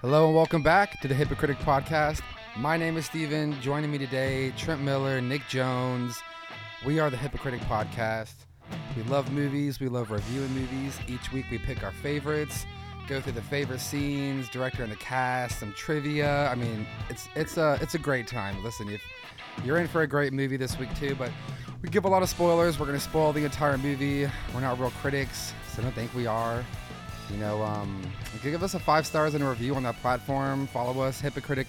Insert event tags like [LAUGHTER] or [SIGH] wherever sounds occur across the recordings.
Hello and welcome back to the Hypocritic Podcast. My name is Steven. Joining me today, Trent Miller, Nick Jones. We are the Hypocritic Podcast. We love movies. We love reviewing movies. Each week we pick our favorites, go through the favorite scenes, director and the cast, some trivia. I mean, it's it's a it's a great time. Listen, if you're in for a great movie this week too, but we give a lot of spoilers. We're gonna spoil the entire movie. We're not real critics, so don't think we are. You know, um, give us a five stars and a review on that platform. Follow us, hypocritic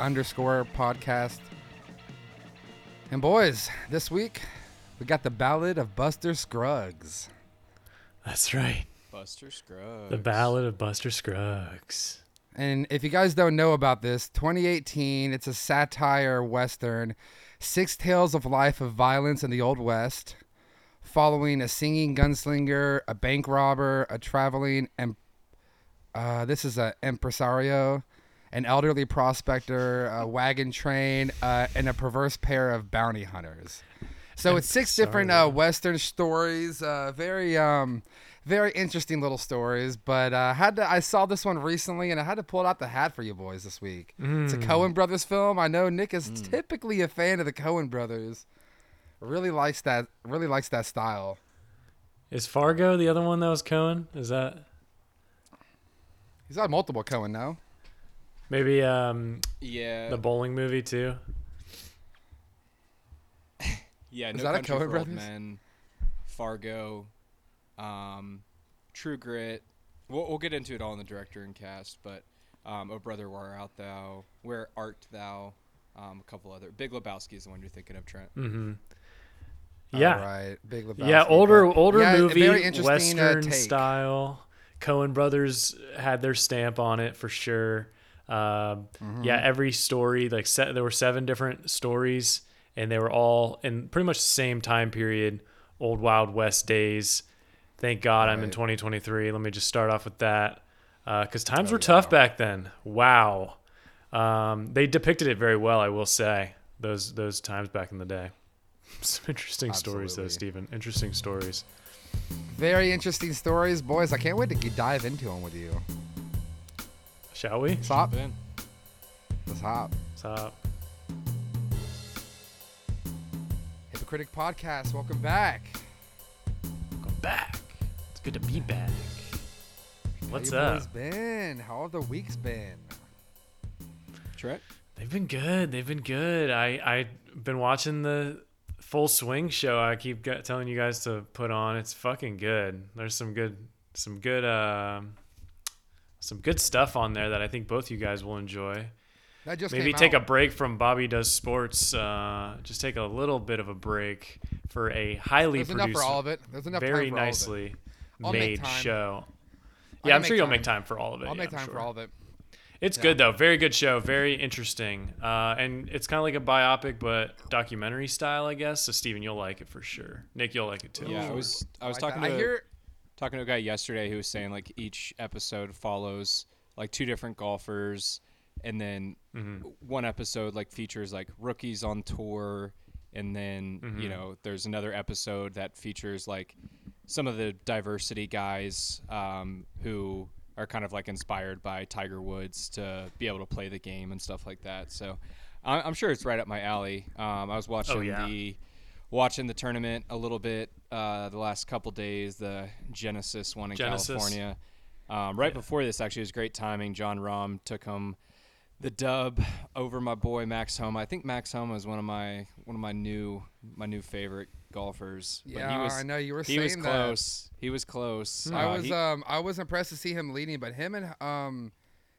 underscore podcast. And boys, this week we got the Ballad of Buster Scruggs. That's right. Buster Scruggs. The Ballad of Buster Scruggs. And if you guys don't know about this, 2018, it's a satire western, six tales of life of violence in the Old West, following a singing gunslinger, a bank robber, a traveling, and uh, this is a impresario, an elderly prospector, a wagon train, uh, and a perverse pair of bounty hunters. So it's six different uh, western stories, uh, very um, very interesting little stories. But uh, had to, I saw this one recently, and I had to pull out the hat for you boys this week. It's a Mm. Coen Brothers film. I know Nick is typically a fan of the Coen Brothers. Really likes that. Really likes that style. Is Fargo the other one that was Coen? Is that He's got multiple Coen now. maybe um, Yeah. the bowling movie too? [LAUGHS] yeah. Is No that a Country Coen for Old Brothers? Men, Fargo, um, True Grit. We'll, we'll get into it all in the director and cast, but um, Oh Brother, Where Art Thou? Where Art Thou? Um, a couple other. Big Lebowski is the one you're thinking of, Trent. Mm-hmm. Yeah. All right. Big Lebowski. Yeah, older but- older yeah, movie, very interesting, uh, western style. Coen brothers had their stamp on it for sure. Um, Mm-hmm. Yeah, every story like se- there were seven different stories, and they were all in pretty much the same time period, old Wild West days. Thank God I'm in 2023. Let me just start off with that, because times Oh, were tough back then. Wow, um, they depicted it very well. I will say those those times back in the day. Some interesting stories though, Absolutely. Stephen. Interesting stories. Very interesting stories, boys. I can't wait to dive into them with you. Shall we? Stop. Ben. Let's hop. Stop. Hypocritic Podcast. Welcome back. Go back. It's good to be back. What's How you up? boys been? How have the weeks been? Trent. They've been good. They've been good. I I've been watching the Full Swing show. I keep get, telling you guys to put on. It's fucking good. There's some good some good uh, some good stuff on there that I think both you guys will enjoy. That just Maybe take out. a break from Bobby Does Sports. Uh, just take a little bit of a break for a highly There's enough for all of it. There's enough very time for all of it. nicely made show. I Yeah, I'm sure you'll time. make time for all of it. I'll yeah, make I'm time for all of it. It's Yeah. good though. Very good show. Very interesting. Uh, and it's kind of like a biopic, but documentary style, I guess. So Steven, you'll like it for sure. Nick, you'll like it too. Yeah, I was I was like talking that. to I hear. talking to a guy yesterday who was saying like each episode follows like two different golfers and then Mm-hmm. one episode like features like rookies on tour and then Mm-hmm. you know there's another episode that features like some of the diversity guys um, who are kind of like inspired by Tiger Woods to be able to play the game and stuff like that so I- I'm sure it's right up my alley um, I was watching Oh, yeah. the watching the tournament a little bit uh, the last couple days the Genesis one in Genesis. California um, right before this, actually, it was great timing. Jon Rahm took him the dub over my boy Max Homa. I think Max Homa is one of my one of my new my new favorite golfers. But Yeah, he was, I know you were saying he was that. close. He was close. I Uh, was he- um I was impressed to see him leading, but him and um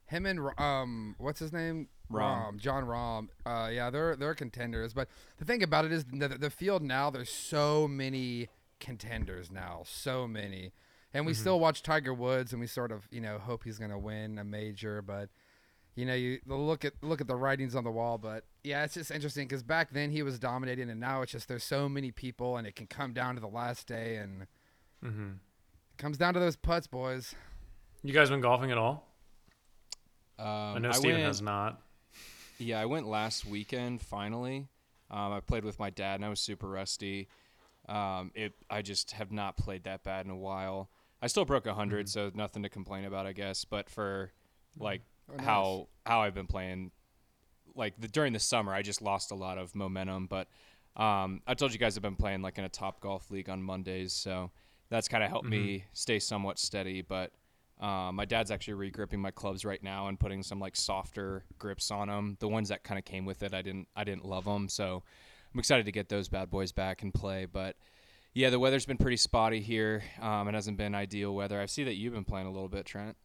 him and um what's his name Rahm. Jon Rahm uh yeah they're they're contenders but the thing about it is the, the field now there's so many contenders now so many and we still watch Tiger Woods and we sort of you know hope he's gonna win a major but you know you look at look at the writings on the wall but yeah it's just interesting because back then he was dominating and now it's just there's so many people and it can come down to the last day and hmm comes down to those putts boys. You guys been golfing at all? um, I know I Steven went- has not. Yeah, I went last weekend finally. Um, I played with my dad and I was super rusty. Um, it I just have not played that bad in a while. I still broke 100, Mm-hmm. so nothing to complain about, I guess. But for like Oh, nice. how how I've been playing. Like the, during the summer, I just lost a lot of momentum. But um, I told you guys I've been playing like in a top golf league on Mondays, so that's kind of helped me stay somewhat steady. But um, my dad's actually regripping my clubs right now and putting some like softer grips on them. The ones that kind of came with it, I didn't I didn't love them, so I'm excited to get those bad boys back and play. But yeah, the weather's been pretty spotty here. Um, it hasn't been ideal weather. I see that you've been playing a little bit, Trent.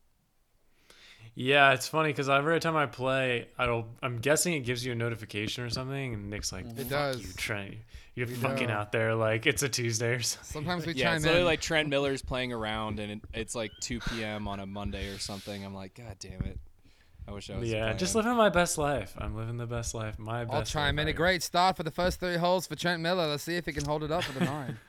Yeah, it's funny because every time I play, I don't. I'm guessing it gives you a notification or something, and Nick's like, It "Fuck does. You, Trent. You're We fucking know. out there like it's a Tuesday or [LAUGHS] something." Sometimes we yeah, chime it's literally in. like Trent Miller's playing around, and it, it's like 2 p.m. on a Monday or something. I'm like, God damn it! I wish I was. Yeah, just living my best life. I'm living the best life. My best. I'll chime life in. A I- great start for the first three holes for Trent Miller. Let's see if he can hold it up for the nine. [LAUGHS]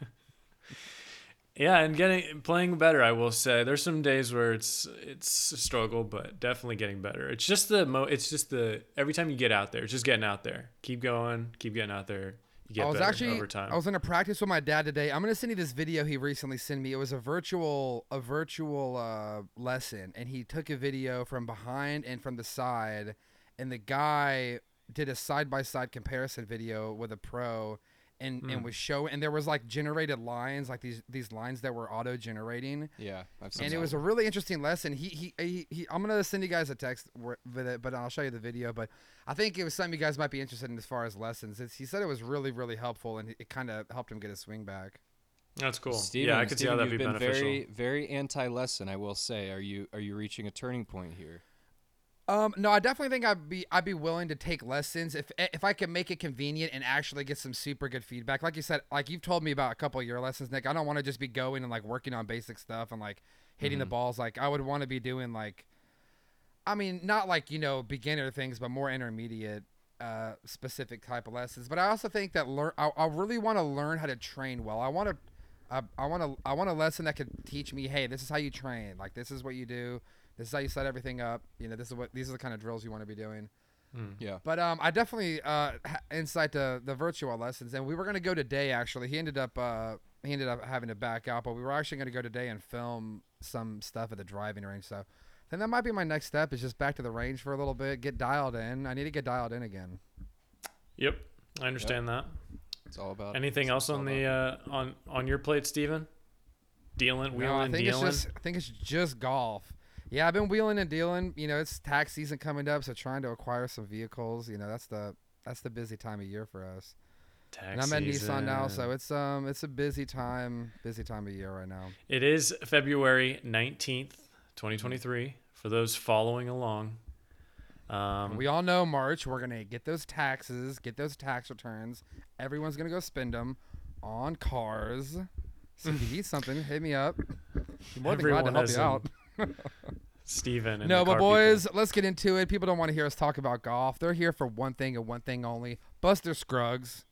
Yeah, and getting playing better. I will say there's some days where it's it's a struggle, but definitely getting better. It's just the mo. It's just the every time you get out there, it's just getting out there. Keep going. Keep getting out there. You get I was better actually over time. I was in a practice with my dad today. I'm gonna send you this video he recently sent me. It was a virtual a virtual uh, lesson, and he took a video from behind and from the side, and the guy did a side by side comparison video with a pro, and Hmm. and was showing, and there was like generated lines, like these these lines that were auto generating. Yeah, I've seen and that it was a really interesting lesson. He, he he he. I'm gonna send you guys a text with it, but I'll show you the video. But I think it was something you guys might be interested in as far as lessons. It's, he said it was really really helpful, and it kind of helped him get his swing back. That's cool. Steven, yeah, I could see how that'd you've be been beneficial. very, very anti-lesson. I will say, are you are you reaching a turning point here? Um, no, I definitely think I'd be I'd be willing to take lessons if if I can make it convenient and actually get some super good feedback. Like you said, like you've told me about a couple of your lessons, Nick. I don't want to just be going and like working on basic stuff and like hitting the balls. Like I would want to be doing like, I mean, not like you know beginner things, but more intermediate, uh, specific type of lessons. But I also think that learn. I, I really want to learn how to train well. I want to. I, I want to. I want a lesson that could teach me. Hey, this is how you train. Like this is what you do. This is how you set everything up. You know, this is what these are the kind of drills you want to be doing. Yeah. But um, I definitely uh ha- insight to the virtual lessons, and we were gonna go today. Actually, he ended up uh he ended up having to back out, but we were actually gonna go today and film some stuff at the driving range. So, then that might be my next step is just back to the range for a little bit, get dialed in. I need to get dialed in again. Yep, I understand that. It's all about. Anything it's else on the uh, on on your plate, Steven? Dealing, No, wheeling, I think dealing. it's just I think it's just golf. Yeah, I've been wheeling and dealing. You know, it's tax season coming up, so trying to acquire some vehicles. You know, that's the that's the busy time of year for us. Tax And I'm at Nissan now, so it's um it's a busy time, busy time of year right now. It is February 19th, 2023, for those following along. Um, we all know March. We're gonna get those taxes, get those tax returns. Everyone's gonna go spend them on cars. So if you need [LAUGHS] something, hit me up. More than glad to help you out. Steven and No, the but car people. boys, let's get into it. People don't want to hear us talk about golf. They're here for one thing and one thing only: Buster Scruggs.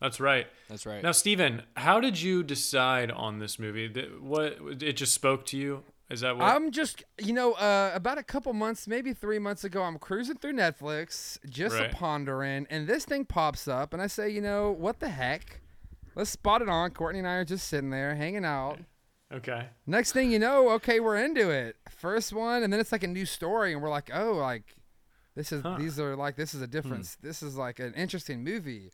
That's right. That's right. Now, Steven, how did you decide on this movie? What it just spoke to you? Is that what? I'm just, you know, uh, about a couple months, maybe three months ago, I'm cruising through Netflix, just Right. a pondering, and this thing pops up, and I say, you know, what the heck? Let's spot it on. Courtney and I are just sitting there hanging out. Okay. Next thing you know, okay, we're into it. First one, and then it's like a new story, and we're like, oh, like this is Huh. these are like this is a difference. This is like an interesting movie.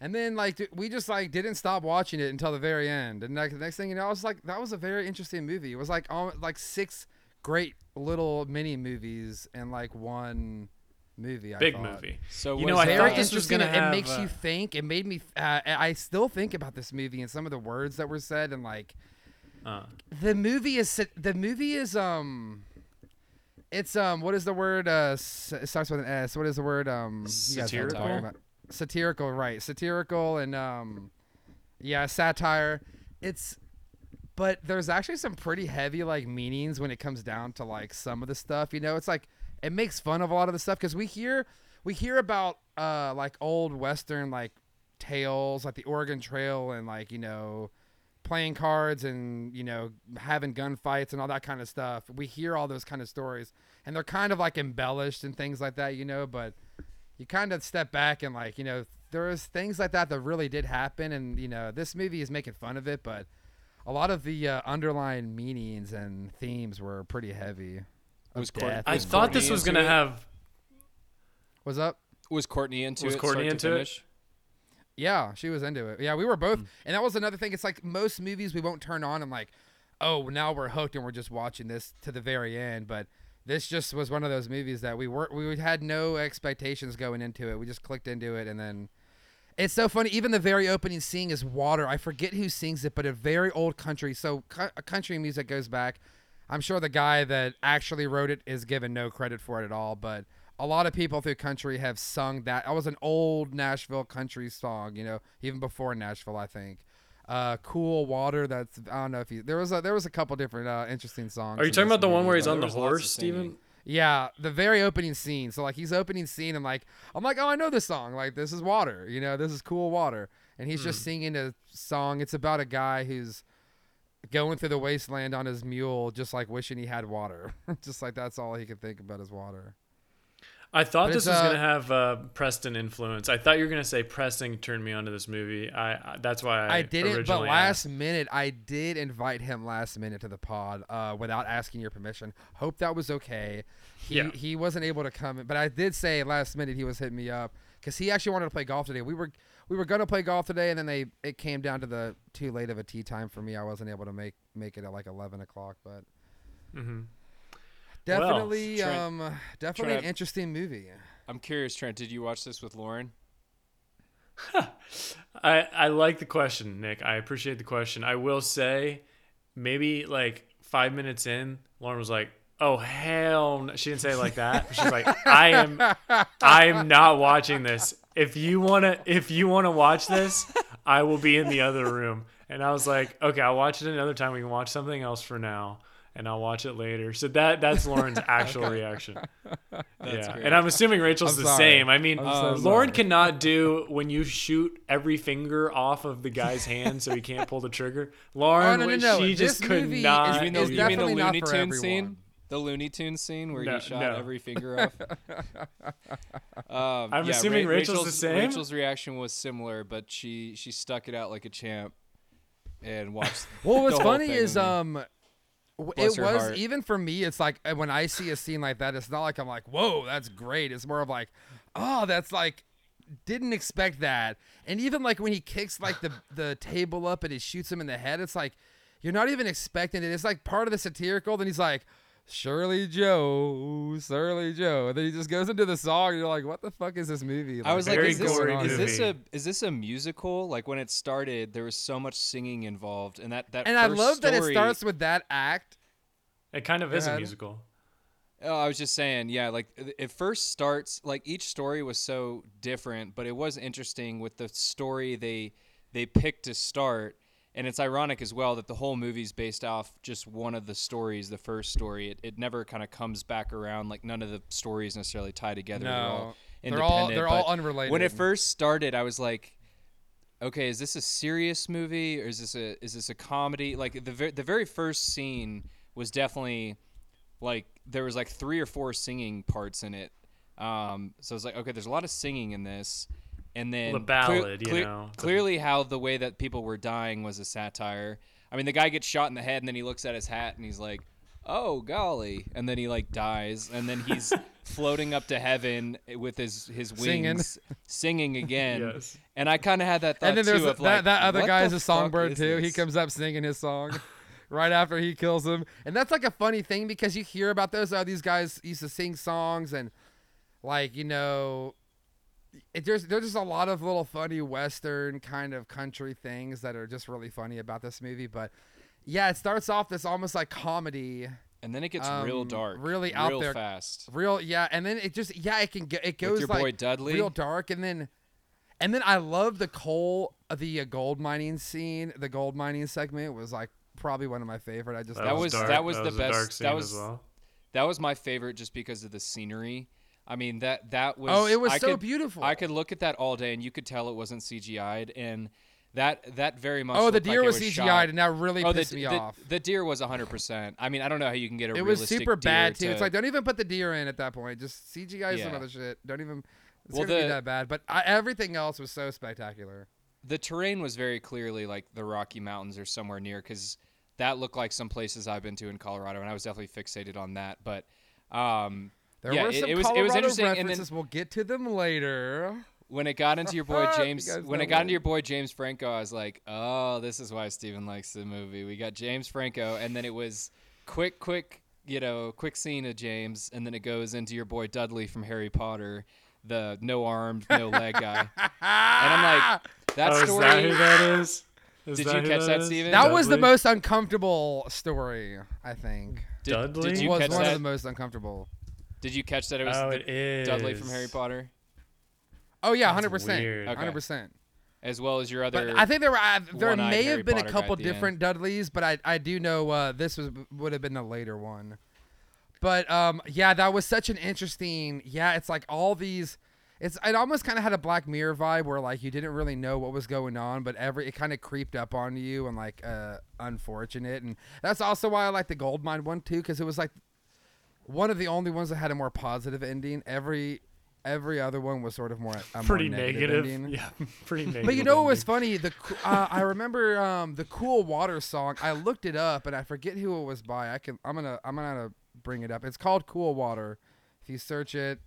And then like we just like didn't stop watching it until the very end. And like the next thing you know, I was like, that was a very interesting movie. It was like all like six great little mini movies and like one movie. I Big thought. movie. So You was know, I that- Very thought this was gonna It- have, it makes uh, you think. It made me. Uh, I still think about this movie and some of the words that were said, and like Uh, the movie is the movie is um it's um what is the word uh s- it starts with an s. What is the word um you guys know what I'm talking Satirical? satirical right. Satirical and um yeah satire. It's but there's actually some pretty heavy like meanings when it comes down to like some of the stuff you know? It's like it makes fun of a lot of the stuff because we hear we hear about uh like old western like tales like the oregon trail and like you know playing cards and you know having gunfights and all that kind of stuff we hear all those kind of stories and they're kind of like embellished and things like that you know but you kind of step back and like you know there's things like that that really did happen and you know this movie is making fun of it but a lot of the uh, underlying meanings and themes were pretty heavy of Was Court- death. I thought Courtney this was gonna it? have. What's up? Was Courtney into Was it? Was Courtney start to into it? Yeah, she was into it. Yeah, we were both, mm. and that was another thing. It's like most movies we won't turn on and like, oh, now we're hooked and we're just watching this to the very end. But this just was one of those movies that we were we had no expectations going into it. We just clicked into it, and then it's so funny. Even the very opening scene is water. I forget who sings it, but a very old country. So cu- country music goes back. I'm sure the guy that actually wrote it is given no credit for it at all, but a lot of people through country have sung that. That was an old Nashville country song, you know, even before Nashville, I think. Uh, cool water. That's I don't know if you there was a there was a couple different uh, interesting songs. Are you talking this about the one where he's on the there was lots of horse, singing. Steven? yeah, the very opening scene. So like he's opening scene and like I'm like, oh, I know this song. Like this is water. You know, this is cool water. And he's just singing a song. It's about a guy who's going through the wasteland on his mule, just like wishing he had water. [LAUGHS] just like that's all he could think about is water. I thought this was uh, gonna have uh, Preston influence. I thought you were gonna say Preston turned me onto this movie. I, I that's why I, I, didn't, but last asked. minute I did invite him last minute to the pod uh, without asking your permission. Hope that was okay. He Yeah. he wasn't able to come, but I did say last minute he was hitting me up because he actually wanted to play golf today. We were we were gonna play golf today, and then they it came down to the too late of a tea time for me. I wasn't able to make make it at like eleven o'clock, but hmm definitely Trent- um definitely an interesting movie. I'm curious, Trent. Did you watch this with Lauren? [LAUGHS] I I like the question, Nick. I appreciate the question. I will say, maybe like five minutes in, Lauren was like, "Oh hell!" No. She didn't say it like that. She's like, "I am, I am not watching this. If you wanna, if you wanna watch this, I will be in the other room." And I was like, "Okay, I'll watch it another time. We can watch something else for now." And I'll watch it later. So that that's Lauren's [LAUGHS] actual reaction. [LAUGHS] That's yeah, great. and I'm assuming Rachel's I'm the sorry. same. I mean, I'm so Lauren cannot do when you shoot every finger off of the guy's [LAUGHS] hand so he can't pull the trigger. Lauren, Oh, no, no, no. she This just could not. is- you mean the, is you mean the definitely not Looney for Tunes everyone. scene? The Looney Tunes scene where No, he shot no. every finger off. um, I'm yeah, assuming Rachel's the same? Rachel's reaction was similar, but she she stuck it out like a champ and watched. Well, what's the whole funny thing is with me. um, w- Bless it was heart. even for me. It's like uh, when I see a scene like that, it's not like I'm like, whoa, that's great. It's more of like, oh, that's like, didn't expect that. And even like when he kicks like the [SIGHS] the table up and he shoots him in the head, it's like you're not even expecting it. It's like part of the satirical. Then he's like. Surly Joe, Surly Joe, and then he just goes into the song, and you're like, "What the fuck is this movie?" I was like, is this, is this a movie. is this a musical? Like when it started, there was so much singing involved, and that that and I first love that it starts with that act. It kind of Go is a musical. Oh, I was just saying, yeah, like it- it first starts like each story was so different, but it was interesting with the story they they picked to start. And it's ironic as well that the whole movie's based off just one of the stories, the first story. It, it never kind of comes back around. Like none of the stories necessarily tie together. they're all No, independent. they're all they're all unrelated. when it first started, I was like, okay, is this a serious movie or is this a is this a comedy? Like the ver- the very first scene was definitely like there was like three or four singing parts in it. Um, so I was like, okay, there's a lot of singing in this, and then the ballad, you know, it's clearly how the way that people were dying was a satire. I mean, the guy gets shot in the head, and then he looks at his hat, and he's like, "Oh golly!" And then he like dies, and then he's [LAUGHS] floating up to heaven with his his wings, singing again. Yes. And I kind of had that thought and then there's too a- of that like, that other guy is a songbird is too. He comes up singing his song [LAUGHS] right after he kills him, and that's like a funny thing because you hear about those. Oh, these guys used to sing songs and like you know. It, there's there's just a lot of little funny western kind of country things that are just really funny about this movie, but yeah, it starts off this almost like comedy, And then it gets real um, dark, really out real there. fast. real yeah, and then it just yeah it can go it goes With your like boy Dudley. real dark and then and then I love the coal the uh, gold mining scene the gold mining segment was like probably one of my favorite I just That was- dark. that was the a dark best- that was- as well. That was my favorite just because of the scenery. I mean that that was oh it was I so could, beautiful. I could look at that all day and you could tell it wasn't CGI'd and that that very much oh the looked like deer was, was CGI'd shot- and that really oh, the, pissed me the, off. the deer was 100%. I mean, I don't know how you can get a it was super bad deer too. It's like don't even put the deer in at that point. Just CGI some other shit. Don't even it's Well, gonna be the- that bad. But I, everything else was so spectacular. The terrain was very clearly like the Rocky Mountains or somewhere near because that looked like some places I've been to in Colorado, and I was definitely fixated on that. But Um, There yeah, were it- some it was- it was Colorado interesting, and then- we'll get to them later. when it got into your [LAUGHS] boy James, guys when it got into your boy James Franco, I was like, oh, this is why Steven likes the movie. We got James Franco, and then it was quick, quick, you know, quick scene of James, and then it goes into your boy Dudley from Harry Potter, the no armed, no leg guy, and I'm like, [LAUGHS] that oh, story. is that who that is? Is Did that you who catch that Steven? That was the most uncomfortable story, I think. did, Dudley? Did you was catch one that? of the most uncomfortable. Did you catch that? It was Oh, the it is Dudley from Harry Potter, Oh yeah, hundred percent, hundred percent. as well as your other. But I think there were uh, there may Harry have been a Potter guy couple at the end. different Dudleys, but I I do know uh, this was would have been the later one. But um yeah, that was such an interesting. Yeah, it's like all these. It's it almost kind of had a Black Mirror vibe where like you didn't really know what was going on, but every it kind of creeped up on you and like uh unfortunate, and that's also why I like the Goldmine one too because it was like one of the only ones that had a more positive ending. Every every other one was sort of more a more pretty negative. negative. ending. [LAUGHS] Yeah, pretty negative. But you know what was funny? The uh, I remember um, the Cool Water song. I looked it up and I forget who it was by. I can I'm gonna I'm gonna bring it up. It's called Cool Water. If you search it,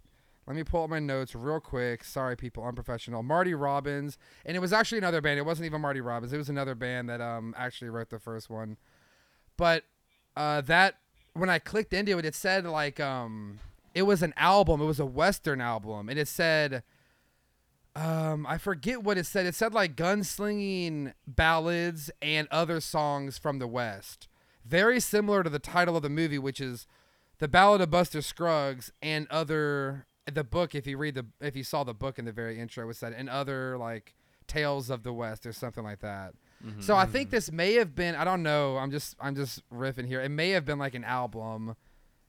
let me pull up my notes real quick. Sorry, people, unprofessional. Marty Robbins, and it was actually another band. It wasn't even Marty Robbins. It was another band that um actually wrote the first one. But uh, that when I clicked into it, it said like um it was an album. It was a Western album, and it said um I forget what it said. It said like gunslinging ballads and other songs from the West. Very similar to the title of the movie, which is The Ballad of Buster Scruggs and other the book if you read the if you saw the book in the very intro it said and other like tales of the west or something like that Mm-hmm. so i think this may have been i don't know i'm just i'm just riffing here it may have been like an album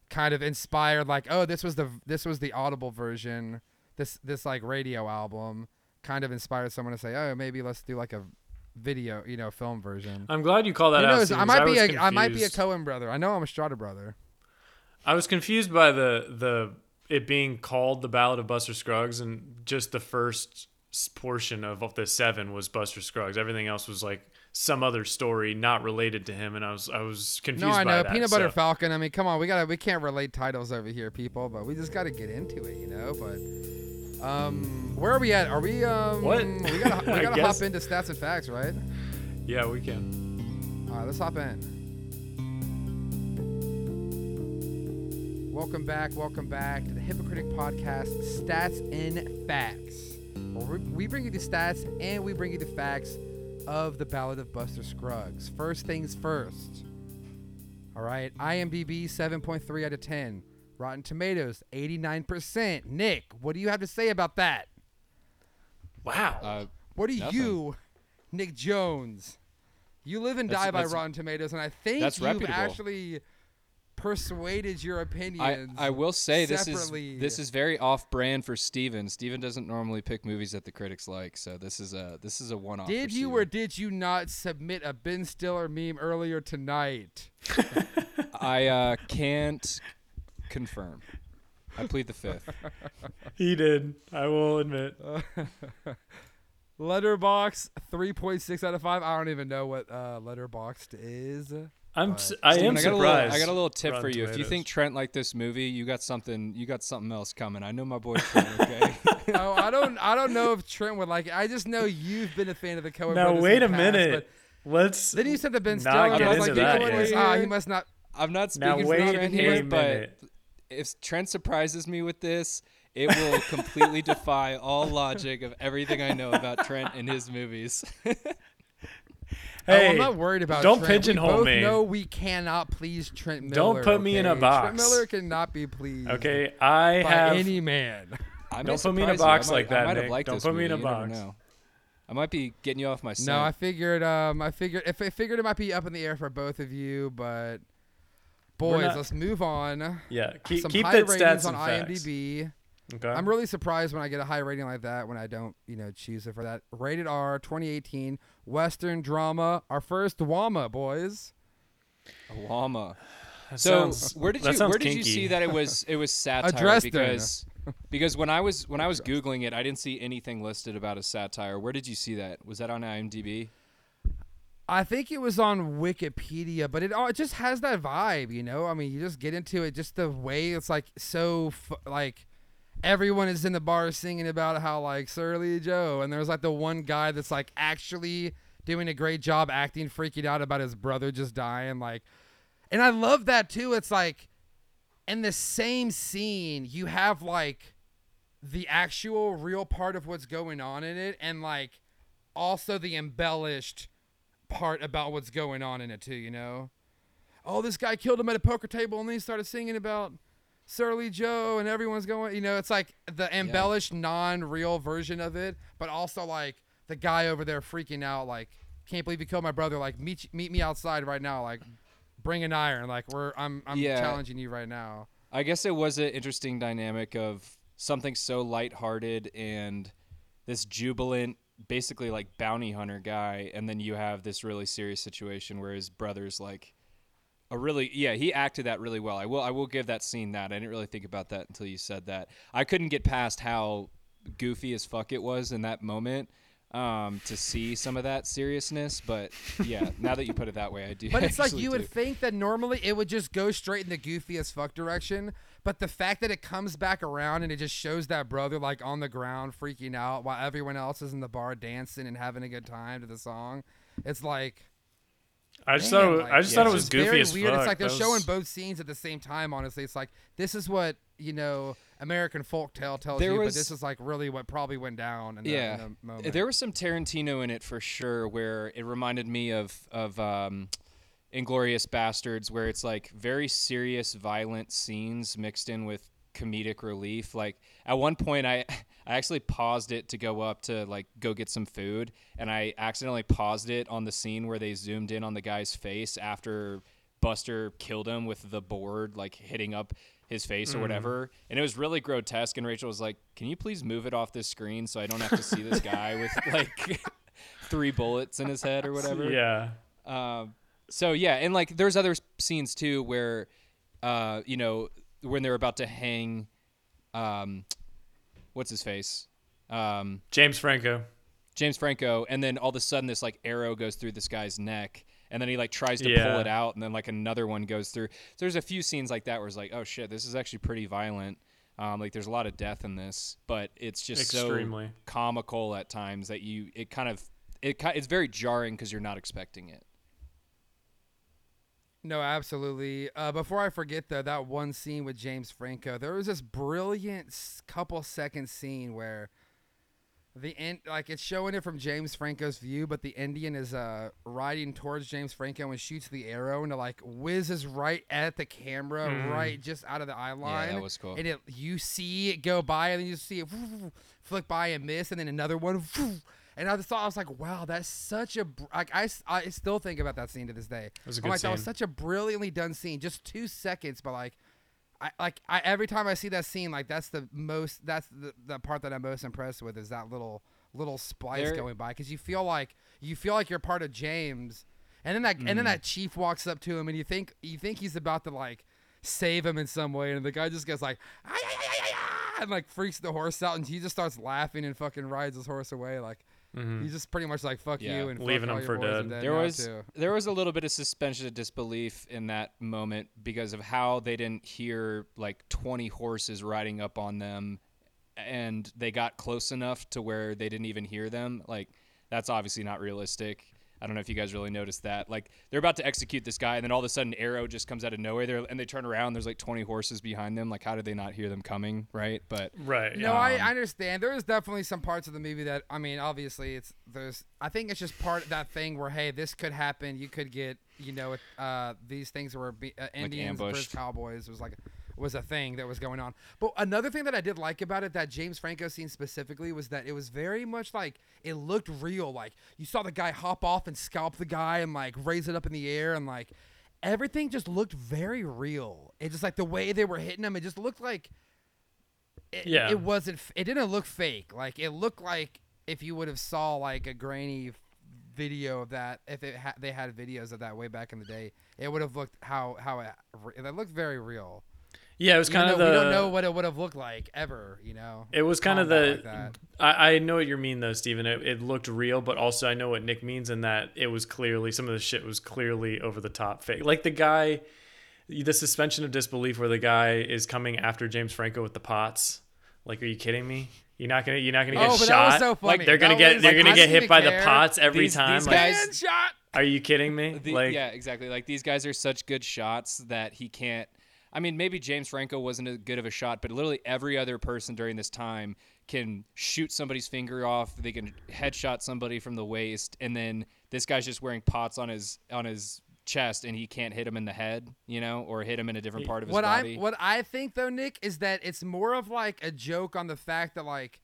kind of inspired like oh this was the this was the audible version this this like radio album kind of inspired someone to say oh maybe let's do like a video you know film version I'm glad you call that Who out. knows? I might be was a I might be a. Coen brother. I know I'm a Strata brother. I was confused by the the it being called the Ballad of Buster Scruggs, and just the first portion of, of the seven was Buster Scruggs. Everything else was like some other story not related to him, and I was I was confused. No, I know that, Peanut Butter so- Falcon. I mean, come on, we gotta we can't relate titles over here, people, but we just gotta get into it, you know. But um, where are we at? Are we um? What? We gotta we gotta [LAUGHS] hop into stats and facts, right? Yeah, we can. All right, let's hop in. Welcome back, welcome back to the Hypocritic Podcast, Stats and Facts. Where we- we bring you the stats and we bring you the facts of the Ballad of Buster Scruggs. First things first. All right, IMDb 7.3 out of 10. Rotten Tomatoes 89%. Nick, what do you have to say about that? Wow. Uh, What do Nothing. you, Nick Jones? You live and That's- die by Rotten Tomatoes, and I think you've reputable. actually persuaded your I, opinions. I will say this is this is very off brand for Steven. Steven doesn't normally pick movies that the critics like, so this is a this is a one off. Did you or did you not submit a Ben Stiller meme earlier tonight? [LAUGHS] I uh, can't confirm. I plead the fifth. [LAUGHS] he did. I will admit. [LAUGHS] Letterboxd 3.6 out of 5. I don't even know what uh, Letterboxd is. I'm. But- s- I Steven, am I got a little, surprised. I got a little tip Rotten for you. If you think Trent liked this movie, you got something. You got something else coming. I know my boy Trent. [LAUGHS] Okay. oh, I don't I don't know if Trent would like it. I just know you've been a fan of the Coen now brothers in wait a past, minute. but Let's. Then you said the Ben Not Stiller. and I get was like, into you that what? yet. Ah, he must not. I'm not speaking wait for Trent here, but if Trent surprises me with this, it will completely [LAUGHS] defy all logic of everything I know about Trent and his movies. [LAUGHS] oh, Hey, I'm not worried about. don't Trent. pigeonhole we both me. know we cannot please Trent Miller. Don't put me in a box. Trent Miller cannot be pleased. Okay, I by have. any man. I may Don't put me in a surprise you. I box might- like that, I might have Nick. liked Don't this put me in a You box. know. I might be getting you off my scent. No, I figured. Um, I figured if I figured it might be up in the air for both of you, but boys, not- let's move on. Yeah, keep, Some keep high that ratings stats on and facts. IMDb. Okay. I'm really surprised when I get a high rating like that when I don't, you know, choose it for that. Rated R, 2018 Western drama. Our first WAMA, boys. A llama. That So sounds- where did you sounds where did you see that it was it was [LAUGHS] satire? Dresden. Because because when I was when I was googling it, I didn't see anything listed about a satire. Where did you see that? Was that on IMDb? I think it was on Wikipedia, but it all it just has that vibe, you know. I mean, you just get into it, just the way it's like so f- like everyone is in the bar singing about how like Surly Joe, and there's like the one guy that's like actually doing a great job acting, freaking out about his brother just dying, like, and I love that too. It's like in the same scene, you have like the actual real part of what's going on in it, and like also the embellished part about what's going on in it too, you know? Oh, this guy killed him at a poker table and then he started singing about Surly Joe and everyone's going, you know, it's like the embellished non-real version of it, but also like the guy over there freaking out like can't believe you killed my brother like meet meet me outside right now like bring an iron like we're I'm I'm Yeah. challenging you right now. I guess it was an interesting dynamic of something so lighthearted and this jubilant, basically like bounty hunter guy, and then you have this really serious situation where his brother's like a really yeah he acted that really well. I will I will give that scene that I didn't really think about that until you said that. I couldn't get past how goofy as fuck it was in that moment. Um, to see some of that seriousness, but yeah, [LAUGHS] now that you put it that way, I do. But it's [LAUGHS] like you do. would think that normally it would just go straight in the goofy as fuck direction. But the fact that it comes back around and it just shows that brother like on the ground freaking out while everyone else is in the bar dancing and having a good time to the song, it's like I just man, thought it, like, I just yeah, thought it was just goofy very as weird. fuck. It's like they're That showing was- both scenes at the same time. Honestly, it's like this is what you know American folk tale tells There you, but this is like really what probably went down. In the, yeah, in the moment. there was some Tarantino in it for sure, where it reminded me of of um, Inglourious Basterds, where it's like very serious, violent scenes mixed in with comedic relief. Like at one point, I I actually paused it to go up to like go get some food, and I accidentally paused it on the scene where they zoomed in on the guy's face after Buster killed him with the board, like hitting up his face or whatever. And it was really grotesque. And Rachel was like, Can you please move it off this screen so I don't have to see this guy with [LAUGHS] like [LAUGHS] three bullets in his head or whatever? Yeah. Um, so yeah, and like there's other scenes too where, uh, you know, when they're about to hang, um, what's his face, um, James Franco. James Franco, and then all of a sudden this like arrow goes through this guy's neck, and then he like tries to pull it out, and then like another one goes through. So there's a few scenes like that where it's like, oh shit, this is actually pretty violent. Um, like there's a lot of death in this, but it's just Extremely. so comical at times that you it kind of it it's very jarring because you're not expecting it. No, absolutely. Uh, before I forget though, that one scene with James Franco, there was this brilliant couple second scene where the end, like it's showing it from James Franco's view, but the Indian is uh riding towards James Franco and shoots the arrow and it like whizzes right at the camera, Mm. right just out of the eye line. Yeah, that was cool. And it, you see it go by, and then you see it [LAUGHS] flick by and miss, and then another one. [LAUGHS] And I just thought I was like, wow, that's such a br- like I, s- I still think about that scene to this day. It was a I'm good like, that was such a brilliantly done scene, just two seconds, but like, I like I every time I see that scene, like that's the most that's the, the part that I'm most impressed with is that little little splice There- going by because you feel like you feel like you're part of James, and then that and Mm. then that chief walks up to him and you think you think he's about to like save him in some way, and the guy just gets like "Ah, yeah, yeah, yeah, yeah," and like freaks the horse out, and he just starts laughing and fucking rides his horse away like. Mhm. He's just pretty much like fuck Yeah. you and fuck Leaving all him your for boys are dead. there was too. there was a little bit of suspension of disbelief in that moment because of how they didn't hear like 20 horses riding up on them and they got close enough to where they didn't even hear them like that's obviously not realistic i don't know if you guys really noticed that like they're about to execute this guy and then all of a sudden arrow just comes out of nowhere there and they turn around there's like 20 horses behind them like how did they not hear them coming right but Right. No, I, Um, I understand. There is definitely some parts of the movie that I mean, obviously, it's there's. I think it's just part of that thing where hey, this could happen. You could get you know uh, these things were be, uh, Indians versus ambushed. cowboys was like was a thing that was going on. But another thing that I did like about it, that James Franco scene specifically, was that it was very much like it looked real. Like you saw the guy hop off and scalp the guy and like raise it up in the air and like everything just looked very real. It just like the way they were hitting him, it just looked like it, Yeah. it wasn't it didn't look fake like it looked like if you would have saw like a grainy video of that if it ha- they had videos of that way back in the day it would have looked how how it, re- it looked very real Yeah, it was kind of the. we don't know what it would have looked like ever. You know. It was kind of the. like. I, I know what you mean though, Steven. It, it looked real, but also I know what Nick means in that it was clearly some of the shit was clearly over the top fake. Like the guy, the suspension of disbelief where the guy is coming after James Franco with the pots. Like, are you kidding me? You're not gonna you're not gonna get Oh, but that shot. was so funny. Like they're gonna That get was, they're like, gonna I get hit even by the pots every These- time. these like, guys- Man shot. are you kidding me? The- like, yeah, exactly. Like these guys are such good shots that he can't. I mean, maybe James Franco wasn't as good of a shot, but literally every other person during this time can shoot somebody's finger off. They can headshot somebody from the waist, and then this guy's just wearing pots on his on his chest, and he can't hit him in the head, you know, or hit him in a different part of his what body. I what I think though, Nick, is that it's more of like a joke on the fact that like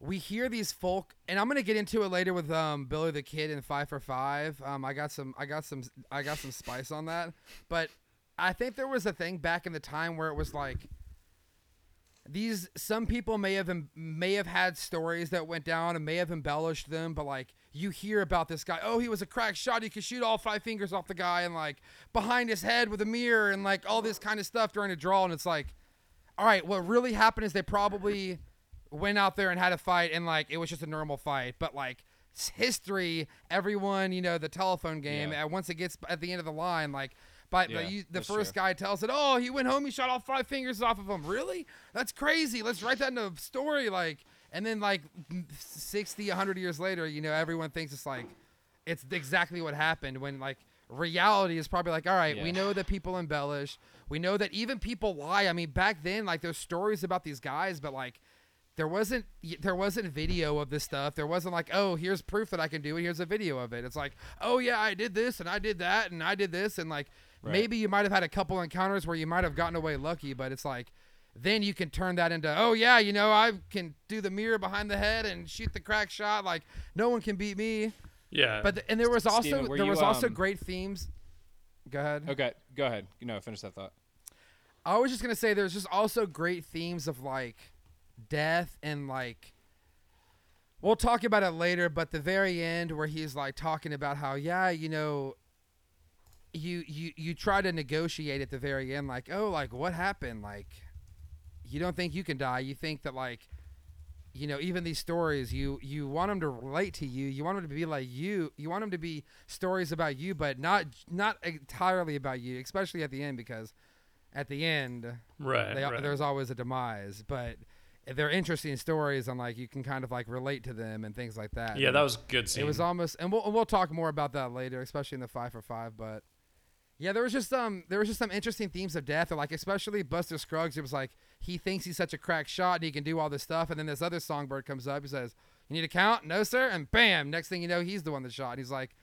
we hear these folk, and I'm gonna get into it later with um Billy the Kid and Five for Five. Um, I got some, I got some, I got some spice on that, but I think there was a thing back in the time where it was like these some people may have may have had stories that went down and may have embellished them but like you hear about this guy oh he was a crack shot he could shoot all five fingers off the guy and like behind his head with a mirror and like all this kind of stuff during a draw and it's like all right what really happened is they probably went out there and had a fight and like it was just a normal fight but like history everyone you know the telephone game Yeah. and once it gets at the end of the line like but Yeah, the, you, the first true. guy tells it oh he went home he shot all five fingers off of him. Really? That's crazy. Let's write that in a story like and then like 60 100 years later you know everyone thinks it's like it's exactly what happened when like reality is probably like all right we know that people embellish. We know that even people lie. I mean back then like there's stories about these guys but like there wasn't there wasn't video of this stuff. There wasn't like oh here's proof that i can do it. Here's a video of it. It's like oh yeah i did this and i did that and i did this. And like Right. maybe you might have had a couple encounters where you might have gotten away lucky but it's like then you can turn that into oh yeah you know i can do the mirror behind the head and shoot the crack shot like no one can beat me yeah. but th- and there was also Steven, were there you, was also um, great themes go ahead okay, go ahead. No, finish that thought. I was just gonna say there's just also great themes of like death and like we'll talk about it later, but the very end where he's like talking about how yeah, you know you you you try to negotiate at the very end like, oh like what happened? Like you don't think you can die. You think that like you know, even these stories, you you want them to relate to you. You want them to be like you. You want them to be stories about you, but not not entirely about you, especially at the end because at the end right. they, right. there's always a demise, but they're interesting stories and like you can kind of like relate to them and things like that. yeah, And that was good scene. it was almost, and we'll we'll talk more about that later, especially in the five for five. But yeah, there was just um there was just some interesting themes of death, or like especially Buster Scruggs. It was like he thinks he's such a crack shot and he can do all this stuff, and then this other songbird comes up. He says, "You need a count? No, sir." And bam, next thing you know, he's the one that shot. And he's like,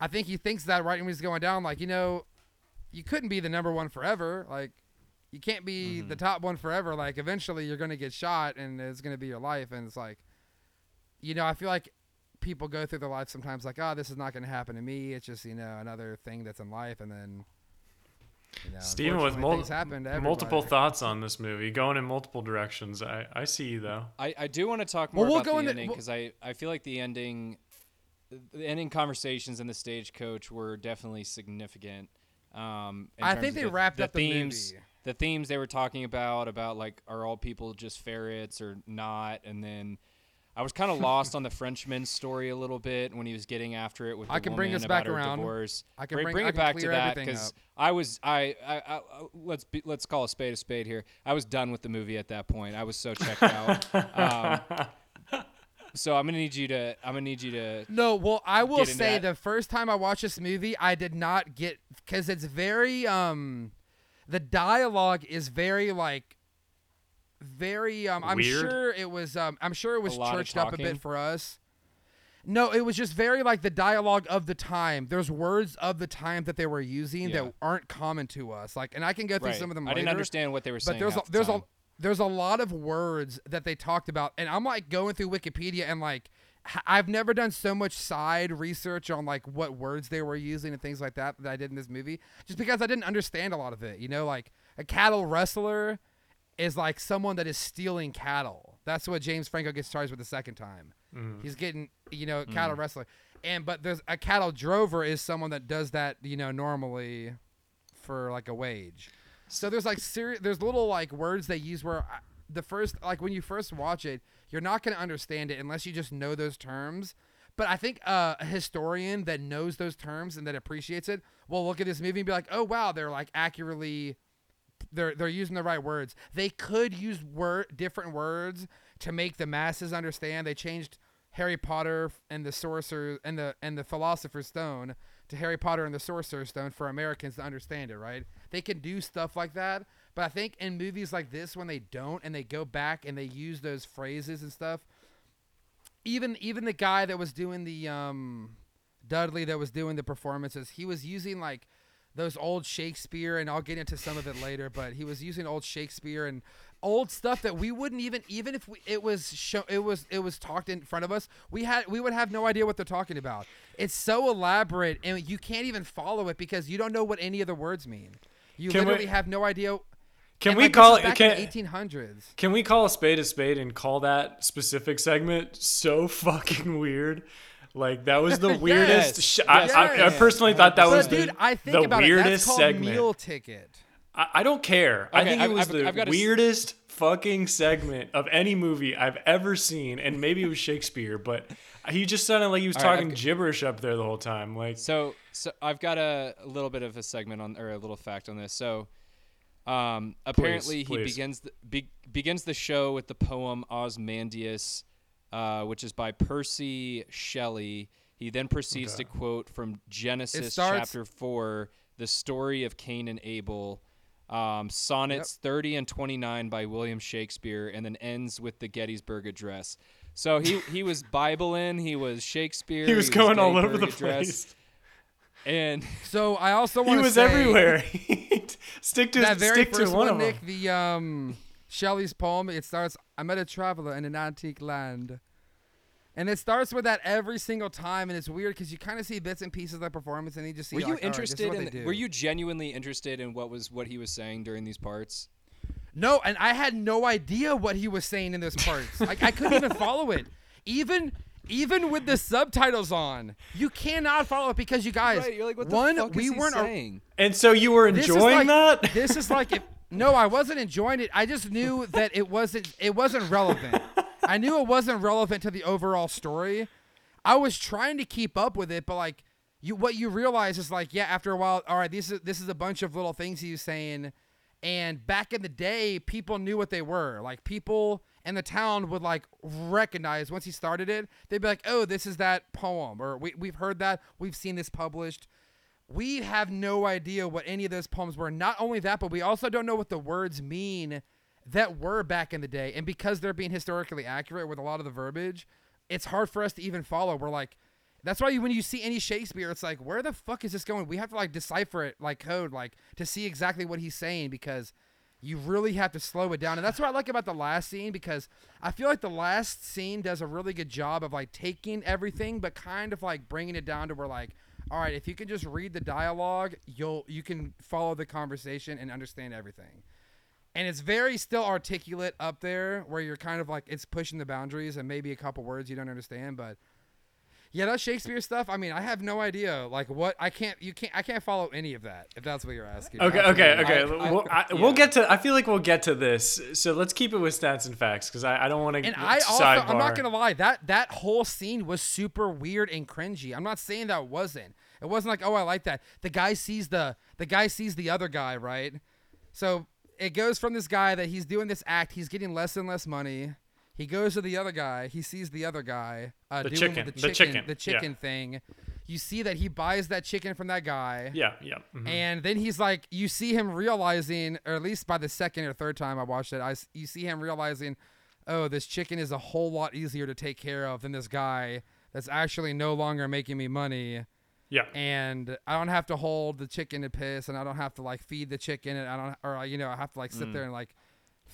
I think he thinks that right when he's going down, like you know, you couldn't be the number one forever. Like you can't be the top one forever. Like eventually you're gonna get shot and it's gonna be your life. And it's like, you know, I feel like people go through their life sometimes like, oh, this is not gonna happen to me. It's just you know another thing that's in life, and then. You know, Steven with mul- things happen to multiple thoughts on this movie, going in multiple directions. I, I see you though. I, I do want to talk Well, more we'll about go the in the- ending we'll- because I, I feel like the ending, the ending conversations in the stagecoach were definitely significant. Um, in I terms think of they the, wrapped the up the themes. movie. The themes they were talking about about like are all people just ferrets or not, and then I was kind of lost on the Frenchman's story a little bit when he was getting after it with. The I can bring us back around. Divorce. I can bring, bring- it can back to that because. I was I, I, I let's be, let's call a spade a spade here. I was done with the movie at that point. I was so checked out. [LAUGHS] um, so I'm gonna need you to I'm gonna need you to No, well, I will say that. the first time I watched this movie, I did not get because it's very um, the dialogue is very like very um. I'm Weird? sure it was um. I'm sure it was lot of churched up a talking? bit for us. No, it was just very like the dialogue of the time. There's words of the time that they were using Yeah. that aren't common to us. Like, and I can go through right. some of them. I didn't later, understand what they were but saying. there's a, half the there's a time. there's a lot of words that they talked about and i'm like going through wikipedia and like h- i've never done so much side research on like what words they were using and things like that that i did in this movie just because i didn't understand a lot of it you know like a cattle rustler is like someone that is stealing cattle. That's what james franco gets charged with the second time. Mm-hmm. He's getting you know mm. cattle wrestler and but there's a cattle drover is someone that does that you know normally for like a wage. So there's like seri- there's little like words they use where I, the first like when you first watch it, you're not going to understand it unless you just know those terms. But I think uh, a historian that knows those terms and that appreciates it will look at this movie and be like, "Oh wow, they're like accurately they're they're using the right words. They could use word different words to make the masses understand. They changed Harry Potter and the Sorcerer and the and the Philosopher's Stone to Harry Potter and the Sorcerer's Stone for Americans to understand it, right? They can do stuff like that, but I think in movies like this when they don't and they go back and they use those phrases and stuff, even even the guy that was doing the um Dudley that was doing the performances, he was using like those old Shakespeare, and I'll get into some of it later. But he was using old Shakespeare and old stuff that we wouldn't even even if we, it was show it was it was talked in front of us, we had we would have no idea what they're talking about. It's so elaborate, and you can't even follow it because you don't know what any of the words mean. You Can we- literally have no idea. Can and, we like, call it? Can, in 1800s? Can we call a spade a spade and call that specific segment so [LAUGHS] fucking weird? Like that was [LAUGHS] the weirdest. Yes. Sh- I, I, I personally thought that was dude, the, I think the about it. That's weirdest segment. meal ticket. I, I don't care. I think it I've- was I've- the I've a s- weirdest fucking segment of any movie I've ever seen, and maybe it was Shakespeare, but he just sounded like he was All right, talking I've gibberish up there the whole time. Like, So, so I've got a, a little bit of a segment on, or a little fact on this. So, um, apparently he please. begins the, be, begins the show with the poem Ozymandias, uh, which is by Percy Shelley. He then proceeds Okay. to quote from Genesis starts- chapter four, the story of Cain and Abel. Um, sonnets 30 and 29 by William Shakespeare, and then ends with the Gettysburg Address. So he, he was Bible in, he was Shakespeare, he was going all over the Gettysburg Address, place. and [LAUGHS] So I also want to He was say everywhere. [LAUGHS] stick to that very stick to one, one, of them. Nick, the um Shelley's poem. It starts, "I met a traveler in an antique land," and it starts with that every single time, and it's weird because you kind of see bits and pieces of the performance, and you just see. Were you all right, this is interested what they in? do. Were you genuinely interested in what was what he was saying during these parts? No, and I had no idea what he was saying in those parts. [LAUGHS] like I couldn't even follow it. Even even with the subtitles on, you cannot follow it because you guys. You're like, one, we weren't. a- saying? And so you were this enjoying like- that? This is like if, [LAUGHS] no, I wasn't enjoying it. I just knew [LAUGHS] that it wasn't it wasn't relevant. I knew it wasn't relevant to the overall story. I was trying to keep up with it, but like you what you realize is like, yeah, after a while, all right, this is this is a bunch of little things he was saying. And back in the day, people knew what they were. Like people in the town would like recognize once he started it, they'd be like, "Oh, this is that poem," or "We we've heard that, we've seen this published." We have no idea what any of those poems were. Not only that, but we also don't know what the words mean that were back in the day. And because they're being historically accurate with a lot of the verbiage, it's hard for us to even follow. We're like, that's why when you see any Shakespeare, it's like, where the fuck is this going? We have to like decipher it like code, like to see exactly what he's saying because you really have to slow it down. And that's what I like about the last scene because I feel like the last scene does a really good job of like taking everything, but kind of like bringing it down to where like, all right, if you can just read the dialogue, you'll you can follow the conversation and understand everything. And it's very still articulate up there where you're kind of like it's pushing the boundaries and maybe a couple words you don't understand, but yeah, that Shakespeare stuff. I mean, I have no idea. Like, what I can't, you can't, I can't follow any of that. If that's what you're asking. Okay, okay, Absolutely. okay. I- I- we'll, I, yeah. we'll get to. I feel like we'll get to this. So let's keep it with stats and facts because I, I don't want to. And I also, sidebar. I'm not gonna lie, that that whole scene was super weird and cringy. I'm not saying that wasn't. It wasn't like, oh, I like that. The guy sees the the guy sees the other guy, right? So it goes from this guy that he's doing this act. He's getting less and less money. He goes to the other guy. He sees the other guy uh, The doing chicken, the the chicken, chicken, the yeah. chicken thing. You see that he buys that chicken from that guy. Yeah, yeah. mhm. And then he's like, you see him realizing, or at least by the second or third time I watched it, I you see him realizing, oh, this chicken is a whole lot easier to take care of than this guy that's actually no longer making me money. Yeah. And I don't have to hold the chicken to piss, and I don't have to like feed the chicken, and I don't, or you know, I have to like sit Mm. there and like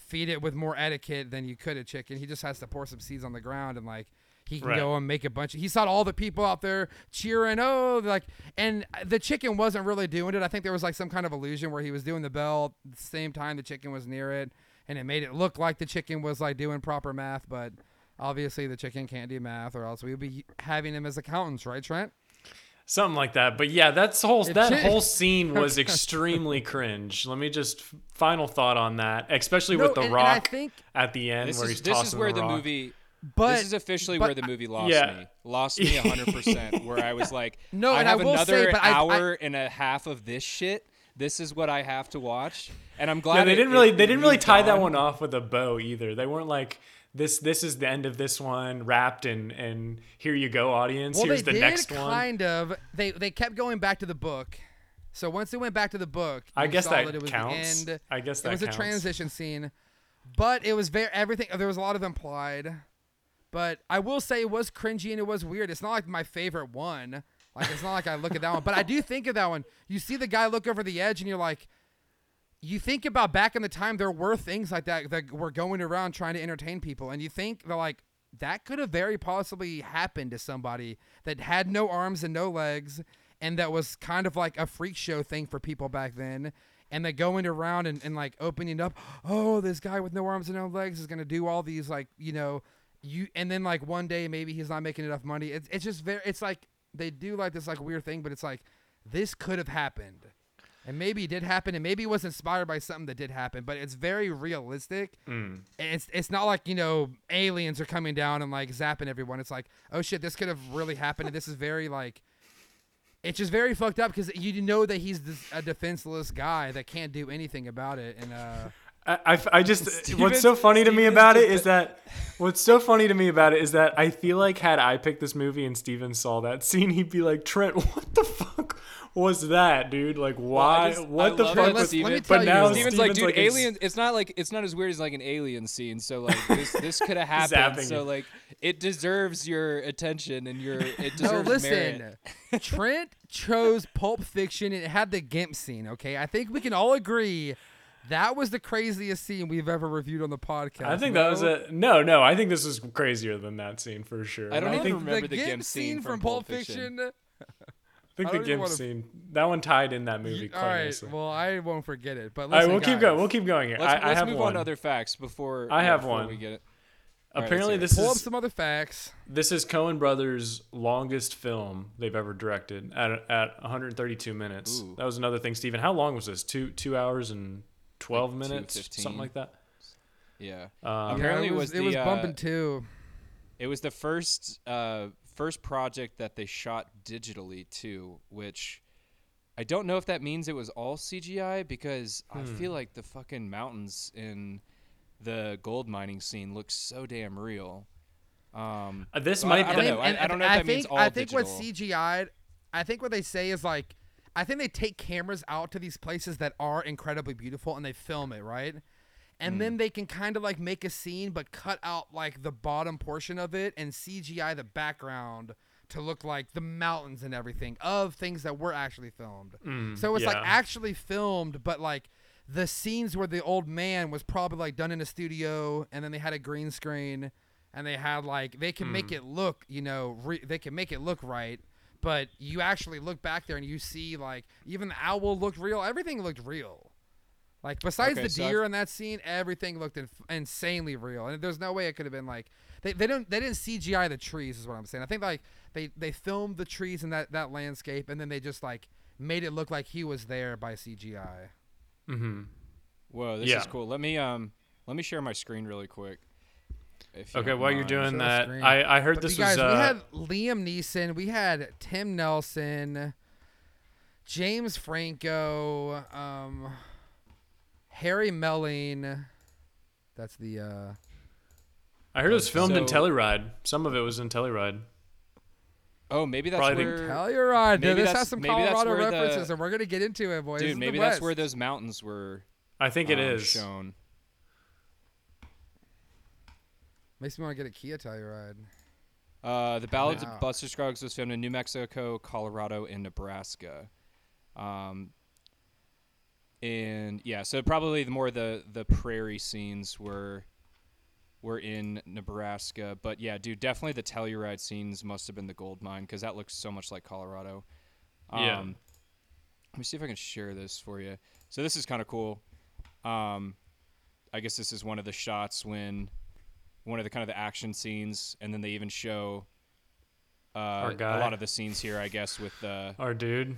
feed it with more etiquette than you could a chicken. He just has to pour some seeds on the ground and like he can Right. go and make a bunch of he saw all the people out there cheering oh like and the chicken wasn't really doing it i think there was like some kind of illusion where he was doing the bell at the same time the chicken was near it and it made it look like the chicken was like doing proper math but obviously the chicken can't do math or else we would be having him as accountants right trent something like that. But yeah, that's whole It that should- whole scene was [LAUGHS] extremely cringe. Let me just final thought on that, especially with the and- and I rock think- at the end This where is he's this tossing is where the, rock. movie. But this is officially but where the movie lost Yeah. me. Lost me 100%. where I was like, [LAUGHS] No, I and I have will another say, but I- I- hour and a half of this shit. This is what I have to watch, and I'm glad Yeah, they it- didn't it- really it they didn't really moved tie that one off with a bow either. They weren't like this this is the end of this one wrapped and and here you go audience. Well, Here's the next one. kind of. They they kept going back to the book. So once they went back to the book, I guess that that it was counts. the end. I guess it that was counts. a transition scene, but it was very everything. There was a lot of implied, but I will say it was cringy and it was weird. It's not like my favorite one. Like it's not like I look at that one, but I do think of that one. You see the guy look over the edge, and you're like, you think about back in the time there were things like that that were going around trying to entertain people, and you think they're like that could have very possibly happened to somebody that had no arms and no legs, and that was kind of like a freak show thing for people back then. And they going around and, and like opening up, oh, this guy with no arms and no legs is gonna do all these like you know, you and then like one day maybe he's not making enough money. It's it's just very it's like they do like this like weird thing, but it's like this could have happened. And maybe it did happen, and maybe it was inspired by something that did happen, but it's very realistic. Mm. It's it's not like you know aliens are coming down and like zapping everyone. It's like oh shit, this could have really happened, and this is very like it's just very fucked up because you know that he's this, a defenseless guy that can't do anything about it, and uh, I, I, I just [LAUGHS] Steven's- what's so funny to me about it defe- that what's so funny to me about it is that I feel like had I picked this movie and Steven saw that [LAUGHS] scene, he'd be like, Trent, what the fuck was that, dude? Like, why? just- what I the fuck that was? Steven- let me but you- now Steven's like, dude, it's- alien. It's not like it's not as weird as like an alien scene. So like [LAUGHS] this, this could have happened. Zapping so like it deserves your attention and your it no, deserves listen, merit. [LAUGHS] Trent chose Pulp Fiction and it had the Gimp scene. Okay, I think we can all agree. That was the craziest scene we've ever reviewed on the podcast. I think that was a no, no. I think this is crazier than that scene for sure. I don't I even think remember the the Gimp Gimp scene from from Pulp Pulp Fiction. Fiction. I think I the don't Gimp wanna- scene that one tied in that movie All quite nicely. well, I won't forget it. But All right, listen, we'll keep going. We'll keep going here. Let's, I, I let's have move one. on to other facts before. I have before one. We get it. All right, Apparently, let's this Pull up is some other facts. this is Coen Brothers' longest film they've ever directed at at 132 minutes. Ooh. That was another thing, Stephen. How long was this? Two two hours and 12 Like minutes, 2:15. something like that. Yeah. Um, Apparently yeah, it it was it the, was uh, bumping too. It was the first uh, first project that they shot digitally too, which I don't know if that means it was all CGI because I Hmm. feel like the fucking mountains in the gold mining scene look so damn real. Um, Uh, this so might I, I don't be- know. I, I don't know if I that think, means all I think digital. what CGI, I think what they say is like, I think they take cameras out to these places that are incredibly beautiful and they film it right, and Hmm. then they can kind of like make a scene but cut out like the bottom portion of it and CGI the background to look like the mountains and everything of things that were actually filmed. mm, So it's like actually filmed, but like the scenes where the old man was probably like done in a studio, and then they had a green screen, and they had like they can Hmm. make it look, you know, re- they can make it look right. But you actually look back there and you see like even the owl looked real. Everything looked real. Like besides Okay, the so I've- deer in that scene, everything looked inf- insanely real. And there's no way it could have been like they, they don't they didn't CGI the trees is what I'm saying. I think like they they filmed the trees in that that landscape and then they just like made it look like he was there by CGI. Mm-hmm. Whoa, this Yeah. is cool. Let me um let me share my screen really quick. you Okay, don't while you're doing Share the that, screen. I, I heard But this you guys, was uh, we had Liam Neeson, we had Tim Nelson, James Franco, um, Harry Melling. That's the uh I heard it was filmed in So- Telluride. Some of it was in Telluride. Oh, maybe that's Probably the- where. Telluride. maybe This that's- has some maybe that's Colorado where the- references, and we're gonna get into it, boys. Dude, the maybe that's where those mountains were. I think it um, is. shown. makes me want to get a Kia Telluride. Uh, the Ballads Wow. of Buster Scruggs was filmed in New Mexico, Colorado, and Nebraska. Um, and yeah, so probably the more the the prairie scenes were were in Nebraska, but yeah, dude, definitely the Telluride scenes must have been the gold mine because that looks so much like Colorado. Um, Yeah. Let me see if I can share this for you. So this is kind of cool. Um, I guess this is one of the shots when one of the kind of the action scenes, and then they even show uh, a lot of the scenes here, I guess, with the Our dude.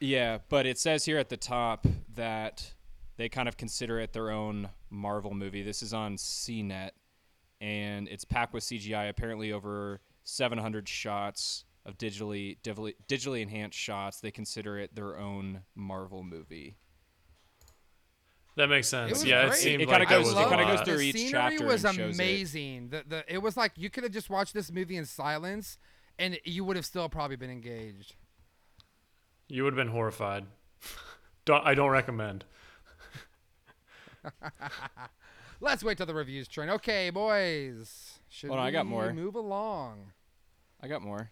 Yeah. But it says here at the top that they kind of consider it their own Marvel movie. This is on CNET, and it's packed with CGI. Apparently, over 700 shots of digitally digitally, digitally enhanced shots. They consider it their own Marvel movie. That makes sense. was Yeah, it great. seemed It kinda like goes- it it was a kinda goes through the each scenery chapter was and shows it. amazing. The, the, it was like you could have just watched this movie in silence, and you would have still probably been engaged. You would have been horrified. don't, I don't recommend. [LAUGHS] Let's wait till the reviews train. Okay, boys. Should Hold on, I got we more. Move along. I got more.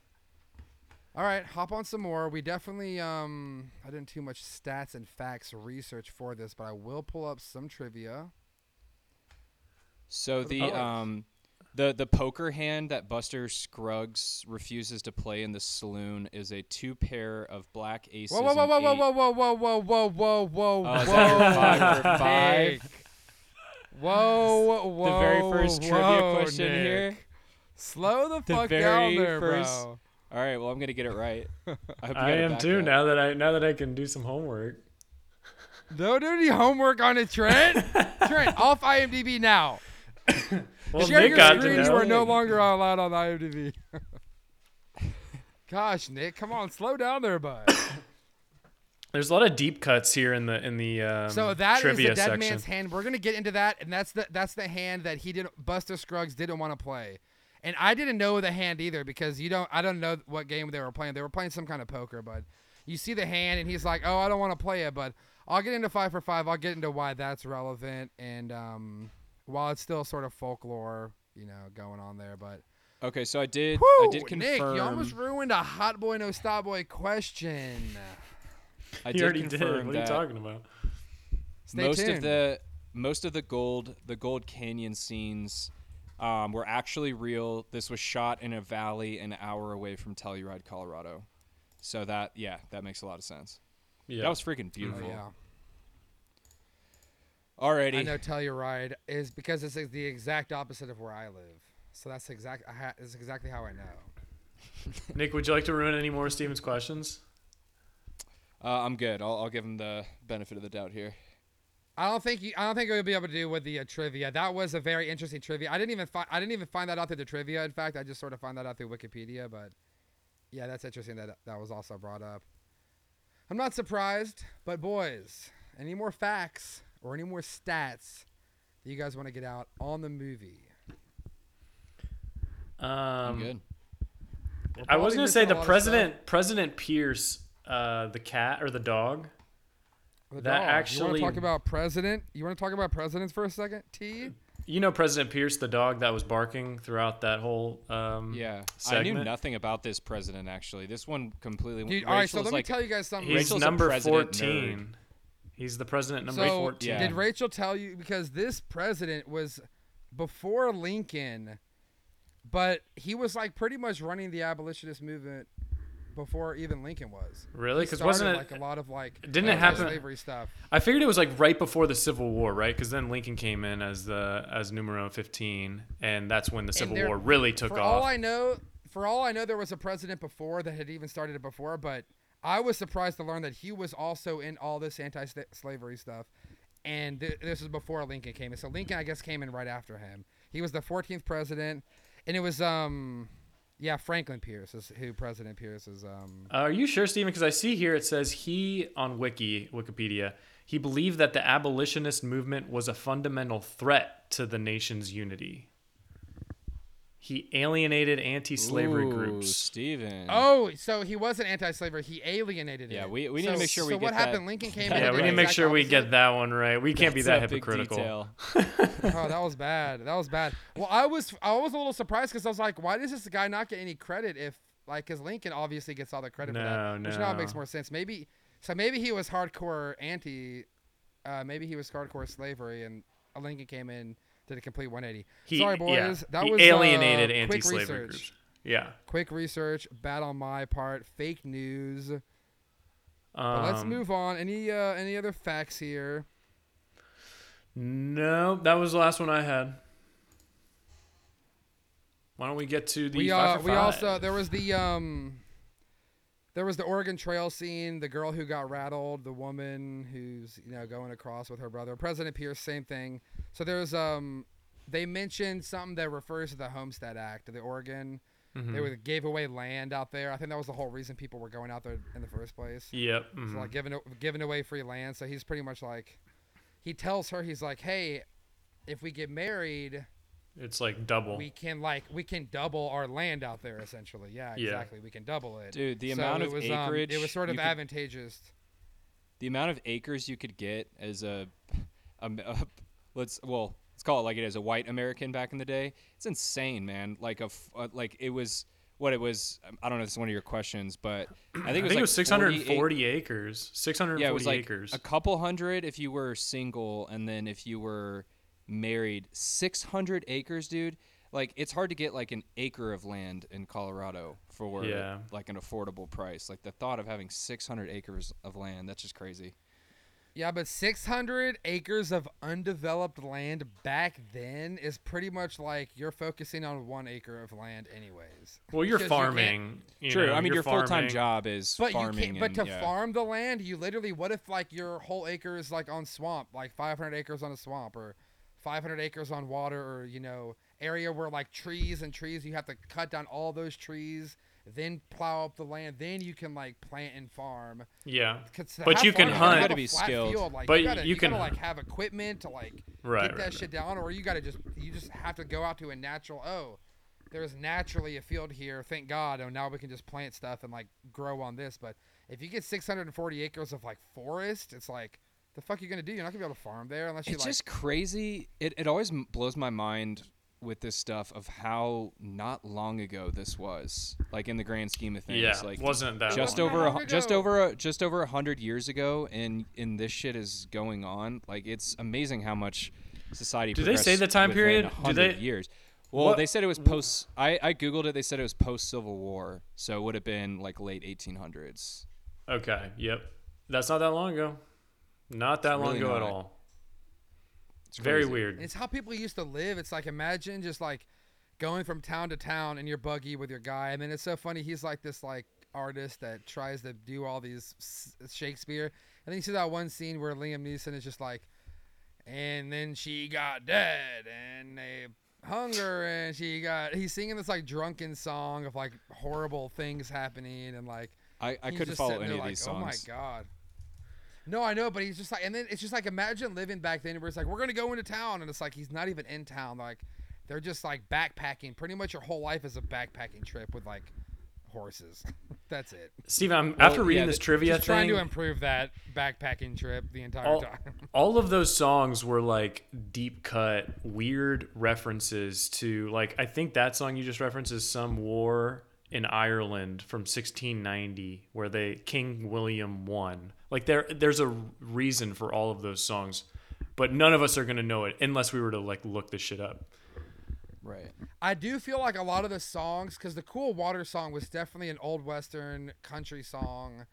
All right, hop on some more. We definitely um I didn't too much stats and facts research for this, but I will pull up some trivia. So the the boys. um the the poker hand that Buster Scruggs refuses to play in the saloon is a two pair of black aces. Whoa, whoa, whoa, and whoa, whoa, eight- whoa, whoa, whoa, whoa, whoa, whoa, Oh, is whoa. five for [LAUGHS] five? Nick. Whoa, whoa. The very first trivia question Nick. here. Slow the The fuck down there, first- bro. All right, well I'm gonna get it right. I, hope you [LAUGHS] I am too. up. Now that I now that I can do some homework. Don't do any homework on it, Trent. [LAUGHS] Trent, off IMDb now. Well, Share Nick your screen. You are no longer allowed on IMDb. [LAUGHS] Gosh, Nick, come on, slow down there, bud. [COUGHS] There's a lot of deep cuts here in the in the um, so that is trivia the dead section. man's hand. We're gonna get into that, and that's the that's the hand that he didn't. Buster Scruggs didn't want to play, and I didn't know the hand either because you don't. I don't know what game they were playing. They were playing some kind of poker, but you see the hand, and he's like, "Oh, I don't want to play it," but I'll get into five for five. I'll get into why that's relevant, and um, while it's still sort of folklore, you know, going on there, but. Okay, so I did I did confirm Nick, you almost ruined a hot boy no stop boy question. I You did already did. confirm What are you talking about? Stay most tuned. of the most of the gold the gold canyon scenes um, were actually real this was shot in a valley an hour away from telluride colorado so that yeah that makes a lot of sense Yeah. that was freaking Oh, beautiful yeah. Alrighty I know Telluride is because it's the exact opposite of where I live. So that's exact. I ha- It's exactly how I know. [LAUGHS] Nick, would you like to ruin any more of Steven's questions? uh, i'm good I'll, I'll give him the benefit of the doubt here I don't think you. I don't think we'll be able to do with the uh, trivia. That was a very interesting trivia. I didn't even find. I didn't even find that out through the trivia. In fact, I just sort of found that out through Wikipedia. But yeah, that's interesting that that was also brought up. I'm not surprised. But boys, any more facts or any more stats that you guys want to get out on the movie? Um, i'm good We're I was gonna say the president, President Pierce, uh, the cat or the dog. The That dog. You want to talk about president? You want to talk about presidents for a second? T. You know President Pierce, the dog that was barking throughout that whole. Um, yeah i knew nothing about this president actually this one completely Dude, all right. So Rachel's let me like, tell you guys something. He's Rachel's number president nerd. Fourteen. He's the president number so fourteen. Yeah. did Rachel tell you because this president was before Lincoln, but he was like pretty much running the abolitionist movement before even Lincoln was. Really? Because started, wasn't it? like a lot of like Didn't it anti happen- slavery stuff? I figured it was like right before the Civil War, right? Because then Lincoln came in as the as numero fifteen, and that's when the Civil there- War really took for off. all I know, for all I know, there was a president before that had even started it before, but I was surprised to learn that he was also in all this anti-slavery stuff, and th- this was before Lincoln came in. So Lincoln, I guess, came in right after him. He was the 14th president, and it was um, yeah, Franklin Pierce is who President Pierce is um. Are you sure, Stephen? Because I see here it says he on Wiki Wikipedia he believed that the abolitionist movement was a fundamental threat to the nation's unity. He alienated anti-slavery Ooh, groups. steven Oh, so he wasn't anti-slavery. He alienated it. Yeah, we- we need to make sure we So get what that- happened? Lincoln [LAUGHS] came in. Yeah, did we need to make exact sure we get that one right. We can't be that hypocritical. [LAUGHS] oh, that was bad. That was bad. Well, I was I was a little surprised because I was like, why does this guy not get any credit if like because Lincoln obviously gets all the credit for that, No, which now makes more sense. Maybe so maybe he was hardcore anti, uh, maybe he was hardcore slavery and Lincoln came in did a complete 180. He, Sorry, yeah, boys. That he was alienated uh, quick anti-slavery research. groups. Yeah. Quick research, bad on my part, fake news. Um, let's move on. Any uh, any other facts here? No, that was the last one I had. Why don't we get to the we five uh, for we also there was the um there was the Oregon Trail scene, the girl who got rattled, the woman who's you know going across with her brother. President Pierce, same thing. So there's um they mentioned something that refers to the Homestead Act, of the Oregon. Mhm. They were, gave away land out there. I think that was the whole reason people were going out there in the first place. Yep. So mhm. like giving giving away free land. So he's pretty much like, he tells her he's like, hey, if we get married, It's like double. we can like we can double our land out there essentially. Yeah, Yeah. exactly. We can double it. Dude, the So amount it of was, um, acreage it was sort of you could- advantageous. the amount of acres you could get as a, a, a- let's well let's call it like it is a white American back in the day. It's insane, man. Like a f- uh, like it was what it was. um, I don't know if it's one of your questions, but I think it was, I think it like was 640 acres. 640 Yeah, it was like acres. a couple hundred if you were single, and then if you were married, six hundred acres, dude. Like it's hard to get like an acre of land in Colorado for Yeah. like an affordable price. Like the thought of having six hundred acres of land, that's just crazy. Yeah, but 600 acres of undeveloped land back then is pretty much like you're focusing on one acre of land, anyways. well, you're because you farming. you True. know, I mean, your full time job is But farming. you. But and, to yeah. farm the land, you literally. What if like your whole acre is like on swamp, like 500 acres on a swamp, or 500 acres on water, or you know, area where like trees and trees, you have to cut down all those trees, then plow up the land, then you can like plant and farm. yeah But you can hunt. You gotta be skilled. Field, like, But you, gotta, you you can- gotta like have equipment to like Right. get that right, shit down, or you gotta just you just have to go out to a natural. Oh, there's naturally a field here. Thank God. And now we can just plant stuff and like grow on this. But if you get 640 acres of like forest, it's like the fuck are you gonna do? You're not gonna be able to farm there unless you It's like. just crazy. It it always m- blows my mind with this stuff of how not long ago this was. Like in the grand scheme of things. Yeah. Like wasn't that just long. over a, just over a, just over a hundred years ago, and and this shit is going on. Like it's amazing how much society. Do they say the time period? Do they- years? Well, What- they said it was post. I I googled it. They said it was post Civil War, so it would have been like late 1800s. Okay. Yep. That's not that long ago. Not that long really ago at all. It's Very crazy. weird. It's how people used to live. It's like imagine just like going from town to town in your buggy with your guy. I mean, it's so funny. He's like this like artist that tries to do all these s- Shakespeare. And then you see that one scene where Liam Neeson is just like, and then she got dead, and they hung her, and she got. He's singing this like drunken song of like horrible things happening, and like I, I couldn't just follow sitting any there of like, these songs. Oh my god. No, I know, but he's just like, and then it's just like, imagine living back then where it's like, we're gonna go into town, and it's like he's not even in town. Like, they're just like backpacking. Pretty much your whole life is a backpacking trip with like horses. [LAUGHS] That's it. Steven, I'm, Well, after reading yeah, this trivia Just trying to improve that backpacking trip the entire all, time. [LAUGHS] all of those songs were like deep cut, weird references to like I think that song you just referenced is some war in Ireland from 1690 where they King William won. Like there there's a reason for all of those songs, but none of us are gonna know it unless we were to like look this shit up. Right. I do feel like a lot of the songs, because the Cool Water song was definitely an old Western country song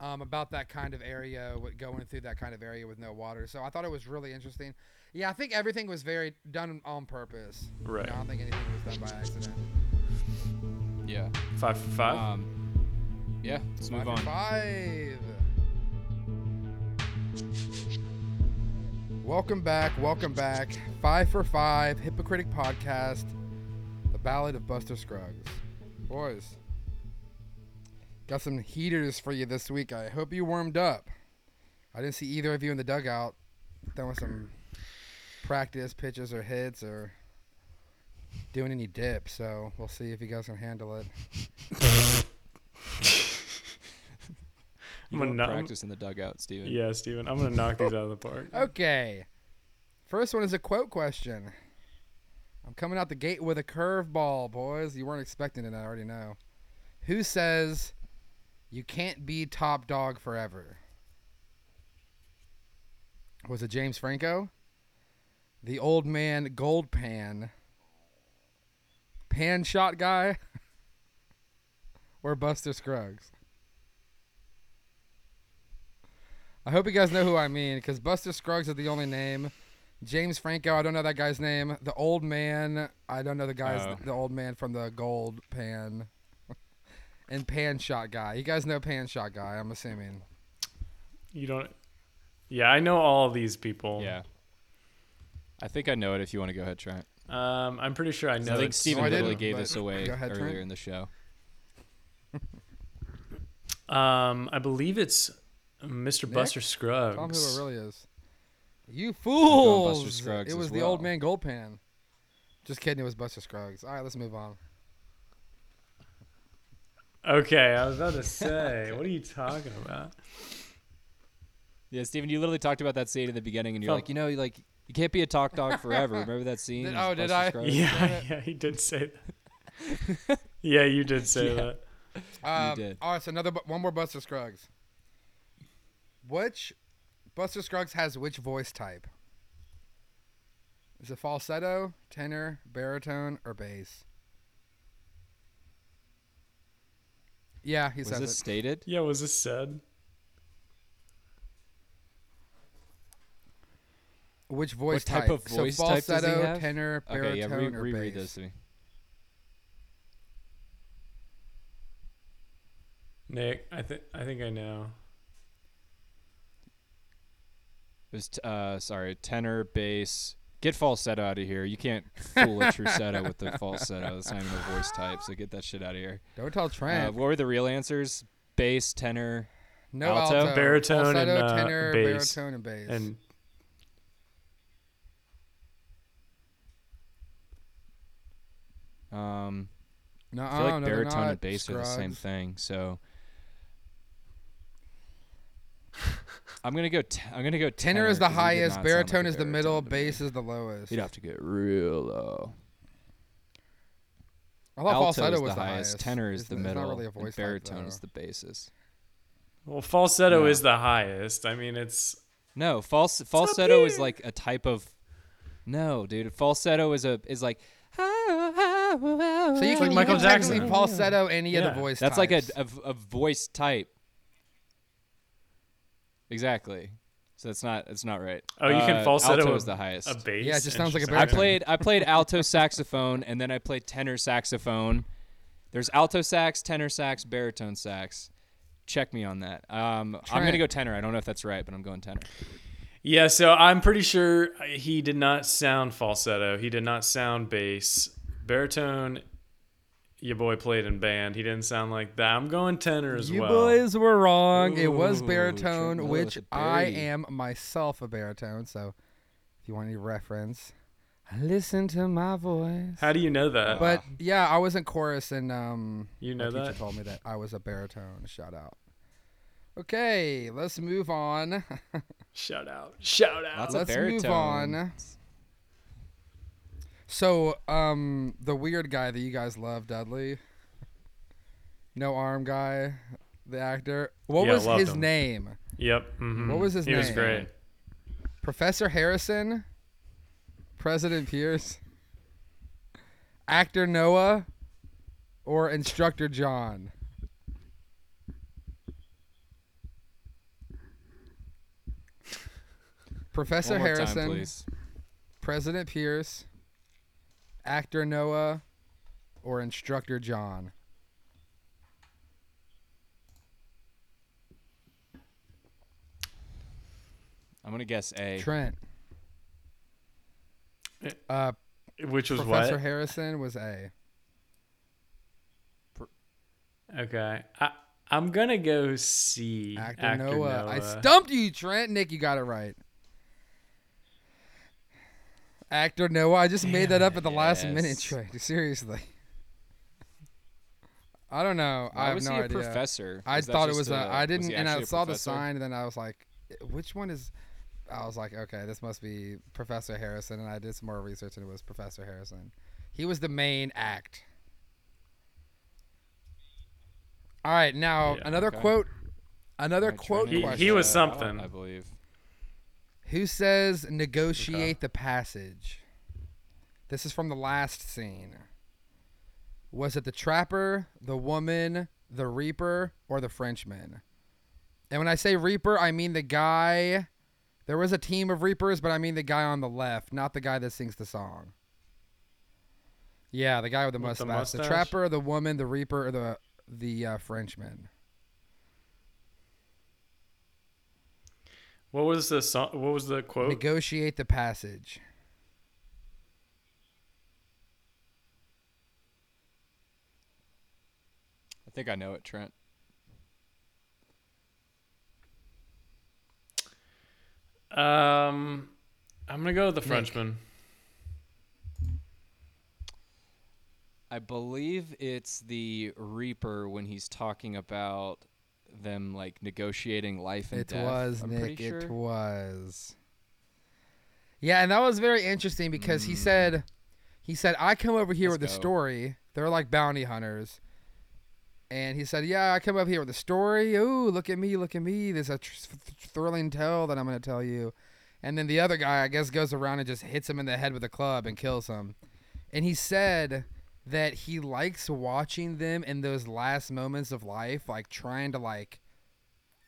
um, about that kind of area, going through that kind of area with no water. So I thought it was really interesting. Yeah, I think everything was very done on purpose. You know, Right. I don't think anything was done by accident. Yeah. Five for five. Um. Yeah. Let's move on. for Five. Welcome back. Welcome back. Five for five, Hypocritic Podcast, the Ballad of Buster Scruggs. Boys, got some heaters for you this week. I hope you warmed up. I didn't see either of you in the dugout throwing some practice pitches or hits or doing any dips. So we'll see if you guys can handle it. [LAUGHS] You I'm gonna practice in the dugout, Steven. yeah, Steven, I'm gonna knock these out of the park. [LAUGHS] Okay. First one is a quote question. I'm coming out the gate with a curveball, boys. You weren't expecting it, I already know. Who says you can't be top dog forever? Was it James Franco? The old man gold pan? Pan shot guy? [LAUGHS] or Buster Scruggs? I hope you guys know who I mean, because Buster Scruggs is the only name James Franco, I don't know that guy's name. The old man, I don't know the guy's Oh. the old man from the gold pan. [LAUGHS] and pan shot guy. You guys know pan shot guy, I'm assuming. You don't. Yeah, I know all these people. Yeah. I think I know it. If you want to go ahead, Trent. Um, I'm pretty sure I know. I think it's- Steven Oh, literally didn't, gave this away ahead, earlier Trent. in the show. [LAUGHS] Um, I believe it's Mr. Nick? Buster Tell him who it really is. You going Buster fools! Scruggs It was as the old man gold pan. Just kidding, it was Buster Scruggs. All right, let's move on. Okay, I was about to [LAUGHS] say, what are you talking about? Yeah, Steven, you literally talked about that scene in the beginning, and you're Oh. like, you know, like you can't be a talk dog [LAUGHS] forever. Remember that scene? Did- It was oh, did I? Scruggs? Yeah, [LAUGHS] yeah, he did say that. yeah, you did say Yeah. that. Um, did. All right, so another bu- one more Buster Scruggs. Which Buster Scruggs has which voice type? Is it falsetto, tenor, baritone, or bass? Yeah, he Was says this it. stated? Yeah, was this said? Which voice type type? of voice so type does he falsetto, have? tenor, Okay, baritone, yeah, re- or reread bass? this to me. Nick, I think I think I know. It was t- uh, sorry, tenor, bass. Get falsetto out of here. You can't fool a trussetto with the falsetto. That's not even a voice type. So get that shit out of here. Don't tell Uh, what were the real answers? Bass, tenor. no alto? alto, Baritone falsetto, and, uh, tenor, bass. baritone, and bass. And Um, no, I feel like no, baritone not. and bass are the same thing. So I'm gonna go. T- I'm gonna go. Tenor is the highest, baritone like a is the middle, baritone to me. bass is the lowest. You'd have to get real low. I thought Alto falsetto is was the highest. Tenor is It's- the middle. Not really a and voice type, baritone though. is the bassest. well, falsetto No. is the highest. I mean, it's No, false falsetto is like a type of. No, dude, falsetto is a is like. So you like can, you Michael can Jackson. falsetto any of the voice That's like a, a a voice type. Exactly. So it's not it's not right. Oh, you can Uh, falsetto Alto a- is the highest. a bass. Yeah, it just sounds like a I baritone. played I played alto saxophone and then I played tenor saxophone. There's alto sax, tenor sax, baritone sax. Check me on that. Um, I'm gonna go tenor. I don't know if that's right, but I'm going tenor. Yeah, so I'm pretty sure he did not sound falsetto. He did not sound bass. Baritone, your boy played in band. He didn't sound like that. I'm going tenor as You well. boys were wrong. it was baritone, Trent which with I am myself a baritone. So, if you want any reference, listen to my voice. How do you know that? But yeah, I was in chorus, and um, you my know teacher that? told me that I was a baritone. Shout out. Okay, let's move on. [LAUGHS] Shout out. Shout out. Lots let's move on. Baritones. So, um, the weird guy that you guys love, Dudley. No arm guy, the actor. What Yeah, was loved his him. name? Yep. mhm. What was his he was great. Professor Harrison, President Pierce, Actor Noah, or Instructor John? Professor One more Harrison, time, please. President Pierce, Actor Noah, or Instructor John? I'm gonna guess A. Trent. Eh, Uh, Which was Professor what? Professor Harrison was A. Okay. I, I'm gonna go C. Actor, Noah. I stumped you, Trent. Nick, you got it right. Actor Noah. I just made that up at the last minute, Trey. Seriously. I don't know. Why I have was no he a idea. professor? I Was thought it was a. a- I didn't, and I saw the sign, and then I was like, which one is? I was like, okay, this must be Professor Harrison, and I did some more research, and it was Professor Harrison. He was the main act. All right, now Yeah, another okay. quote. Another quote He- question. he was uh, something. I believe. Who says negotiate the passage? This is from the last scene. Was it the trapper, the woman, the reaper, or the Frenchman? And when I say reaper, I mean the guy There was a team of Reapers, but I mean the guy on the left, not the guy that sings the song. Yeah, the guy with the With the mustache. The, trapper, the woman, the Reaper, or the the uh, Frenchman. What was the song? What was the quote? Negotiate the passage. I think I know it, Trent. Um, I'm gonna go with the Nick. Frenchman. I believe it's the Reaper when he's talking about them like negotiating life and It death. was I'm Nick. sure. It was. Yeah, and that was very interesting because he Mm. said, he said, I come over here Let's with a go. story. They're like bounty hunters. And he said, Yeah, I come up here with a story. Ooh, look at me, look at me. There's a tr- th- thrilling tale that I'm going to tell you. And then the other guy, I guess, goes around and just hits him in the head with a club and kills him. And he said that he likes watching them in those last moments of life, like trying to like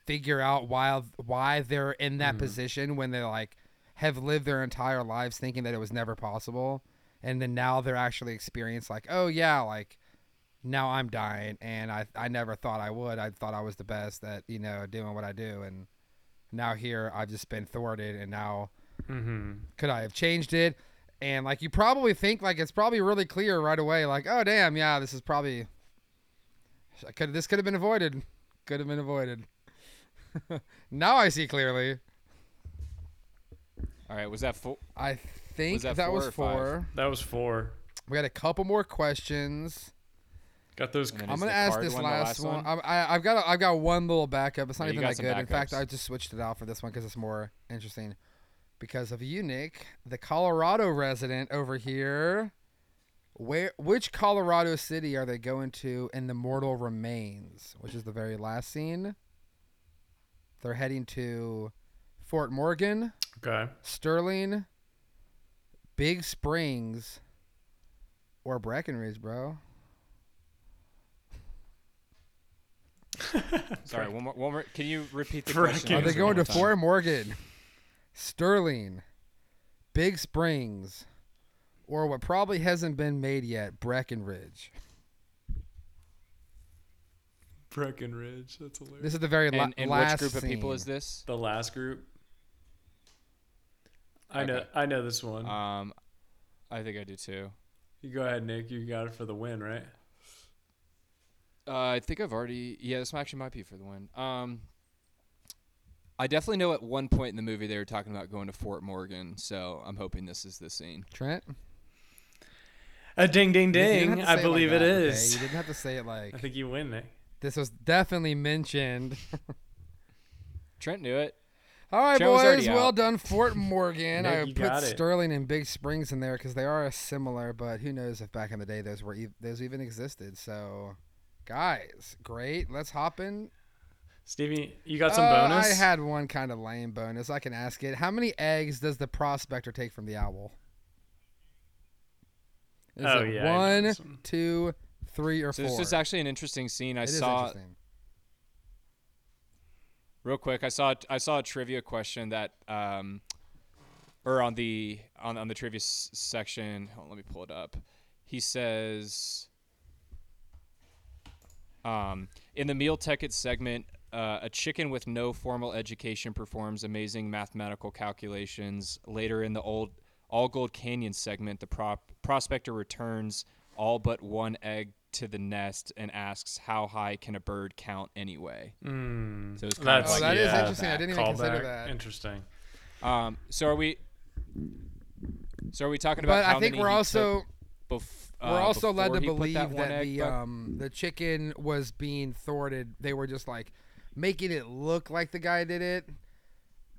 figure out why why they're in that Mhm. position when they like have lived their entire lives thinking that it was never possible and then now they're actually experienced like oh yeah like now i'm dying and i i never thought i would i thought i was the best at you know doing what i do and now here i've just been thwarted and now Mm-hmm. could i have changed it and like you probably think like it's probably really clear right away like oh damn yeah this is probably I could this could have been avoided. Could have been avoided. [LAUGHS] Now i see clearly. All right, was that four? I think Was that that four was or five? four That was four. we had a couple more questions. Got those. And then i'm gonna ask this one last, last one, one? I, I, i've got a, i've got one little backup. It's not Yeah, even got that some good. In fact i just switched it out for this one because it's more interesting because of you nick the colorado resident over here where which colorado city are they going to in the mortal remains which is the very last scene they're heading to fort morgan Okay. sterling big springs or breckenridge bro Sorry, one more. One more. Can you repeat the [LAUGHS] question? Are they going to? Fort Morgan, Sterling, Big Springs, or what probably hasn't been made yet, Breckenridge? Breckenridge. That's hilarious. This is the very la- And, and last which group of people is this? the last group. I know. I know this one. Um, I think I do too. you go ahead, Nick. You got it for the win, right? Uh, I think I've already. Yeah, this actually might be for the win. Um, I definitely know at one point in the movie they were talking about going to Fort Morgan, so I'm hoping this is the scene. Trent? A ding, ding, Nick, you didn't ding! I say it believe like it that, okay? You didn't have to say it like I think you win, Nick. this was definitely mentioned. [LAUGHS] Trent knew it. All right, Trent was boys. Well out. done, [LAUGHS] Fort Morgan. Nick, I you put. Sterling and Big Springs in there because they are similar, but who knows if back in the day those were ev- those even existed. So, guys, great. Let's hop in. Stevie, you got some Uh, bonus. I had one kind of lame bonus. I can ask it. How many eggs does the prospector take from the owl? Is Oh, it yeah, I know one, this one. two, three, or So four? this is actually an interesting scene. I It is saw interesting. real quick. I saw I saw a trivia question that um, or on the on on the trivia s- section. Hold on, let me pull it up. He says, um, in the meal ticket segment, uh, a chicken with no formal education performs amazing mathematical calculations. Later in the old all gold canyon segment, the prop, prospector returns all but one egg to the nest and asks, "How high can a bird count anyway?" Mm, So it's kind of that's Oh, that is yeah, interesting. I didn't even consider callback. that. Interesting. Um, so are we? So are we talking about? But how I think many we're also took bef- we're uh, also led to before he put believe that, that, the um the chicken was being thwarted. They were just like making it look like the guy did it,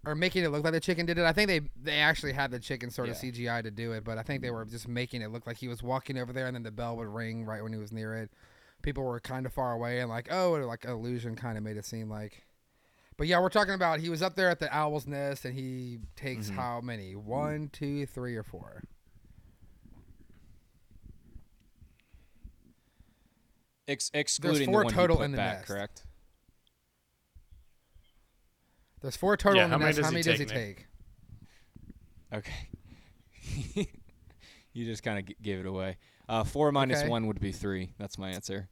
or making it look like the chicken did it. I think they they actually had the chicken sort of Yeah. CGI to do it, but I think they were just making it look like he was walking over there, and then the bell would ring right when he was near it. People were kind of far away, and like oh, like illusion kind of made it seem like. But yeah, we're talking about he was up there at the owl's nest, and he takes Mhm. how many? One, two, three, or four? Ex- excluding four the one total in the back, nest. correct? There's four total Yeah, in the how many nest. does How he many does he take, Nick? Okay. [LAUGHS] you just kind of g- gave it away. Uh, four minus Okay. one would be three. That's my answer.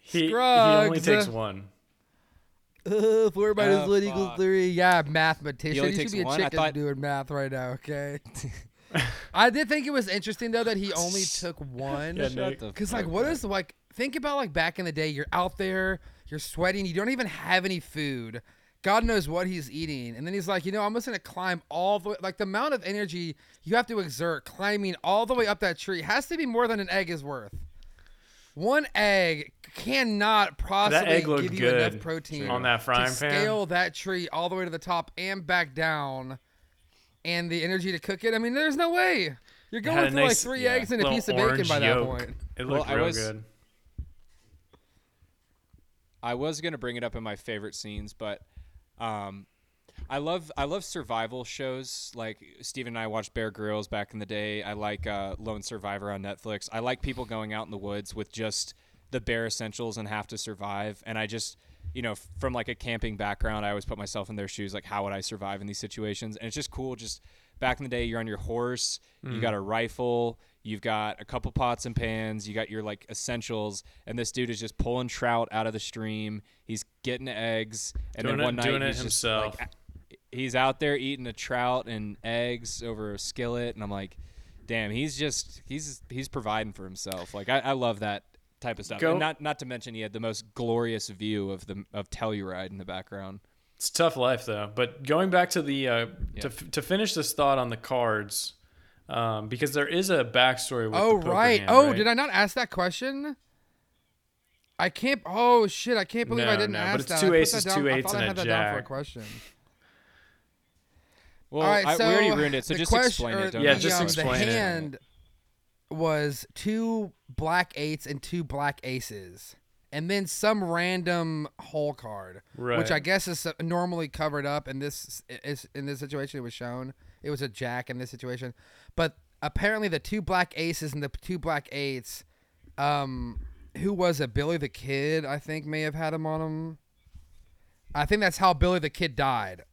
He, he only takes one. Uh, four minus Oh, one equals three. Yeah, mathematician. only You should be a one? Chicken thought- doing math right now. Okay. [LAUGHS] [LAUGHS] I did think it was interesting though that he only took one. Yeah, Shut Nick. the Cause like, fuck what up. is like? Think about like back in the day. You're out there, you're sweating, you don't even have any food. God knows what he's eating, and then he's like, you know, I'm just gonna climb all the way. Like the amount of energy you have to exert climbing all the way up that tree has to be more than an egg is worth. One egg cannot possibly egg give you enough protein on that frying to pan. scale that tree all the way to the top and back down, and the energy to cook it. I mean, there's no way. You're going a through like three yeah, eggs and a piece of bacon orange by that point. It Well, looked I real was- good. I was gonna bring it up in my favorite scenes, but um, I love I love survival shows. Like Steven and I watched Bear Grylls back in the day. I like uh, Lone Survivor on Netflix. I like people going out in the woods with just the bare essentials and have to survive. And I just you know from like a camping background, I always put myself in their shoes. Like how would I survive in these situations? And it's just cool. Just back in the day, you're on your horse. You got mm. a rifle. You've got a couple pots and pans. You got your like essentials, and this dude is just pulling trout out of the stream. He's getting eggs, and Doing then it- one night doing it he's just like, he's out there eating a trout and eggs over a skillet, and I'm like, damn, he's just he's he's providing for himself. Like I, I love that type of stuff. Go- And not not to mention he had the most glorious view of the of Telluride in the background. It's a tough life though. But going back to the uh, Yeah. to to finish this thought on the cards, um, because there is a backstory with Oh the right. hand, oh, right? did I not ask that question? I can't. Oh shit! I can't believe I didn't no, ask but it's that. two I put aces, that down, two I eights, thought and I a had that down for a jack. question. Well, All right, I, so we already ruined it, so just question, explain it. Don't Yeah, the, just um, explain the it. Was two black eights and two black aces, and then some random hole card, Right. which I guess is normally covered up. In this is in this situation, it was shown it was a jack in this situation, but apparently the two black aces and the two black eights, um, who was it? Billy the Kid, I think, may have had him on him. I think that's how Billy the Kid died.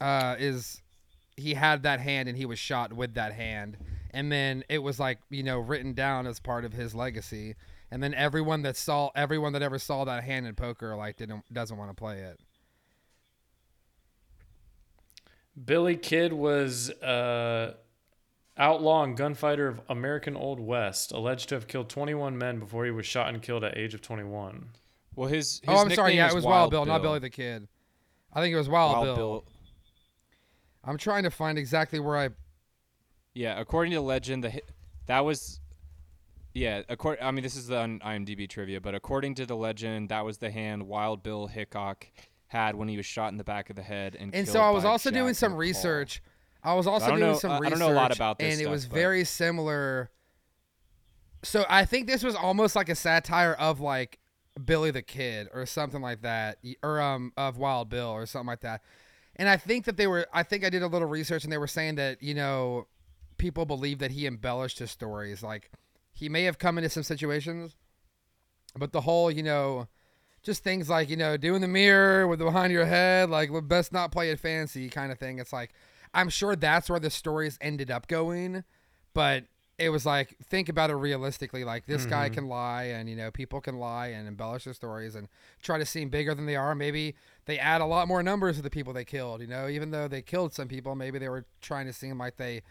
Uh, is he had that hand and he was shot with that hand and then it was like you know written down as part of his legacy and then everyone that saw everyone that ever saw that hand in poker like didn't doesn't want to play it Billy Kidd was uh, outlaw and gunfighter of American Old West, alleged to have killed 21 men before he was shot and killed at age of 21. Well, his, his oh i'm sorry yeah it was wild, bill, Bill, not billy the kid i think it was wild, Wild bill. Bill. i'm trying to find exactly where i Yeah, according to legend, the that was. Yeah, according. I mean, this is the on IMDb trivia, but according to the legend, that was the hand Wild Bill Hickok had when he was shot in the back of the head and. and so i was also doing some research i was also don't doing know- some I- I research don't know a lot about this and it was but- very similar so i think this was almost like a satire of like billy the kid or something like that or um of wild bill or something like that and i think that they were i think i did a little research and they were saying that you know people believe that he embellished his stories. Like he may have come into some situations but the whole you know just things like you know doing the mirror with the behind your head like well, best not play it fancy kind of thing. It's like i'm sure that's where the stories ended up going but it was like think about it realistically. Like this guy mm-hmm. can lie and you know people can lie and embellish their stories and try to seem bigger than they are. Maybe they add a lot more numbers to the people they killed you know even though they killed some people maybe they were trying to seem like they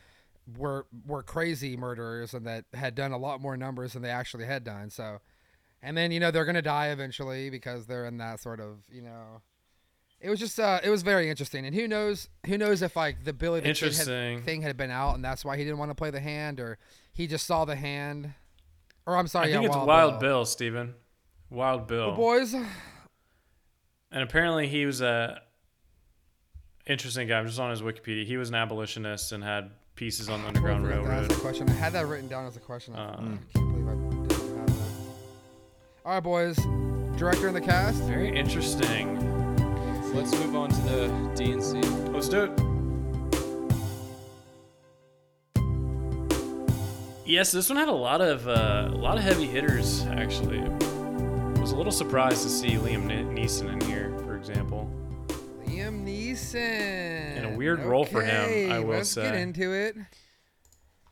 were were crazy murderers and that had done a lot more numbers than they actually had done so and then you know they're gonna die eventually because they're in that sort of you know it was just uh it was very interesting and who knows who knows if like the billy the Kid had, Interesting. thing had been out and that's why he didn't want to play the hand or he just saw the hand or i'm sorry I think yeah, it's wild, Wild bill. Bill, Steven. Wild Bill. Well, boys and apparently he was a interesting guy. I'm just on his Wikipedia. He was an abolitionist and had pieces on the Underground totally forgot to ask Railroad. that question i had that written down as a question I, Uh, I can't believe i didn't have that all right boys director and the cast Very interesting. Let's move on to the DNC. Let's do it. Yes, this one had a lot of uh, a lot of heavy hitters. Actually, I was a little surprised to see Liam Neeson in here, for example. liam Liam Neeson. In a weird role for him, I will let's get into it.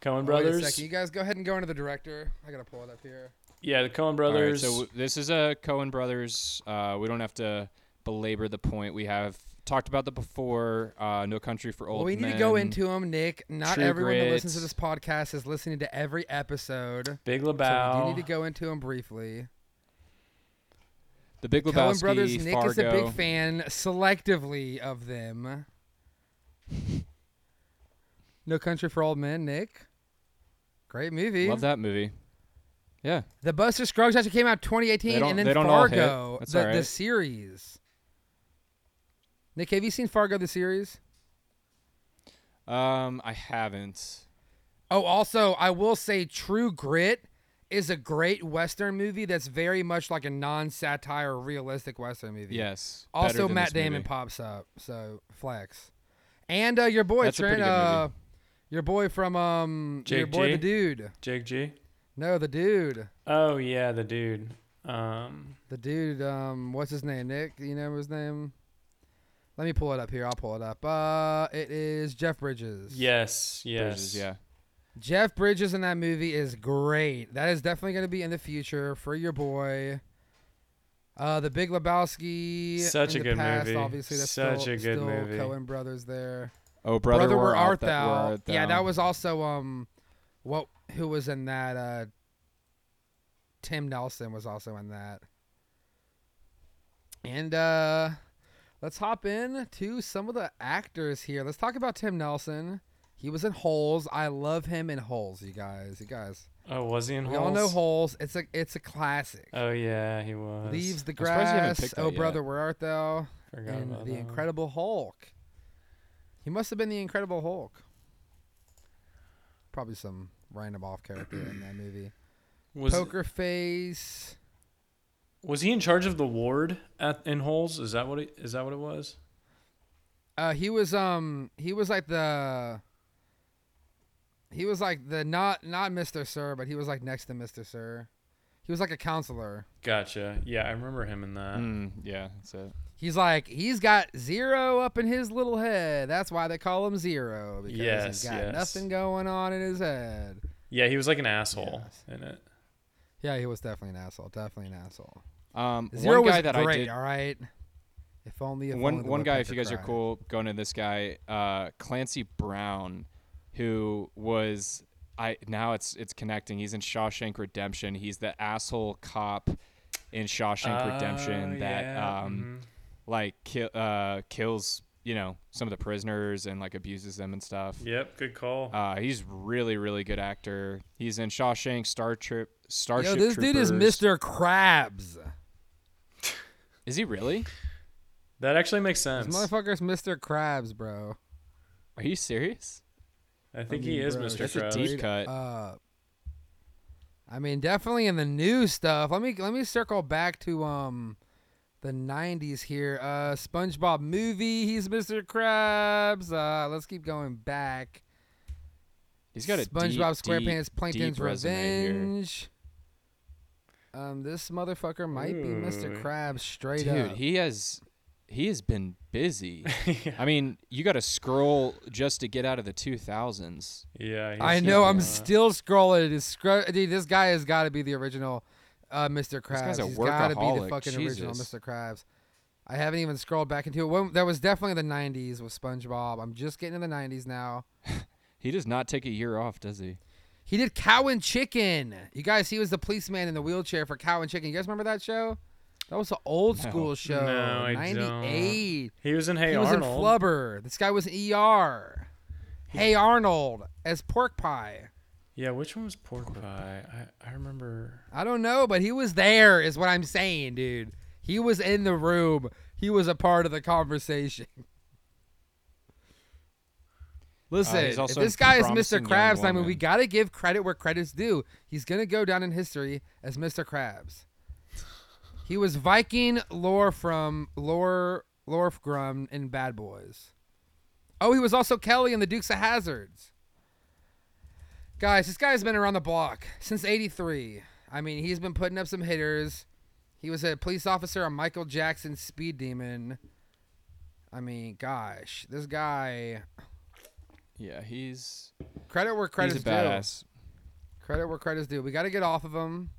Coen Wait a Brothers. second. You guys go ahead and go into the director. I gotta pull it up here. Yeah, the Coen All right, Brothers. so w- this is a Coen Brothers. Uh, we don't have to belabor the point. We have talked about that before. Uh, no Country for Old Well, we need Men. to go into them, Nick. Not True everyone that listens to this podcast is listening to every episode. Big So we Lebowski. do need to go into them briefly. the Big Coen Lebowski. Brothers. Nick Fargo. is a big fan, selectively of them. [LAUGHS] No Country for Old Men. Nick, great movie. Love that movie. Yeah, The Buster Scruggs actually came out 2018, and then they don't all hit. Fargo, the, all the series. Nick, have you seen Fargo the series? um, I haven't. Oh, also, I will say True Grit is a great Western movie that's very much like a non-satire, realistic Western movie. Yes. Also, Matt Damon movie. pops up, so flex. And uh, your boy That's Trent, uh, your boy from um, your boy G? the dude. Jake G. No, the dude, Oh yeah, the dude. Um, the dude. Um, what's his name? Nick, you know his name. Let me pull it up here. I'll pull it up. Uh, it is Jeff Bridges. yes, yes. Bridges, yeah. Jeff Bridges in that movie is great. That is definitely going to be in the future for your boy. Uh, the Big Lebowski. Such in a the good past, movie. Obviously, that's Such still, a good still movie. Coen brothers there. Oh, brother, Brother, where where art thou? thou? Where art Yeah, thou? that was also um, what who was in that? Uh, Tim Nelson was also in that. And uh, let's hop in to some of the actors here. Let's talk about Tim Nelson. He was in Holes. I love him in Holes, you guys. You guys. Oh, was he in We Holes? all know Holes. It's a it's a classic. Oh yeah, he was. Leaves the I'm surprised you haven't grass. picked that Oh yet. brother, where art thou? Forgot and about the that. Incredible Hulk. He must have been the Incredible Hulk. Probably some random off character in that movie. Was Poker Face. was he in charge of the ward at in Holes? Is that what it, is that what it was? Uh, he was um he was like the. He was like the not not Mister Sir, but he was like next to Mister Sir. He was like a counselor. Gotcha. Yeah, I remember him in that. Mm, yeah, that's it. He's like he's got zero up in his little head. That's why they call him Zero because Yes, he's got yes. nothing going on in his head. Yeah, he was like an asshole Yes. in it. Yeah, he was definitely an asshole. Definitely an asshole. Um, Zero one guy was that great. I did. All right. If only. If one the one guy, if you guys are cool, going to this guy, uh, Clancy Brown, who was I now it's it's connecting. He's in Shawshank Redemption. He's the asshole cop in Shawshank Redemption Oh, that yeah, um mhm. like ki- uh kills you know some of the prisoners and like abuses them and stuff. Yep, good call. Uh, he's really really good actor. He's in Shawshank, Star Trip, Starship Yo, this dude is Mr. Krabs. Is he really? that actually makes sense. This sense. motherfucker's Mr. Krabs, bro. Are you serious? I think I he is bro, Mr. that's a deep cut. up. I mean, definitely in the new stuff. Let me let me circle back to um the '90s here. Uh, SpongeBob movie. He's Mr. Krabs. Uh, let's keep going back. He's got a SpongeBob deep, SquarePants deep, Plankton's deep. Revenge. Um, this motherfucker might be Mr. Ooh. Krabs straight Dude, up. Dude, he has he has been busy. [LAUGHS] yeah, I mean, you got to scroll just to get out of the 2000s. yeah. I know. I'm a- still scrolling. It's scro- Dude, this guy has got to be the original uh, Mr. Krabs. This guy's a He's got to be the workaholic. fucking original Mr. Krabs. I haven't even scrolled back into it. When, that was definitely the 90s with SpongeBob. I'm just getting to the 90s now. [LAUGHS] He does not take a year off, does he? He did Cow and Chicken. You guys, he was the policeman in the wheelchair for Cow and Chicken. You guys remember that show? That was an old No. school show. No, I 98. He was in Hey Arnold. he was in Flubber. This guy was in ER. Hey Arnold as Pork Pie. Yeah, which one was Pork Pie? I, I remember. I don't know, but he was there, is what I'm saying, dude. He was in the room. He was a part of the conversation. [LAUGHS] Listen, Uh, if this guy is Mr. Krabs, I mean, we got to give credit where credit's due. He's going to go down in history as Mr. Krabs. He was Viking lore from Lore Lorfgrum in Bad Boys. Oh, he was also Kelly in the Dukes of Hazards. Guys, this guy's been around the block since 83. I mean, he's been putting up some hitters. He was a police officer on Michael Jackson's Speed Demon. I mean, gosh, this guy. Yeah, he's Credit where credit's he's a due. badass. Credit where credit's due. We got to get off of him.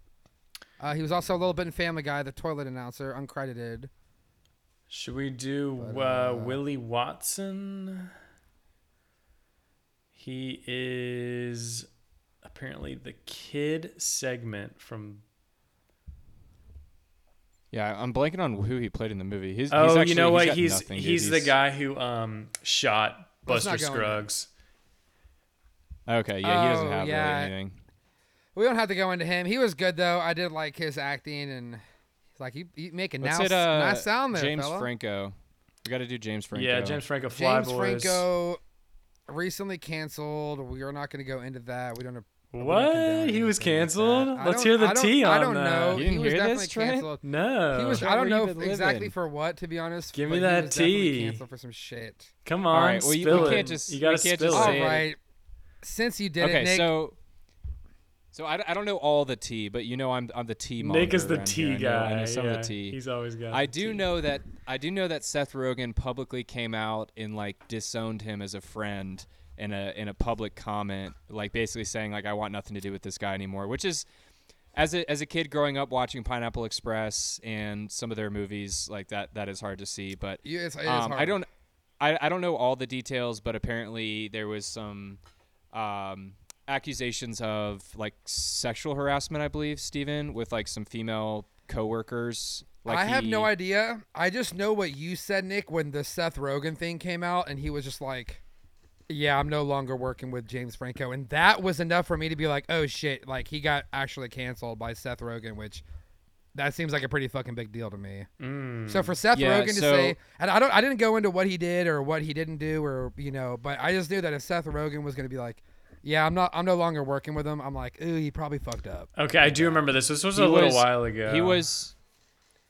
Uh, he was also a little bit in Family Guy, the toilet announcer, uncredited. Should we do But, uh, uh, Willie Watson? He is apparently the kid segment from. Yeah, I'm blanking on who he played in the movie. He's, he's Oh, actually, you know what? got He's nothing, dude. he's, the guy who um shot Buster not go into it. Scruggs. Okay, yeah, he doesn't Oh, have yeah. really anything. We don't have to go into him. He was good though. I did like his acting, and he's like he, he making Let's now hit uh, nice sound there, James fella. Franco. We got to do James Franco. Yeah, James Franco. Fly James Boys. Franco recently canceled. We are not going to go into that. We don't. we don't What? He was anything like canceled? Let's hear the I don't- tea I on don't that. know. You didn't he was hear this, definitely Trent? canceled. No. He was. Trent, I don't know you if been exactly living? for what, to be honest. Give me that was definitely tea. Canceled for some shit. Come on, right, well, you- spill we it. can't just- you gotta can't spill just it. say it. right. Since you did okay, it, Nick. so so I, I don't know all the tea, but you know I'm I'm the tea. Nick is the around tea here. I know- I guy. know some yeah, of the tea. He's always got. I the do tea. know that [LAUGHS] I do know that Seth Rogen publicly came out and like disowned him as a friend in a in a public comment, like basically saying like I want nothing to do with this guy anymore, which is as a as a kid growing up watching Pineapple Express and some of their movies like that that is hard to see, but You- it's, it is um, I hard. don't I, I don't know all the details, but apparently there was some um, accusations of like sexual harassment, I believe, Stephen, with like some female coworkers. Like I have no idea. I just know what you said, Nick, when the Seth Rogen thing came out, and he was just like, "Yeah, I'm no longer working with James Franco," and that was enough for me to be like, "Oh shit!" Like he got actually canceled by Seth Rogen, which that seems like a pretty fucking big deal to me. Mm. So for Seth Yeah, Rogen to so- say, and I don't, I didn't go into what he did or what he didn't do, or you know, but I just knew that if Seth Rogen was going to be like, "Yeah, I'm not, I'm no longer working with him," I'm like, "Ooh, he probably fucked up." Okay, I do remember this. This was He a little was- while ago. He was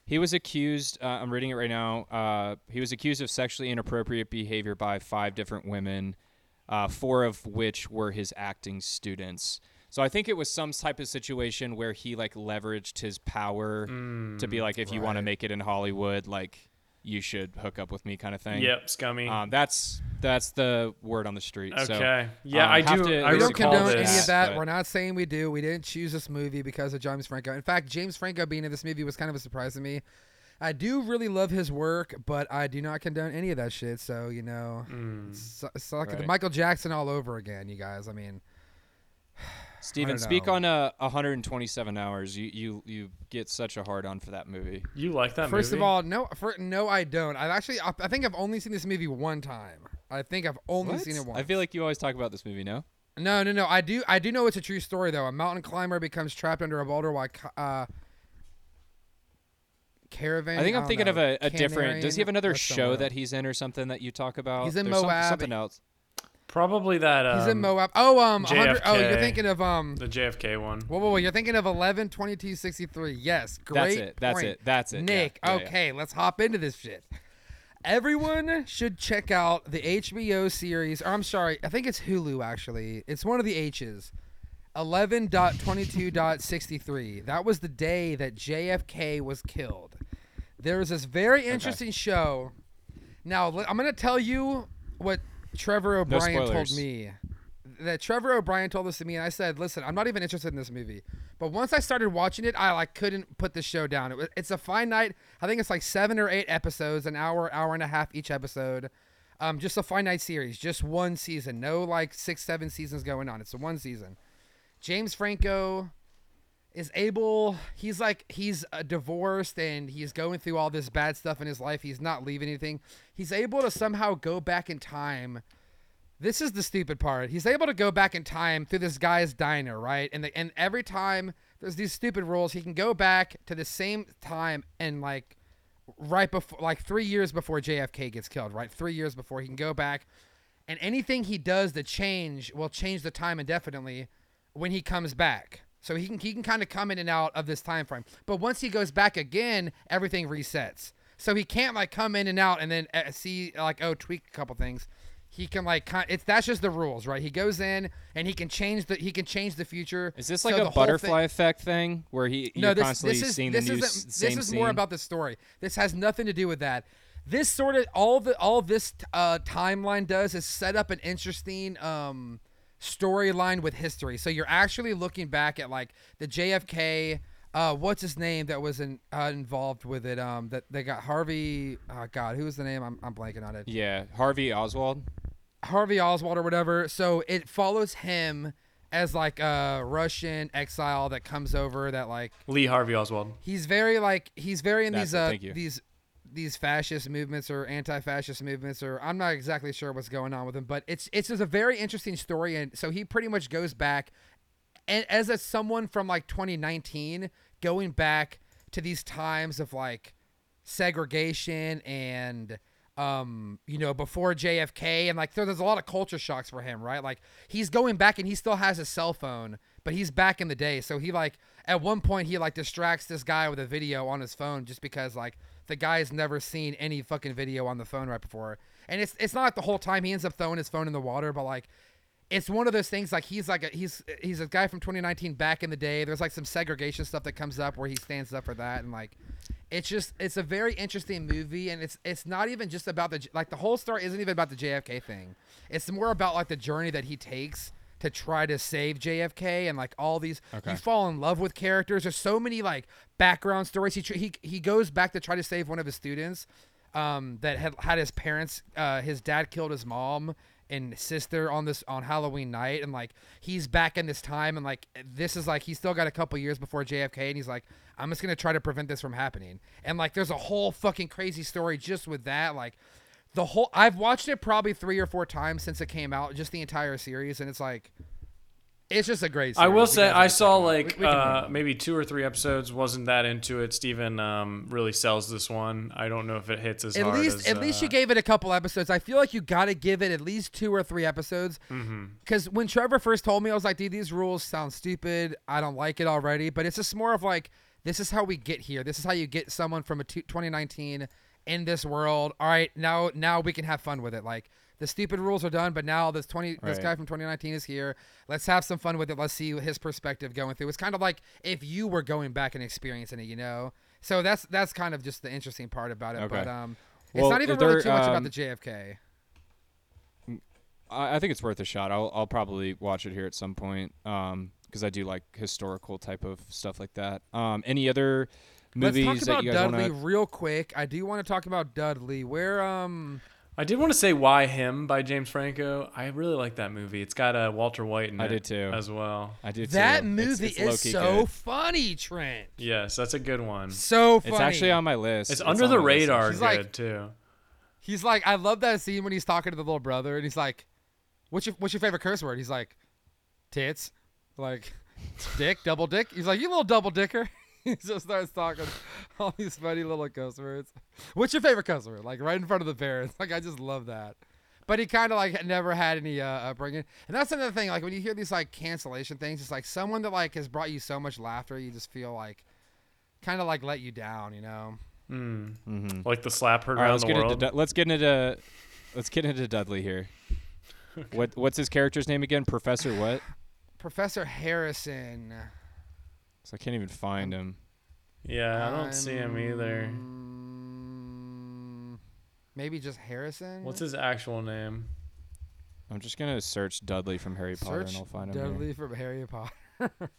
he was accused. Uh, I'm reading it right now. Uh, he was accused of sexually inappropriate behavior by five different women, uh, four of which were his acting students. So I think it was some type of situation where he like leveraged his power to be like, if you want to make it in Hollywood, like you should hook up with me, kind of thing. Yep, scummy. Um, that's that's the word on the street. So, okay. yeah, um, I do. To, I don't condone recall any of that. but- We're not saying we do. We didn't choose this movie because of James Franco. In fact, James Franco being in this movie was kind of a surprise to me. I do really love his work, but I do not condone any of that shit. So you know, Mm. it's, it's like the Right. Michael Jackson all over again, you guys. I mean, Steven, speak know. on uh, 127 hours. You you you get such a hard on for that movie. You like that first movie? of all, no, for, no, I don't. I've actually, I, I think I've only seen this movie one time. I think I've only What? seen it once. I feel like you always talk about this movie. No. No, no, no. I do. I do know it's a true story though. A mountain climber becomes trapped under a boulder while uh, caravan. I think I'm don't thinking of a, a different. Does he have another show that he's in or something that you talk about? He's in There's some- Moab. something else. Probably that. Um, He's in Moab. Oh, um, 100, oh, you're thinking of um. The JFK one. Whoa, whoa, whoa! You're thinking of 11 22 63. Yes, great. That's it. That's point. it. That's it. yeah, Nick, yeah, yeah. okay, let's hop into this shit. Everyone should check out the HBO series. Or I'm sorry, I think it's Hulu actually. It's one of the H's. 11.22.63. That was the day that JFK was killed. There was this very interesting show. Now, I'm going to tell you what Trevor O'Brien told me. That Trevor O'Brien told this to me, and I said, "Listen, I'm not even interested in this movie." But once I started watching it, I like couldn't put the show down. It was, it's a fine night. I think it's like seven or eight episodes, an hour, hour and a half each episode. Um, just a night series, just one season. No like six, seven seasons going on. It's a one season. James Franco is able. He's like he's uh, divorced and he's going through all this bad stuff in his life. He's not leaving anything. He's able to somehow go back in time. This is the stupid part. He's able to go back in time through this guy's diner, right? And the, and every time there's these stupid rules, he can go back to the same time and like right before, like three years before JFK gets killed, right? Three years before he can go back, and anything he does to change will change the time indefinitely when he comes back. So he can he can kind of come in and out of this time frame. But once he goes back again, everything resets. So he can't like come in and out and then uh, see like oh tweak a couple things. He can like it's that's just the rules, right? He goes in and he can change the he can change the future. Is this like the a whole thing- butterfly effect thing where he no, this, constantly this is seeing this the new this is scene? more about the story. This has nothing to do with that. this sort of all the all this uh, timeline does is set up an interesting um, storyline with history. So you're actually looking back at like the JFK. Uh, what's his name that was in, uh, involved with it? Um, that they got Harvey. Oh God, who was the name? I'm, I'm blanking on it. Yeah, Harvey Oswald. Harvey Oswald or whatever. So it follows him as like a Russian exile that comes over that like Lee Harvey Oswald. he's very like he's very in That's these it, uh thank you. these these fascist movements or anti-fascist movements or I'm not exactly sure what's going on with him, but it's it's just a very interesting story. And so he pretty much goes back and as a someone from like 2019 going back to these times of like segregation and um you know before JFK and like there- there's a lot of culture shocks for him right? Like he's going back and he still has his cell phone but he's back in the day. So he like at one point he like distracts this guy with a video on his phone just because like the guy's never seen any fucking video on the phone right before. And it's it's not like the whole time he ends up throwing his phone in the water but like it's one of those things like he's like a, he's he's a guy from 2019 back in the day. There's like some segregation stuff that comes up where he stands up for that and like it's just it's a very interesting movie and it's it's not even just about the like the whole story isn't even about the JFK thing. It's more about like the journey that he takes to try to save JFK and like all these Okay. you fall in love with characters there's so many like background stories he tr- he he goes back to try to save one of his students um that had had his parents uh his dad killed his mom and sister on this on Halloween night and like he's back in this time and like this is like he's still got a couple years before JFK and he's like I'm just going to try to prevent this from happening. And like there's a whole fucking crazy story just with that like the whole I've watched it probably 3 or 4 times since it came out just the entire series and it's like it's just a great I will say I saw check it out. like We- we uh, maybe two or three episodes. Wasn't that into it? Steven um, really sells this one. I don't know if it hits as at hard least as, at least uh, you gave it a couple episodes. I feel like you got to give it at least two or three episodes. Mm-hmm. Because when Trevor first told me, I was like, dude, these rules sound stupid. I don't like it already. But it's just more of like, this is how we get here. This is how you get someone from a 2019 in this world. All right, now now we can have fun with it. Like the stupid rules are done, but now this 20 this guy from 2019 is here. Let's have some fun with it. Let's see his perspective going through. It's kind of like if you were going back and experiencing it, you know. So that's that's kind of just the interesting part about it. Okay. But um, it's Well, not even really too much about um, the JFK. I, I think it's worth a shot. I'll I'll probably watch it here at some point. Um, because I do like historical type of stuff like that. Um, any other movies Let's talk that about you guys Dudley want to? real quick. I do want to talk about Dudley. Where um I did want to say "Why Him" by James Franco. I really like that movie. It's got uh, Walter White in I it did too. as well. I do that too. It's- movie it's is so good. funny, Trent. Yes, that's a good one. So funny. It's actually on my list. It's, under the radar good like- too. He's like, I love that scene when he's talking to the little brother, and he's like, "What's your What's your favorite curse word?" He's like, "Tits," like, [LAUGHS] "Dick," double dick. He's like, "You little double dicker." [LAUGHS] he just starts talking [LAUGHS] all these funny little cuss words. What's your favorite cuss word? Like right in front of the parents. [LAUGHS] Like I just love that. But he kind of like never had any uh, upbringing, and that's another thing. Like when you hear these like cancellation things, it's like someone that like has brought you so much laughter, you just feel like kind of like let you down, you know. Mm. Mm-hmm. Like the slap heard All right, around let's the get into world. Du- let's get into let's get into Dudley here. What what's his character's name again? Professor what? Professor Harrison. 'Cause I can't even find him. yeah, I don't see him either. Um, Maybe just Harrison. What's his actual name? I'm just gonna search Dudley from Harry Potter Search and I'll find him. Dudley from Harry Potter. Here. [LAUGHS]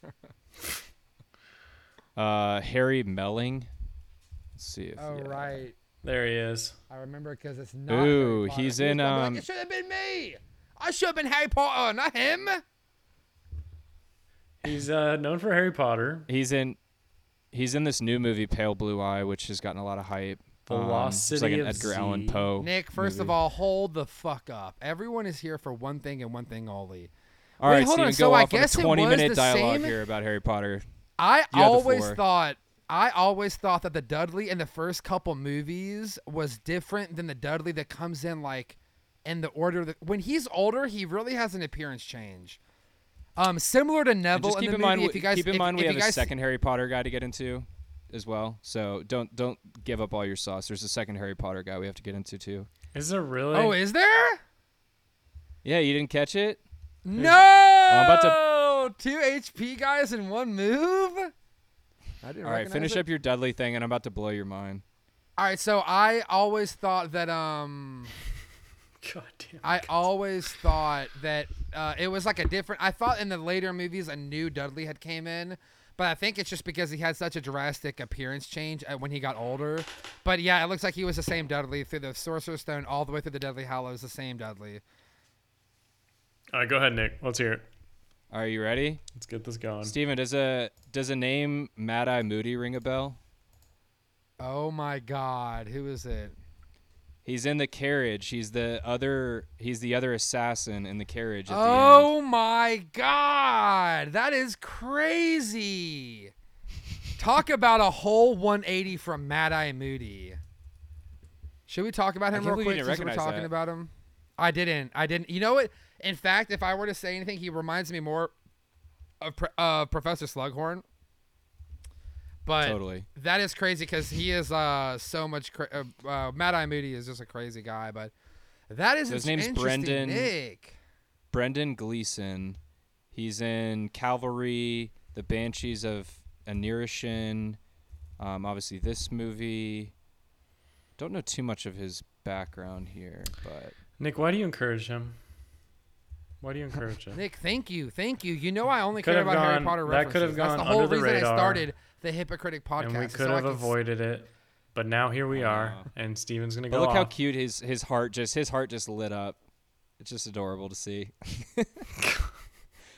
Uh, Harry Melling. Let's see if. Oh yeah. right, There he is. I remember because it's not. Ooh, Harry Potter. he's He was in, probably like, um, it should have been me. I should have been Harry Potter, not him. He's uh, known for Harry Potter. He's in. He's in this new movie, Pale Blue Eye, which has gotten a lot of hype. Um, it's like an of Edgar Allan Poe. Nick, first of all, hold the fuck up. Everyone is here for one thing and one thing only. All Wait, right, hold on, Steven, so go I off on a guess it 20 was minute the dialogue same- here about Harry Potter. I You always thought I always thought that the Dudley in the first couple movies was different than the Dudley that comes in like in the order that when he's older, he really has an appearance change. Um, similar to And Neville just in keep the in movie. mind, if you guys keep in if- mind, we if have you a second Harry Potter guy to get into, as well. So don't don't give up all your sauce. There's a second Harry Potter guy we have to get into too. Is there really? Oh, is there? Yeah, you didn't catch it? No. I'm about to. two HP guys in one move. I didn't All right, finish it. up your Dudley thing, and I'm about to blow your mind. All right, so I always thought that um God damn. I always thought that uh, it was like a different. I thought in the later movies a new Dudley had came in, but I think it's just because he had such a drastic appearance change uh, when he got older. But yeah, it looks like he was the same Dudley through the Sorcerer's Stone all the way through the Deathly Hallows, the same Dudley. All right, go ahead, Nick. Let's hear it. Are you ready? Let's get this going. Steven, does a does a name Mad Eye Moody ring a bell? Oh my God, who is it? He's in the carriage. He's the other. He's the other assassin in the carriage. At Oh my God, that is crazy. Talk about a whole 180 from Mad Eye Moody. Should we talk about him real quick since we're talking that. about him? I didn't. I didn't. You know what? In fact, if I were to say anything, he reminds me more of uh, Professor Slughorn. But. Totally. that is crazy because he is uh, so much. Cra- uh, uh, Mad Eye Moody is just a crazy guy, but that is So his in- name's Brendan- Nick. Brendan Gleeson. He's in Calvary, The Banshees of Inisherin. Um, obviously, this movie. Don't know too much of his background here, but Nick, why do you encourage him? Why do you encourage him? [LAUGHS] Nick, thank you, thank you. You know I only Could care have about Harry gone- Potter that could have That's gone the whole under the reason radar. I started the Hypocritic podcast. and we could so have could- avoided it, but now here we are, Wow. and Steven's gonna but go look how cute his his heart just his heart just lit up. It's just adorable to see. [LAUGHS]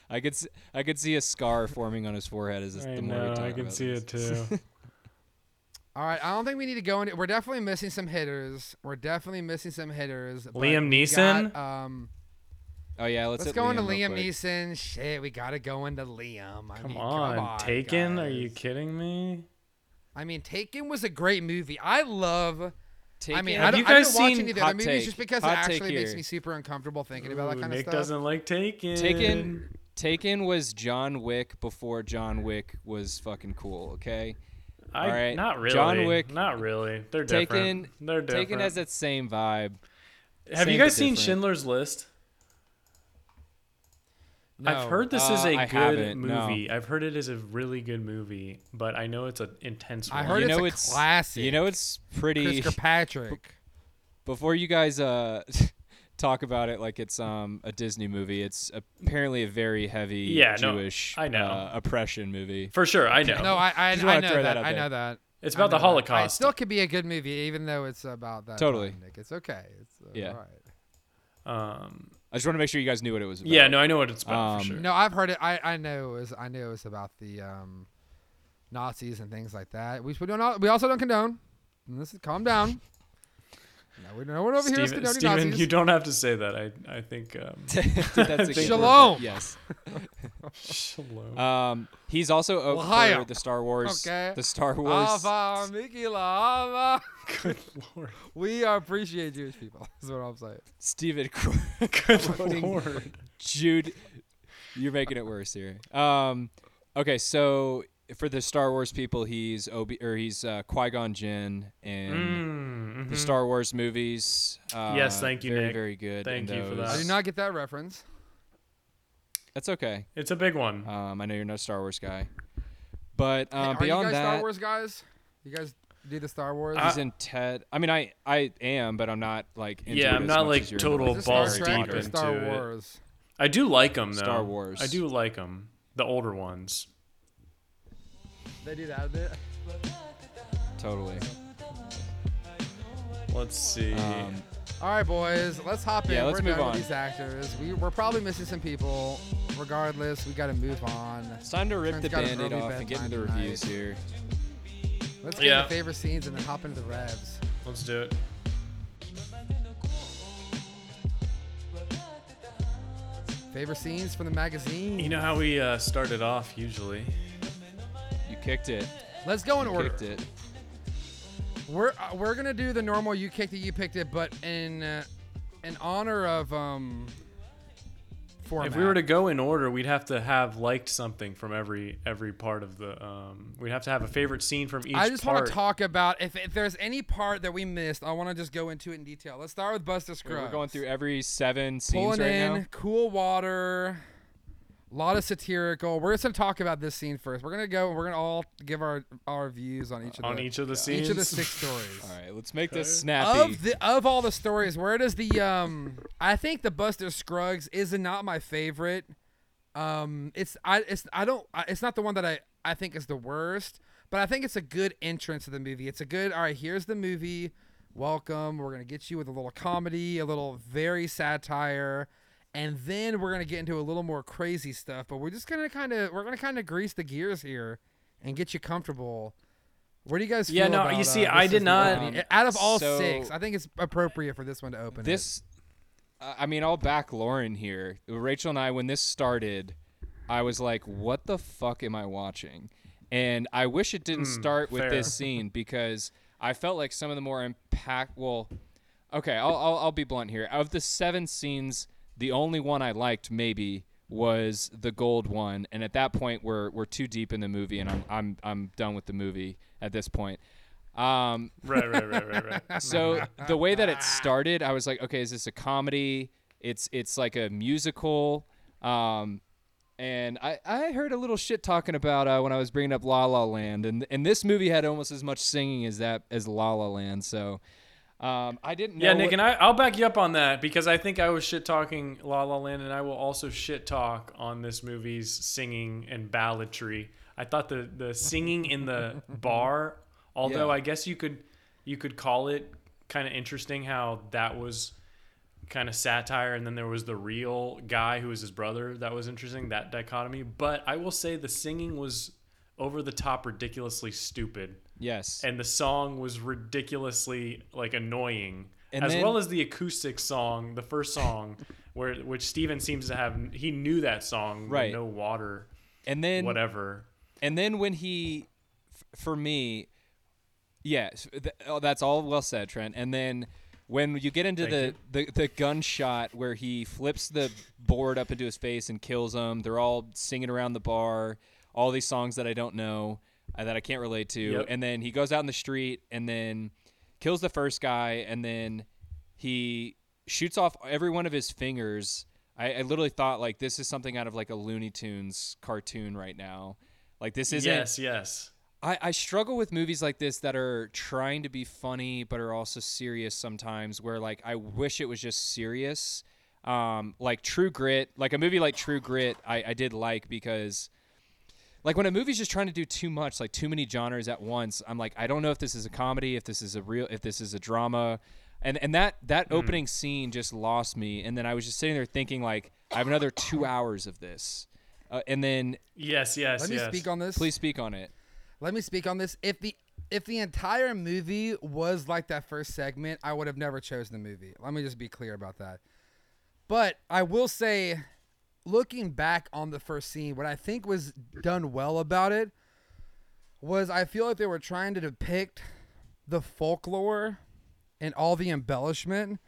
I could s- I could see a scar forming on his forehead as this, I the more we know, talk I can about see this. it too. [LAUGHS] All right, I don't think we need to go into. We're definitely missing some hitters. We're definitely missing some hitters. Liam Neeson? got, um, Oh yeah, let's, let's hit go into real Liam. Neeson. Shit, we gotta go into Liam. I Come mean, on, come on, Taken? Are you kidding me? I mean, Taken was a great movie. I love. Taken. I mean, Taken- I Have don't, you I don't guys watch seen any of the Hot other movies take. just because Hot it actually makes me super uncomfortable thinking about that kind Nick of stuff. Nick doesn't like Taken. Taken Taken was John Wick before John Wick was fucking cool, okay? I, Alright, Not really. John Wick- Not really. They're Taken different. They're different. Taken has that same vibe. Have you guys seen different. Schindler's List? I've heard this is Uh, a I good haven't, no. movie. I've heard it is a really good movie, but I know it's an intense one. I heard you it's know a it's classic. You know it's pretty Chris Kirkpatrick. before you guys uh [LAUGHS] talk about it like it's um a Disney movie, it's apparently a very heavy Yeah, no, Jewish I know. Uh, oppression movie. For sure, I know. No, I I, Just I know that. that I there. know that. it's about the Holocaust. that. It still could be a good movie, even though it's about that. Totally. time, Nick. It's okay. It's uh, Yeah. all right. um, I just want to make sure you guys knew what it was about. yeah, no, I know what it's about Um, for sure. No, I've heard it. I, I know it was I knew it was about the um, Nazis and things like that. We we don't we also don't condone. This is calm down. No, we no one over here is Steven, condoning Steven, Nazis. you don't have to say that. I, I think. Um, [LAUGHS] That's a good Shalom. word. Yes. shalom. [LAUGHS] Um, he's also Ohio. for the Star Wars. Okay. The Star Wars. Alpha, Mickey Lava. Good lord. We appreciate Jewish people. [LAUGHS] Is what I'm saying. Steven good lord. Jude, you're making it worse here. Um, okay, so for the Star Wars people, he's Obi or he's uh, Qui Gon Jinn in Mm, the mhm. Star Wars movies. Uh, Yes, thank you, Very, Nick. very good. Thank in you for that. I do not get that reference. That's okay. It's a big one. Um, I know you're not a Star Wars guy, but Hey, um, are you beyond guys Star Wars guys? You guys do the Star Wars? he's in Ted. I mean, I I am, but I'm not like. Into Yeah, it I'm as not, much like, as you're total into Is it. it balls Star deep into Star it. Wars? I do like them though. Star Wars. I do like them. The older ones. They do that a bit. Totally. Let's see. Um, All right, boys, let's hop in. Yeah, let's we're move done on. with these actors. We, we're probably missing some people. Regardless, we got to move on. it's time to rip Trent's the got an band-aid early off and get into the bedtime reviews tonight. here. Let's get Yeah. the favorite scenes and then hop into the revs. Let's do it. Favorite scenes from the magazine. You know how we uh, started off usually. You kicked it. Let's go in order. Kicked it. We're uh, we're gonna do the normal. You kicked it, you picked it, but in uh, in honor of um. Format. If we were to go in order, we'd have to have liked something from every every part of the. Um, we'd have to have a favorite scene from each. Part. I just part. want to talk about if, if there's any part that we missed. I want to just go into it in detail. Let's start with Buster Wait, Scruggs. We're going through every seven scenes pulling right in now. cool water. A lot of satirical. We're just gonna talk about this scene first. We're gonna go. and We're gonna all give our our views on each of on the each of the scenes. each of the six [LAUGHS] stories. All right, let's make this Okay. snappy. Of the of all the stories, where does the um? I think the Buster Scruggs is not my favorite. Um, it's I it's I don't I, it's not the one that I I think is the worst, but I think it's a good entrance to the movie. It's a good all right. Here's the movie. Welcome. We're gonna get you with a little comedy, a little very satire, and then we're gonna get into a little more crazy stuff. But we're just gonna kind of we're gonna kind of grease the gears here and get you comfortable. Where do you guys? Yeah, feel no, about, you uh, see, this I did not- opening? out of all So- six, I think it's appropriate for this one to open. this uh, i mean i'll back lauren here rachel and i when this started i was like what the fuck am i watching and i wish it didn't Hmm, start with fair. this [LAUGHS] scene because i felt like some of the more impact well okay I'll, I'll, I'll be blunt here of the seven scenes the only one i liked maybe was the gold one and at that point we're we're too deep in the movie and i'm i'm, I'm done with the movie at this point um, [LAUGHS] right, right, right, right, right. [LAUGHS] so the way that it started, I was like, okay, is this a comedy? It's it's like a musical. Um, and I, I heard a little shit talking about uh, when I was bringing up La La Land, and and this movie had almost as much singing as that as La La Land. So um, I didn't know. Yeah, Nick, what- and I, I'll back you up on that because I think I was shit talking La La Land, and I will also shit talk on this movie's singing and balladry. I thought the the singing in the [LAUGHS] bar, although Yeah. I guess you could you could call it kind of interesting how that was kind of satire, and then there was the real guy who was his brother. That was interesting that dichotomy. But I will say the singing was over the top, ridiculously stupid yes, and the song was ridiculously like annoying. And as then- well as the acoustic song the first song [LAUGHS] where which steven seems to have he knew that song Right. no water and then whatever. and then when he, f- for me, yes, th- oh, that's all well said, Trent. And then when you get into the, the the gunshot where he flips the board up into his face and kills him, they're all singing around the bar, all these songs that I don't know, that I can't relate to, Yep. and then he goes out in the street and then kills the first guy, and then he shoots off every one of his fingers. I, I literally thought like this is something out of like a Looney Tunes cartoon right now. Like this isn't. yes yes I, I struggle with movies like this that are trying to be funny but are also serious sometimes. Where like I wish it was just serious. Um, like True Grit, like a movie like True Grit, I, I did like because like when a movie's just trying to do too much, like too many genres at once, I'm like, I don't know if this is a comedy, if this is a real, if this is a drama, and and that that opening scene just lost me. And then I was just sitting there thinking, like, I have another two hours of this, uh, and then yes yes Let me speak on this. please speak on it. Let me speak on this. If the if the entire movie was like that first segment, I would have never chosen the movie. Let me just be clear about that. But I will say, looking back on the first scene, what I think was done well about it was I feel like they were trying to depict the folklore and all the embellishment,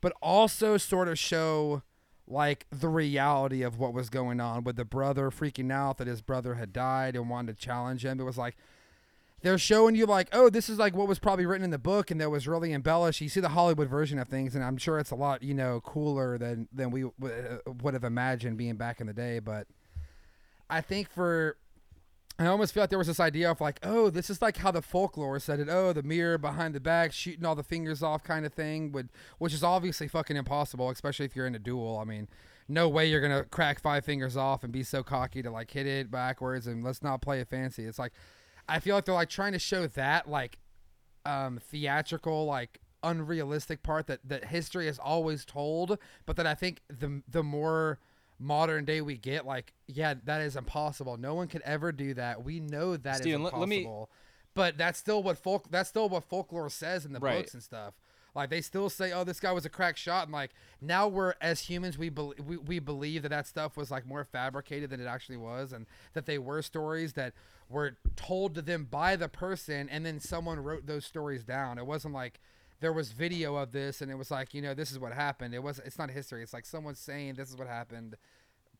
but also sort of show like the reality of what was going on with the brother freaking out that his brother had died and wanted to challenge him. It was like they're showing you like, oh, this is like what was probably written in the book and that was really embellished. You see the Hollywood version of things, and I'm sure it's a lot, you know, cooler than than we w- uh, would have imagined being back in the day. But I think for I almost feel like there was this idea of like, oh, this is like how the folklore said it. Oh, the mirror behind the back, shooting all the fingers off, kind of thing. Would which is obviously fucking impossible, especially if you're in a duel. I mean, no way you're gonna crack five fingers off and be so cocky to like hit it backwards and let's not play it fancy. It's like I feel like they're like trying to show that like um theatrical like unrealistic part that that history has always told, but that I think the the more modern day we get like yeah that is impossible. No one could ever do that. We know that is Steven, let- impossible let me- but that's still what folk that's still what folklore says in the Right. books and stuff like they still say oh this guy was a crack shot and like now we're as humans we, bel we we believe that that stuff was like more fabricated than it actually was and that they were stories that were told to them by the person and then someone wrote those stories down. It wasn't like there was video of this and it was like you know this is what happened. It was it's not history. It's like someone saying this is what happened.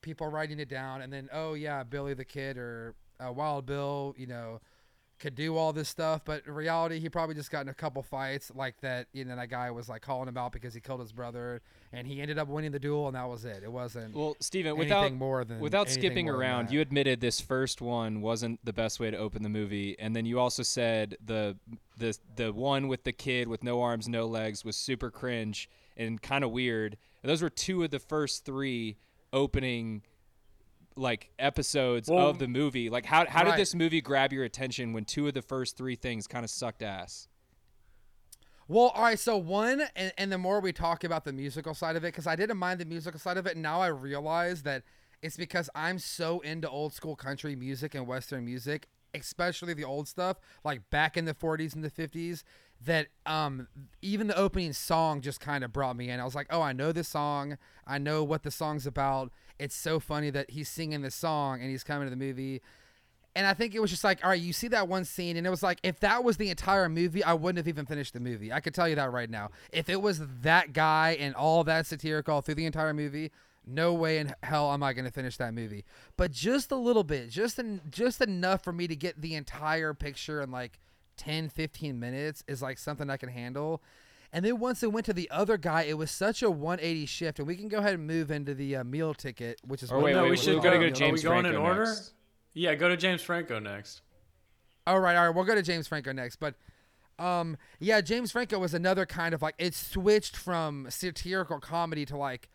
People writing it down and then oh yeah billy the kid or uh, wild bill you know could do all this stuff, but in reality, he probably just got in a couple fights like that. You know, that guy was like calling him out because he killed his brother, and he ended up winning the duel, and that was it. It wasn't Well, Steven, anything without more than without skipping around, you admitted this first one wasn't the best way to open the movie, and then you also said the the the one with the kid with no arms, no legs was super cringe and kind of weird. And those were two of the first three opening like episodes Well, of the movie. Like how how right. did this movie grab your attention when two of the first three things kind of sucked ass? Well, all right. So one, and, and the more we talk about the musical side of it, because I didn't mind the musical side of it, now I realize that it's because I'm so into old school country music and western music, especially the old stuff, like back in the 40s and the 50s, that um even the opening song just kind of brought me in. I was like, oh, I know this song. I know what the song's about. It's so funny that he's singing this song and he's coming to the movie. And I think it was just like, all right, you see that one scene, and it was like, if that was the entire movie, I wouldn't have even finished the movie. I could tell you that right now. If it was that guy and all that satirical through the entire movie, no way in hell am I going to finish that movie. But just a little bit, just en- just enough for me to get the entire picture and like 10, 15 minutes is like something I can handle. And then once it went to the other guy, it was such a 180 shift. And we can go ahead and move into the uh, meal ticket, which is Or what wait, no, wait, we wait, should go gonna to go Are we James going in Franco order? next. Yeah, go to James Franco next. All right, all right. We'll go to James Franco next, but um, yeah, James Franco was another kind of like it switched from satirical comedy to like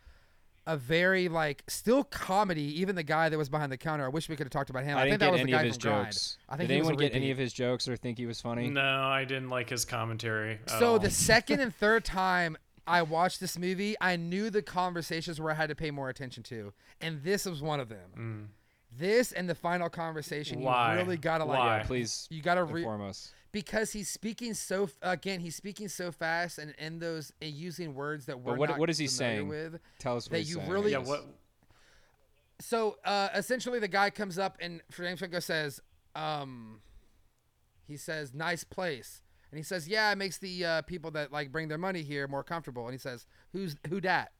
a very like still comedy. Even the guy that was behind the counter, I wish we could have talked about him. I, I, think that was any the guy of his from Grind. jokes. I think Did anyone get any of his jokes or think he was funny? No, I didn't like his commentary. So all. the [LAUGHS] second and third time I watched this movie, I knew the conversations where I had to pay more attention to, and this was one of them. This and the final conversation, Mm. Why? you really gotta like. Why? Please You gotta re- inform us. Because he's speaking so again he's speaking so fast and in those and using words that we're what- not what is he saying? with Tell us what that he's you saying. really- yeah, what? so uh essentially the guy comes up and James Franco says um he says nice place and he says yeah it makes the uh, people that like bring their money here more comfortable and he says who's who dat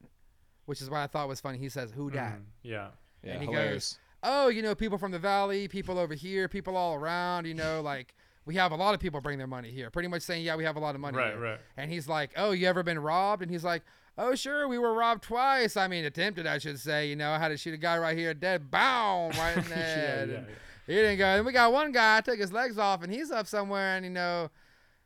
which is what I thought was funny he says who dat Mm, yeah. Yeah, and he hilarious. goes, "Oh, you know, people from the valley, people over here, people all around. You know, like we have a lot of people bring their money here. Pretty much saying, yeah, we have a lot of money. Right, here. right. And he's like, "Oh, you ever been robbed?" And he's like, "Oh, sure, we were robbed twice. I mean, attempted, I should say. You know, I had to shoot a guy right here, dead, boom, right in the [LAUGHS] head. yeah, and yeah. He didn't go. And we got one guy I took his legs off, and he's up somewhere, and you know."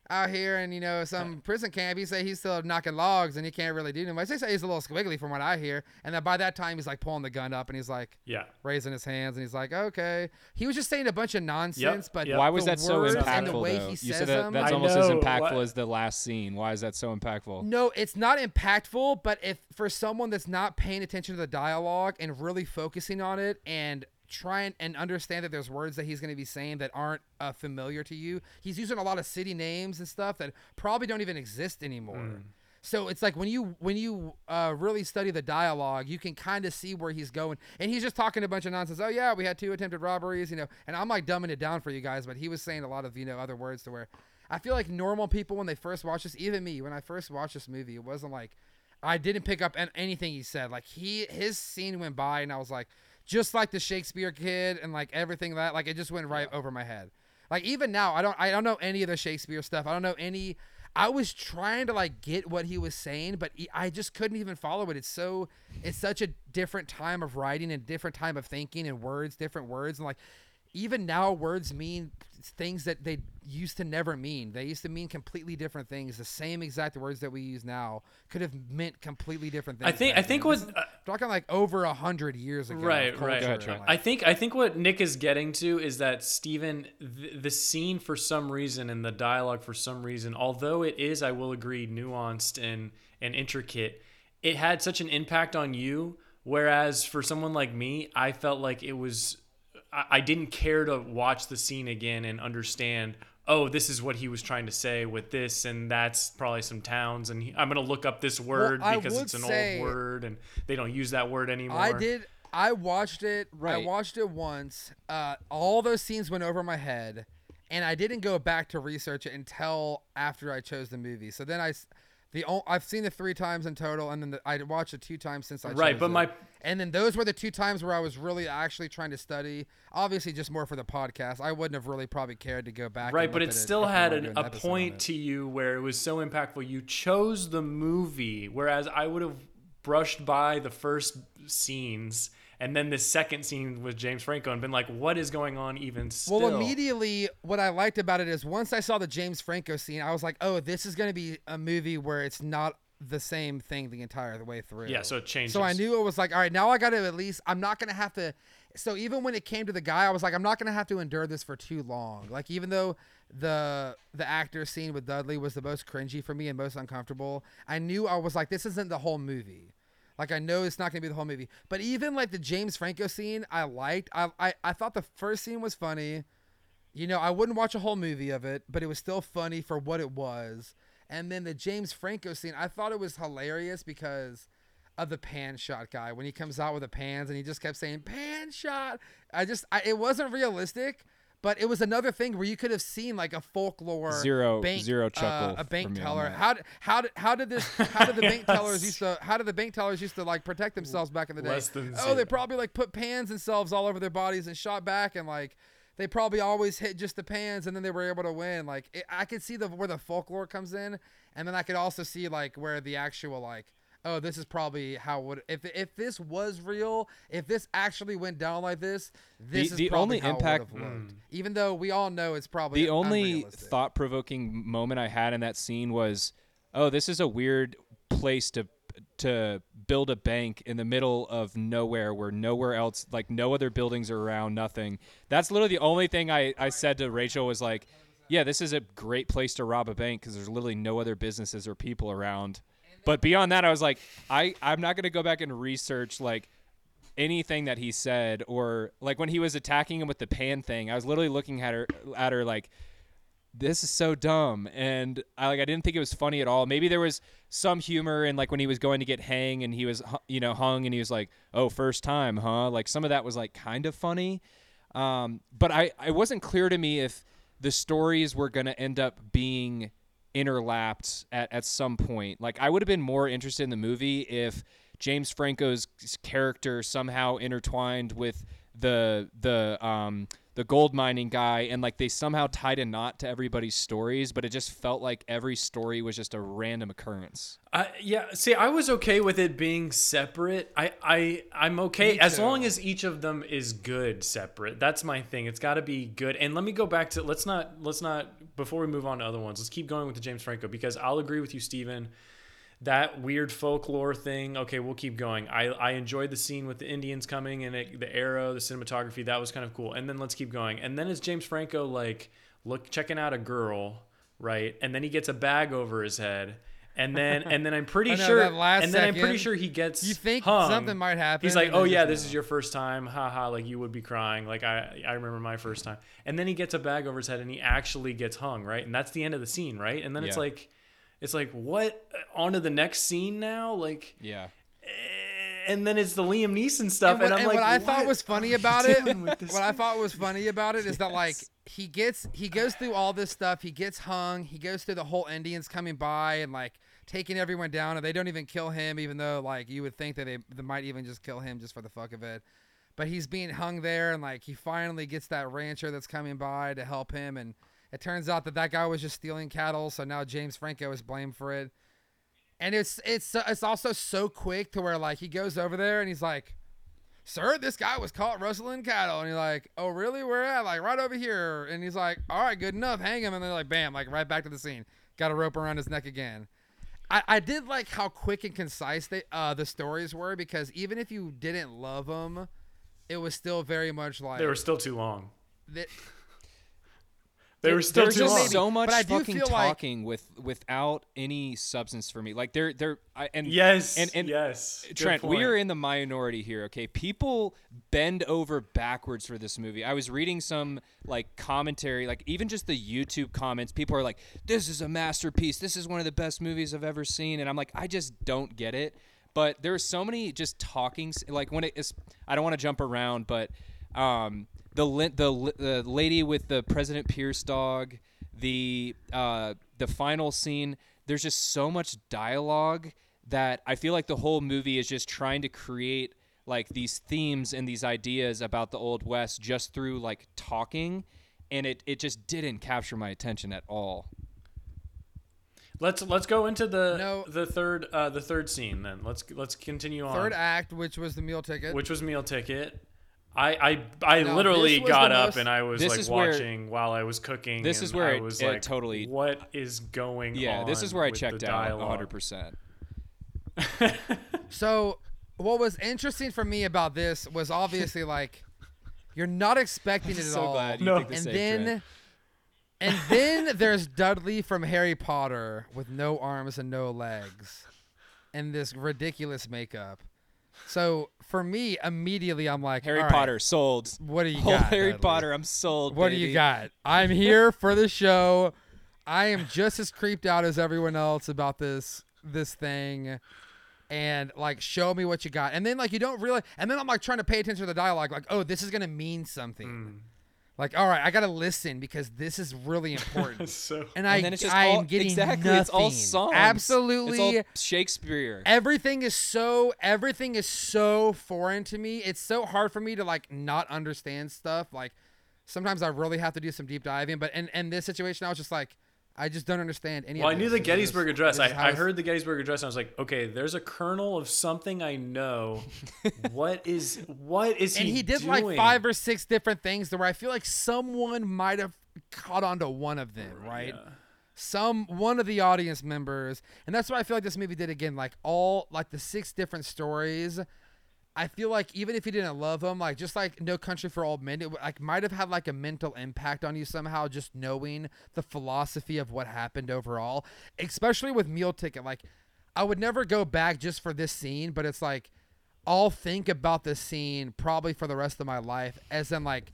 Out here in you know some prison camp, he say he's still knocking logs and he can't really do much. They say he's a little squiggly from what I hear, and then by that time he's like pulling the gun up and he's like, Yeah. raising his hands and he's like, okay. He was just saying a bunch of nonsense, but yep. Why was that so impactful? the way though? he you said that, that's I almost as impactful what- as the last scene. Why is that so impactful? no, it's not impactful, but if for someone that's not paying attention to the dialogue and really focusing on it and trying and understand that there's words that he's going to be saying that aren't uh, familiar to you, he's using a lot of city names and stuff that probably don't even exist anymore. So it's like when you when you uh, really study the dialogue, you can kind of see where he's going, and he's just talking a bunch of nonsense. Oh yeah, we had two attempted robberies, you know, and I'm like dumbing it down for you guys, but he was saying a lot of you know other words to where I feel like normal people when they first watch this, even me when I first watched this movie, it wasn't like I didn't pick up anything he said. Like he his scene went by, and I was like, just like the Shakespeare kid and like everything that like it just went right over my head. Like even now, I don't I don't know any of the Shakespeare stuff. I don't know any. I was trying to like get what he was saying, but he, I just couldn't even follow it. It's so it's such a different time of writing and different time of thinking and words, different words, and like even now words mean things that they used to never mean. They used to mean completely different things. The same exact words that we use now could have meant completely different things. I think back I think then. what This uh, is talking like over a hundred years ago. right right Go ahead, and, Trent. like- i think i think what nick is getting to is that stephen th- the scene for some reason and the dialogue for some reason although it is i will agree nuanced and and intricate it had such an impact on you whereas for someone like me i felt like it was i, I didn't care to watch the scene again and understand oh this is what he was trying to say with this and that's probably some towns and he, i'm going to look up this word I because it's an say- old word and they don't use that word anymore I did. I watched it. I watched it once. Uh, all those scenes went over my head, and I didn't go back to research it until after I chose the movie. So then I, s- The o- I've seen it three times in total, and then the, I watched it two times since I Right, but it. my- and then those were the two times where I was really actually trying to study. Obviously, just more for the podcast. I wouldn't have really probably cared to go back. Right, but it still we had an, a point to you where it was so impactful. You chose the movie, whereas I would have brushed by the first scenes and then the second scene with James Franco and been like, "What is going on?" Even still. Well, immediately, what I liked about it is once I saw the James Franco scene, I was like, "Oh, this is going to be a movie where it's not the same thing the entire way through." Yeah, so it changes. So I knew it was like, all right, now I got to at least. I'm not going to have to. So even when it came to the guy, I was like, I'm not going to have to endure this for too long. Like even though the the actor scene with Dudley was the most cringy for me and most uncomfortable, I knew I was like, this isn't the whole movie. Like I know it's not gonna be the whole movie, but even like the James Franco scene, I liked. I I, I thought the first scene was funny. You know, I wouldn't watch a whole movie of it, but it was still funny for what it was. And then the James Franco scene, I thought it was hilarious because of the pan shot guy when he comes out with the pans and he just kept saying pan shot. I just, I, it wasn't realistic, but it was another thing where you could have seen like a folklore Zero- bank, zero uh, chuckle a bank teller. How did, how did how did this how did the bank [LAUGHS] tellers Yes. used to how did the bank tellers used to like protect themselves back in the day? Less than oh, they probably like put pans themselves all over their bodies and shot back and like they probably always hit just the pans and then they were able to win. Like it, I could see the where the folklore comes in, and then I could also see like where the actual like oh this is probably how it would if if this was real if this actually went down like this this The- is the probably only how impact- it would have looked. Mm. Even though we all know it's probably the only thought-provoking moment I had in that scene was, "Oh, this is a weird place to to build a bank in the middle of nowhere where nowhere else like no other buildings are around nothing. That's literally the only thing i, I said to rachel was like yeah this is a great place to rob a bank because there's literally no other businesses or people around but beyond that i was like i i'm not to go back and research like anything that he said or like when he was attacking him with the pan thing i was literally looking at her at her like this is so dumb and I like I didn't think it was funny at all. Maybe there was some humor in like when he was going to get hang and he was you know hung and he was like, "Oh, first time, huh?" Like some of that was like kind of funny. Um, but I it wasn't clear to me if the stories were going to end up being interlapped at, at some point. Like I would have been more interested in the movie if James Franco's character somehow intertwined with the the um the gold mining guy and like they somehow tied a knot to everybody's stories but it just felt like every story was just a random occurrence I, yeah, see, I was okay with it being separate. I, I, I'm okay as long as each of them is good separate. That's my thing. It's got to be good. And let me go back to let's not let's not before we move on to other ones. Let's keep going with the James Franco because I'll agree with you, Steven. That weird folklore thing. Okay, we'll keep going. I, I enjoyed the scene with the Indians coming and it, the arrow, the cinematography. That was kind of cool. And then let's keep going. And then is James Franco like look checking out a girl, right? And then he gets a bag over his head. And then and then I'm [LAUGHS] pretty oh, know, sure and then I'm pretty sure he gets you think hung. something might happen He's like, "Oh yeah, this no." is your first time. Haha, like you would be crying. Like I I remember my first time." And then he gets a bag over his head and he actually gets hung, right? And that's the end of the scene, right? And then it's like it's like, "What? On to the next scene now?" Like yeah eh, and then it's the Liam Neeson stuff And what, and, I'm and like, what I thought was funny about it, doing with what I thought was funny about it is that like he gets he goes through all this stuff, he gets hung, he goes through the whole Indians coming by and like taking everyone down, and they don't even kill him, even though like you would think that they, they might even just kill him just for the fuck of it. But he's being hung there, and like he finally gets that rancher that's coming by to help him, and it turns out that that guy was just stealing cattle, so now James Franco is blamed for it. And it's it's it's also so quick to where like he goes over there and he's like, "Sir, this guy was caught rustling cattle." And you're like, "Oh, really? Where at? Like right over here." And he's like, "All right, good enough. Hang him." And they're like, "Bam!" Like right back to the scene. Got a rope around his neck again. I, I did like how quick and concise they uh the stories were because even if you didn't love them, it was still very much like They were still too long. that- They were still there's too just long. so much But fucking feel like- talking with without any substance for me like they're they're I, and yes. and, and yes. Trent, we are in the minority here, okay? People bend over backwards for this movie. I was reading some like commentary, like even just the YouTube comments. People are like, "This is a masterpiece. This is one of the best movies I've ever seen." And I'm like, I just don't get it. But there are so many just talking, like when it is. I don't want to jump around, but um, the the the lady with the President Pierce dog, the uh, the final scene there's just so much dialogue that I feel like the whole movie is just trying to create like these themes and these ideas about the old west just through like talking and it, it just didn't capture my attention at all Let's let's go into the No. the third uh, the third scene then. Let's let's continue on. Third act, which was the meal ticket. which was meal ticket. I I, I Now, literally got the up most- and I was like is where- watching while I was cooking. This and is where I it- was it like, totally- what is going on? yeah this is where i checked out dialogue? 100% So, what was interesting for me about this was obviously like you're not expecting it at so all. glad you No. think the and same, then Trent. and then there's Dudley from Harry Potter with no arms and no legs and this ridiculous makeup. So, for me, immediately I'm like, harry "All right, potter sold what do you Whole got? harry Dudley? potter i'm sold What do you got? I'm [LAUGHS] here for the show. I am just as creeped out as everyone else about this this thing. And like show me what you got. And then like you don't really and then I'm like trying to pay attention to the dialogue, like, oh, this is gonna mean something. Hmm. Like, all right, I gotta listen because this is really [LAUGHS] important. so And I, and then it's just I all, am getting exactly nothing. it's all songs. Absolutely it's all shakespeare. Everything is so everything is so foreign to me. It's so hard for me to like not understand stuff. Like sometimes i really have to do some deep diving but in, in this situation i was just like i just don't understand any well, I knew the Gettysburg Address. I, I heard the Gettysburg Address, and I was like, okay, there's a kernel of something I know. [LAUGHS] what is what is and he? he did doing? like five or six different things where i feel like someone might have caught on to one of them right Yeah. some one of the audience members and that's why i feel like this movie did again like all like the six different stories i feel like even if you didn't love them like just like no country for old men it like might have had like a mental impact on you somehow just knowing the philosophy of what happened overall especially with meal ticket like i would never go back just for this scene but it's like i'll think about this scene probably for the rest of my life as in like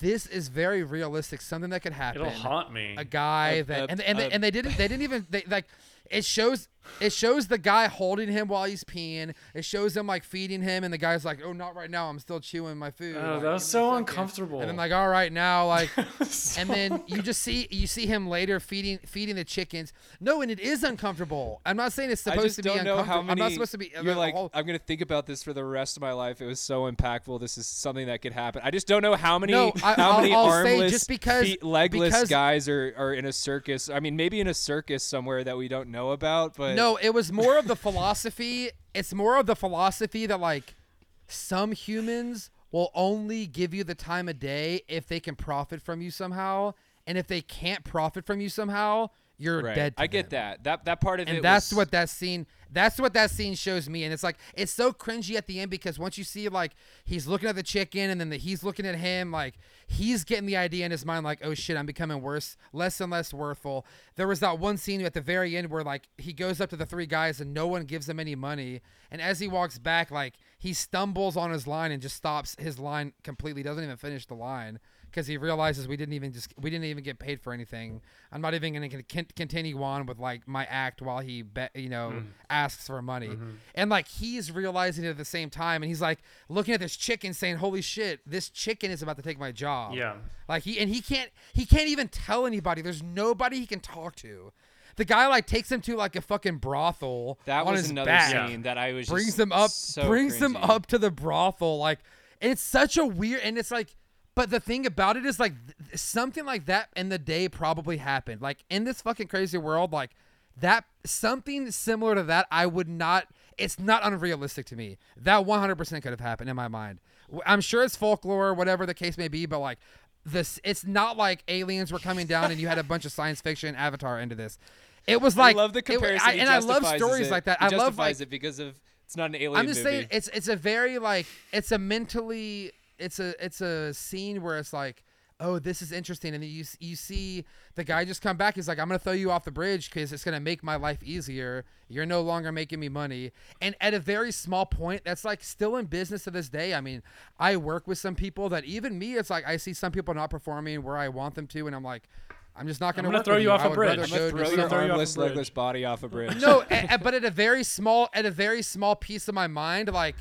this is very realistic something that could happen It'll haunt me. a guy A- that a- and and, they, and they didn't they didn't even they like it shows it shows the guy holding him while he's peeing. It shows him like feeding him, and the guy's like, "Oh, not right now. I'm still chewing my food." Oh, Like, that was give me a so uncomfortable. And then like, "All right, now like," [LAUGHS] So- and then you just see you see him later feeding feeding the chickens. No, and it is uncomfortable. I'm not saying it's I supposed just to be don't know uncomfortable. how many. I'm not supposed to be. You're the like, whole- I'm gonna think about this for the rest of my life. It was so impactful. This is something that could happen. I just don't know how many, No, I- how I'll- many I'll say armless, just because- feet, legless because- guys are, are in a circus. I mean, maybe in a circus somewhere that we don't know about. But no, it was more of the philosophy. [LAUGHS] It's more of the philosophy that like some humans will only give you the time of day if they can profit from you somehow, and if they can't profit from you somehow, you're right. dead. I get them. that. That that part of and it. And that's was, what that scene that's what that scene shows me and it's like it's so cringy at the end because once you see like he's looking at the chicken and then the, he's looking at him like he's getting the idea in his mind like oh shit i'm becoming worse less and less worthful there was that one scene at the very end where like he goes up to the three guys and no one gives him any money and as he walks back like he stumbles on his line and just stops his line completely doesn't even finish the line because he realizes we didn't even just we didn't even get paid for anything. I'm not even going to continue on with like my act while he bet you know mm-hmm. asks for money, mm-hmm. and like he's realizing it at the same time, and he's like looking at this chicken saying, "Holy shit, this chicken is about to take my job." Yeah. like he and he can't he can't even tell anybody. There's nobody he can talk to. The guy like takes him to like a fucking brothel that on was his another back scene that I was brings just them up so brings them cringy. up to the brothel like and it's such a weird and it's like but the thing about it is like th- something like that in the day probably happened like in this fucking crazy world like that something similar to that i would not it's not unrealistic to me that 100% could have happened in my mind I'm sure it's folklore whatever the case may be but like this it's not like aliens were coming down and you had a bunch of science fiction avatar into this it was like I love the it- comparison. I- and i love stories it. like that i love like it because of it's not an alien I'm just movie. saying it's it's a very like it's a mentally it's a it's a scene where it's like oh this is interesting and you you see the guy just come back he's like I'm gonna throw you off the bridge because it's gonna make my life easier. You're no longer making me money. And at a very small point that's like still in business to this day. I mean I work with some people that even me it's like I see some people not performing where I want them to and I'm like I'm just not gonna, gonna throw you off I a would bridge. I'm I'm gonna throw your throw you off a armless, legless body off a bridge. no, a- a- but at a very small at a very small piece of my mind, like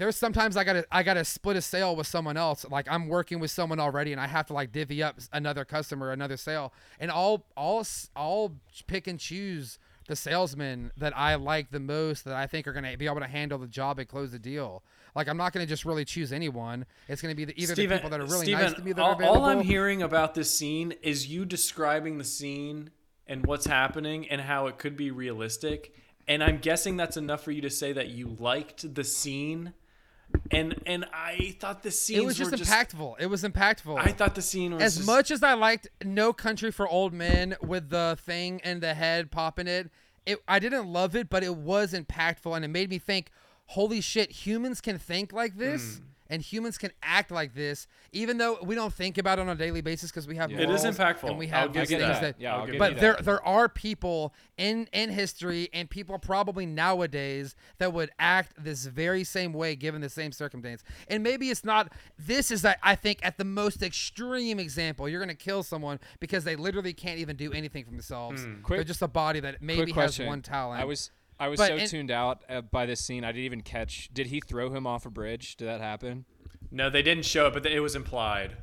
there's sometimes I gotta I gotta split a sale with someone else. Like I'm working with someone already, and I have to like divvy up another customer, another sale, and I'll I'll I'll pick and choose the salesmen that I like the most that I think are gonna be able to handle the job and close the deal. Like I'm not gonna just really choose anyone. It's gonna be the, either the people that are really nice to me that all, are available. all I'm hearing about this scene is you describing the scene and what's happening and how it could be realistic. And I'm guessing that's enough for you to say that you liked the scene. And and I thought the scenes it was just impactful. It was impactful. I thought the scene was as just- much as I liked No Country for Old Men with the thing in the head popping it, it I didn't love it, but it was impactful and it made me think, holy shit, humans can think like this Hmm. And humans can act like this, even though we don't think about it on a daily basis because we have Yeah. It is morals impactful. and we I'll have give things that. that, Yeah, I'll I'll give give but there that. there are people in in history and people probably nowadays that would act this very same way given the same circumstance. And maybe it's not this is I I think at the most extreme example. You're going to kill someone because they literally can't even do anything for themselves. Hmm. They're just a body that maybe has one talent. I was I was But so in- tuned out uh, by this scene. I didn't even catch. Did he throw him off a bridge? Did that happen? No, they didn't show it, but it was implied.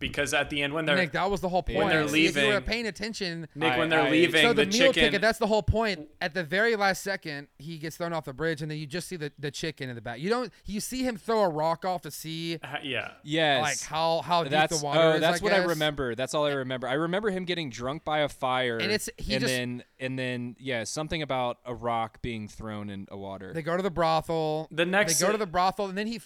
Because at the end when they're Nick, that was the whole point. When they're If you were leaving- paying attention, Nick, when they're I- leaving so the, the, meal chicken ticket that's the whole point at the very last second he gets thrown off the bridge and then you just see the, the chicken in the back you don't you see him throw a rock off to see ha- uh, yeah. Yes. like how how deep that's the water oh, is that's I what I remember. That's all I remember. I remember him getting drunk by a fire, And it's- he and just- then and then yeah, something about a rock being thrown in a water. they go to the brothel The next they go to the brothel and then he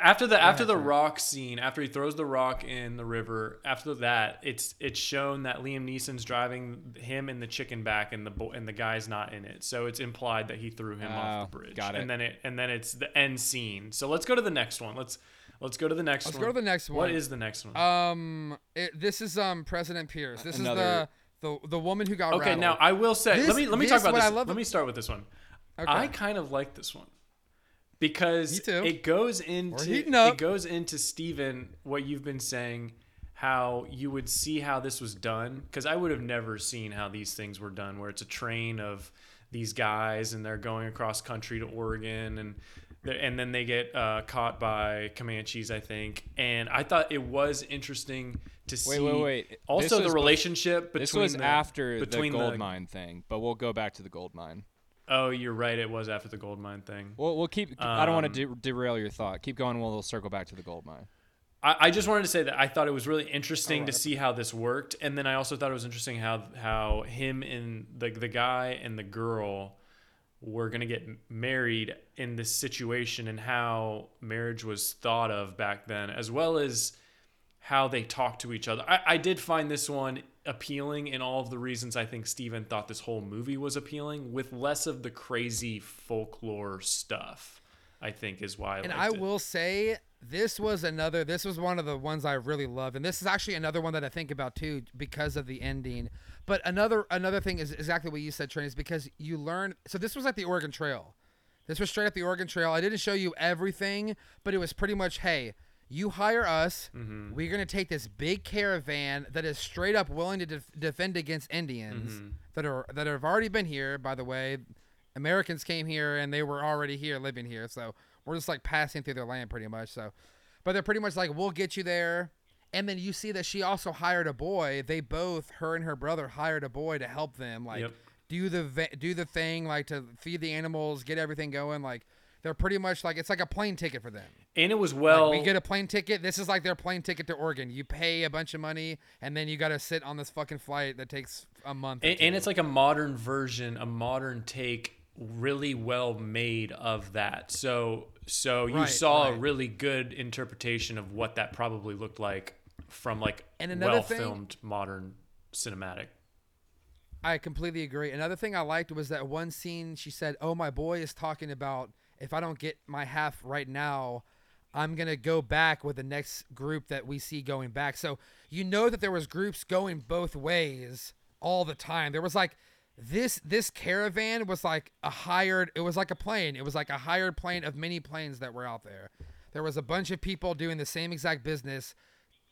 After the after the rock scene, after he throws the rock in the river, after that, it's it's shown that Liam Neeson's driving him and the chicken back, and the bo- and the guy's not in it. So it's implied that he threw him off the Oh, bridge. got it. And then it and then it's the end scene. So let's go to the next one. Let's let's go to the next let's one. go to the next one What is the next one? um it, this is um president pierce this Another- is the the the woman who got okay, rattled. now I will say. This- let me let me talk about what this. I love- let me start with this one. Okay. I kind of like this one because it goes into it goes into Steven what you've been saying how you would see how this was done because I would have never seen how these things were done where it's a train of these guys and they're going across country to Oregon and and then they get uh, caught by Comanches I think and I thought it was interesting to see Wait, wait, wait. This also the was bef- relationship between this was the, after the between gold mine thing, but we'll go back to the gold mine. Oh, you're right. It was after the gold mine thing. We'll, we'll keep. I don't want Um, to de- derail your thought. Keep going. We'll circle back to the gold mine. I, I just wanted to say that I thought it was really interesting to see how this worked, and then I also thought it was interesting how how him and the the guy and the girl were gonna get married in this situation, and how marriage was thought of back then, as well as how they talk to each other. I, I did find this one appealing in all of the reasons I think Steven thought this whole movie was appealing, with less of the crazy folklore stuff. I think is why. I and I it. will say this was another this was one of the ones I really loved and this is actually another one that I think about too because of the ending. But another another thing is exactly what you said Trent is because you learn so this was like the Oregon Trail. This was straight up the Oregon Trail. I didn't show you everything, but it was pretty much hey, you hire us. Mm-hmm. We're going to take this big caravan that is straight up willing to def- defend against Indians Mm-hmm. that are that have already been here by the way. Americans came here and they were already here living here. So we're just like passing through their land pretty much. So, but they're pretty much like, we'll get you there. And then you see that she also hired a boy. They both, her and her brother, hired a boy to help them, like Yep. do the do the thing, like to feed the animals, get everything going. Like they're pretty much like it's like a plane ticket for them. and it was Like, well. we get a plane ticket. This is like their plane ticket to Oregon. You pay a bunch of money, and then you got to sit on this fucking flight that takes a month. and, and it's like a modern version, a modern take, really well made of that. So, so you Right, saw a really good interpretation of what that probably looked like from like And well filmed modern cinematic. I completely agree. Another thing I liked was that one scene she said, "Oh, my boy is talking about if I don't get my half right now, I'm to go back with the next group that we see going back." So, you know that there was groups going both ways all the time. There was like this this caravan was like a hired it was like a plane. It was like a hired plane of many planes that were out there. There was a bunch of people doing the same exact business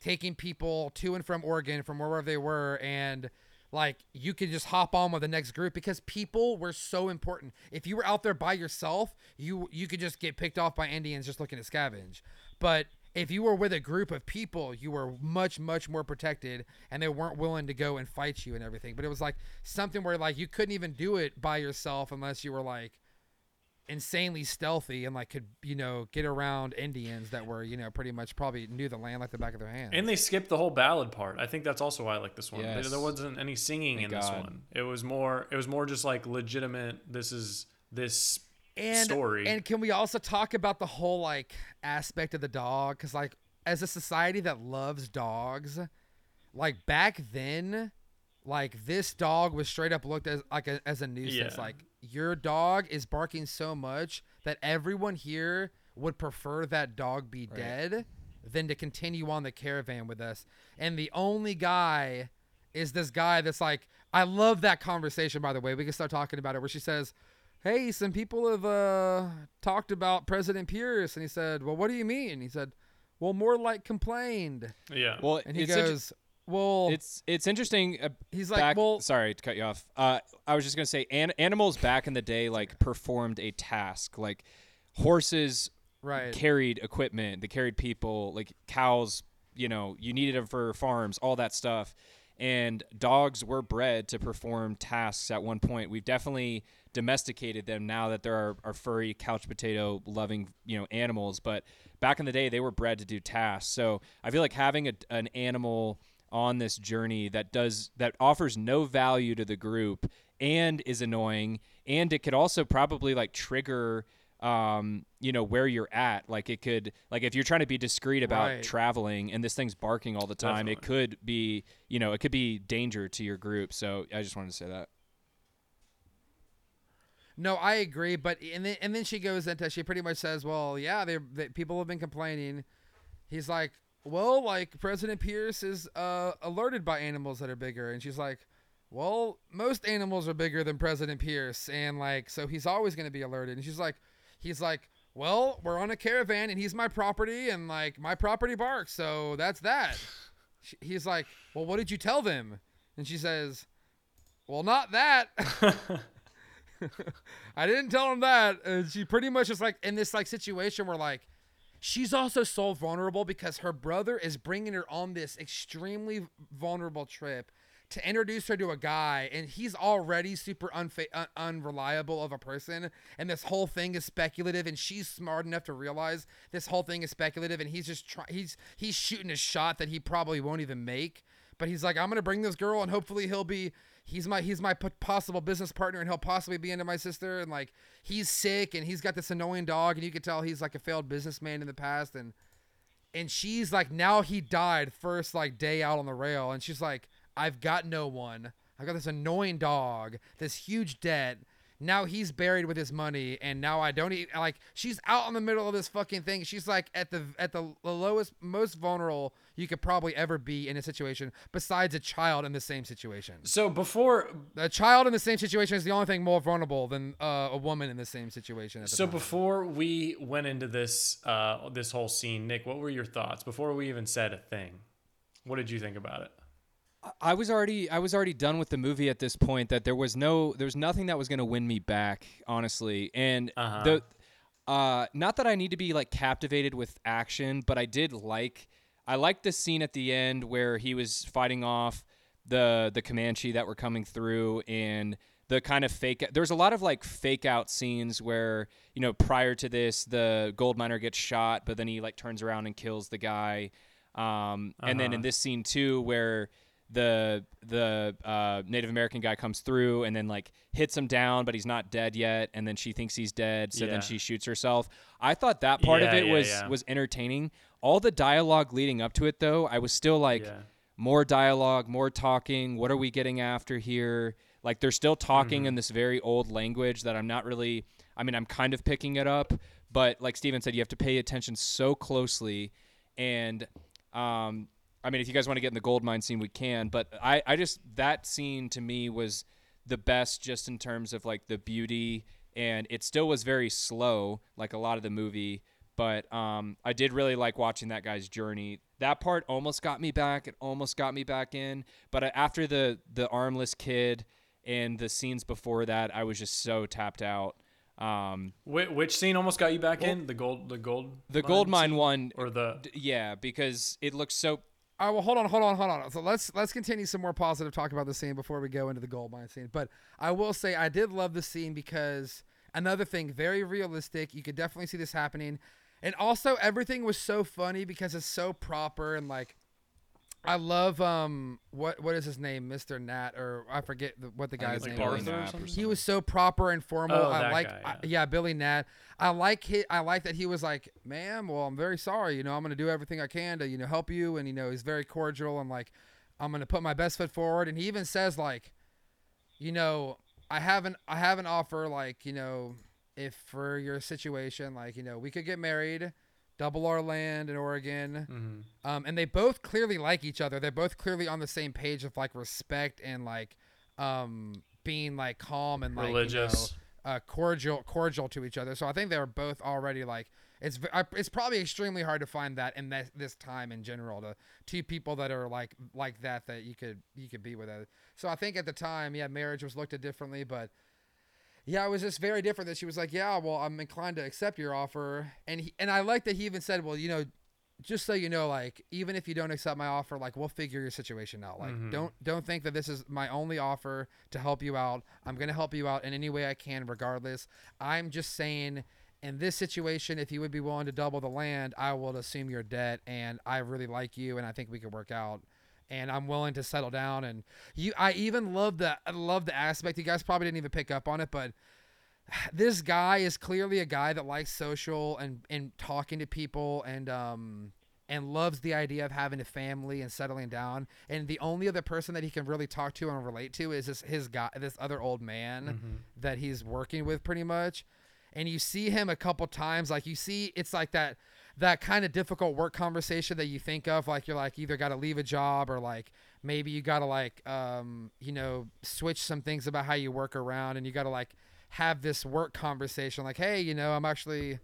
taking people to and from Oregon from wherever they were and like you could just hop on with the next group because people were so important. If you were out there by yourself, you you could just get picked off by Indians just looking to scavenge. But if you were with a group of people, you were much much more protected, and they weren't willing to go and fight you and everything. But it was like something where like you couldn't even do it by yourself unless you were like insanely stealthy and like could you know get around Indians that were you know pretty much probably knew the land like the back of their hand. And they skipped the whole ballad part. I think that's also why I like this one. There- Yes. There wasn't any singing Thank in this one. It was more. It was more just like legitimate. This is this and, story. And can we also talk about the whole like aspect of the dog? Because like as a society that loves dogs, like back then, like this dog was straight up looked as like a, as a nuisance. Yeah. Like your dog is barking so much that everyone here would prefer that dog be Right. dead than to continue on the caravan with us. And the only guy is this guy that's like, I love that conversation. By the way, we can start talking about it where she says hey, some people have uh, talked about President Pierce. And he said, well, what do you mean? He said, well, more like complained. yeah. Well, And he it's inter- goes, well, it's it's interesting. Uh, he's like, back, well, sorry to cut you off. Uh, I was just gonna say, an- animals back in the day like performed a task. Like horses right. carried equipment, they carried people. Like cows, you know, you needed them for farms, all that stuff. And dogs were bred to perform tasks at one point. We've definitely domesticated them now that there are, are furry couch potato loving you know animals. But back in the day, they were bred to do tasks. So I feel like having a, an animal on this journey that does that offers no value to the group and is annoying. And it could also probably like trigger um you know where you're at. Like it could like if you're trying to be discreet about Right. traveling and this thing's barking all the time it could be you know it could be danger to your group. So i just wanted to say that. No, I agree, but and then and then she goes into she pretty much says, "Well, yeah, they, they people have been complaining." He's like, "Well, like President Pierce is uh, alerted by animals that are bigger," and she's like, "Well, most animals are bigger than President Pierce, and like so he's always going to be alerted." And she's like, "He's like." Well, we're on a caravan and he's my property and like my property barks, so that's that. [LAUGHS] She, he's like, "Well, what did you tell them?" And she says, "Well, not that." [LAUGHS] [LAUGHS] I didn't tell him that. And she pretty much is like in this like situation where like she's also so vulnerable because her brother is bringing her on this extremely vulnerable trip to introduce her to a guy and he's already super unfa- un- unreliable of a person and this whole thing is speculative and she's smart enough to realize this whole thing is speculative and he's just trying he's he's shooting a shot that he probably won't even make but he's like i'm gonna bring this girl and hopefully he'll be he's my he's my possible business partner and he'll possibly be into my sister and like he's sick and he's got this annoying dog and you can tell he's like a failed businessman in the past and and she's like now he died first like day out on the rail and she's like i've got no one. I've got this annoying dog this huge debt now he's buried with his money and now i don't eat like she's out in the middle of this fucking thing she's like at the at the, the lowest most vulnerable you could probably ever be in a situation besides a child in the same situation so before a child in the same situation is the only thing more vulnerable than uh, a woman in the same situation so before we went into this uh this whole scene, Nick, what were your thoughts before we even said a thing? What did you think about it? I was already I was already done with the movie at this point that there was no there was nothing that was going to win me back honestly and Uh-huh. the uh not that I need to be like captivated with action but I did like I liked the scene at the end where he was fighting off the the Comanche that were coming through and the kind of fake there's a lot of like fake out scenes where you know prior to this the gold miner gets shot but then he like turns around and kills the guy um, and then Uh-huh. in this scene too where the the uh, Native American guy comes through and then like hits him down, but he's not dead yet, and then she thinks he's dead, so Yeah. then she shoots herself. I thought that part of it yeah, was yeah. was entertaining. All the dialogue leading up to it, though, I was still like, Yeah. more dialogue, more talking. What are we getting after here? Like they're still talking Mm-hmm. in this very old language that I'm not really. I mean, I'm kind of picking it up, but like Steven said, you have to pay attention so closely. And um, I mean, if you guys want to get in the gold mine scene, we can. But I, I just that scene to me was the best, just in terms of like the beauty, and it still was very slow, like a lot of the movie. But um, I did really like watching that guy's journey. that part almost got me back. It almost got me back in. But after the the armless kid and the scenes before that, I was just so tapped out. Um, Which, which scene almost got you back in? The gold, the gold, the gold mine scene? one, or the yeah, because it looks so. All right, well, hold on, hold on, hold on. So let's let's continue some more positive talk about the scene before we go into the gold mine scene. But I will say I did love the scene because another thing, very realistic. You could definitely see this happening, and also everything was so funny because it's so proper and like. I love um what what is his name, Mr. Nat or I forget the, what the guy's it's name. Or something? He was so proper and formal. Oh, I like, guy, I- yeah. yeah, Billy Nat. I like hit. I like that he was like, "Ma'am, well, I'm very sorry. You know, I'm gonna do everything I can to, you know, help you." And you know, he's very cordial and like, I'm gonna put my best foot forward. And he even says like, you know, I have an I have an offer. Like, you know, if for your situation, like, you know, we could get married, double our land in Oregon. Mhm. Um, and they both clearly like each other. They're both clearly on the same page of like respect and like um being like calm and like you know, religious. uh, cordial cordial to each other. So I think they were both already like it's it's probably extremely hard to find that in this, this time in general to two people that are like like that that you could you could be with it. So I think at the time, yeah, marriage was looked at differently, but yeah, it was just very different that she was like, yeah, well, I'm inclined to accept your offer, and he, and I like that he even said, well, you know, just so you know, like even if you don't accept my offer, like we'll figure your situation out. Like Mhm. don't don't think that this is my only offer to help you out. I'm gonna help you out in any way I can, regardless. I'm just saying. In this situation, if you would be willing to double the land, I will assume your debt, and I really like you, and I think we could work out and I'm willing to settle down. And you, I even love the, I love the aspect. You guys probably didn't even pick up on it, but [SIGHS] this guy is clearly a guy that likes social and and talking to people and um and loves the idea of having a family and settling down. And the only other person that he can really talk to and relate to is this his guy, this other old man Mhm. that he's working with pretty much and you see him a couple times like you see it's like that that kind of difficult work conversation that you think of like you're like either got to leave a job or like maybe you got to like um you know switch some things about how you work around and you got to like have this work conversation like hey you know I'm actually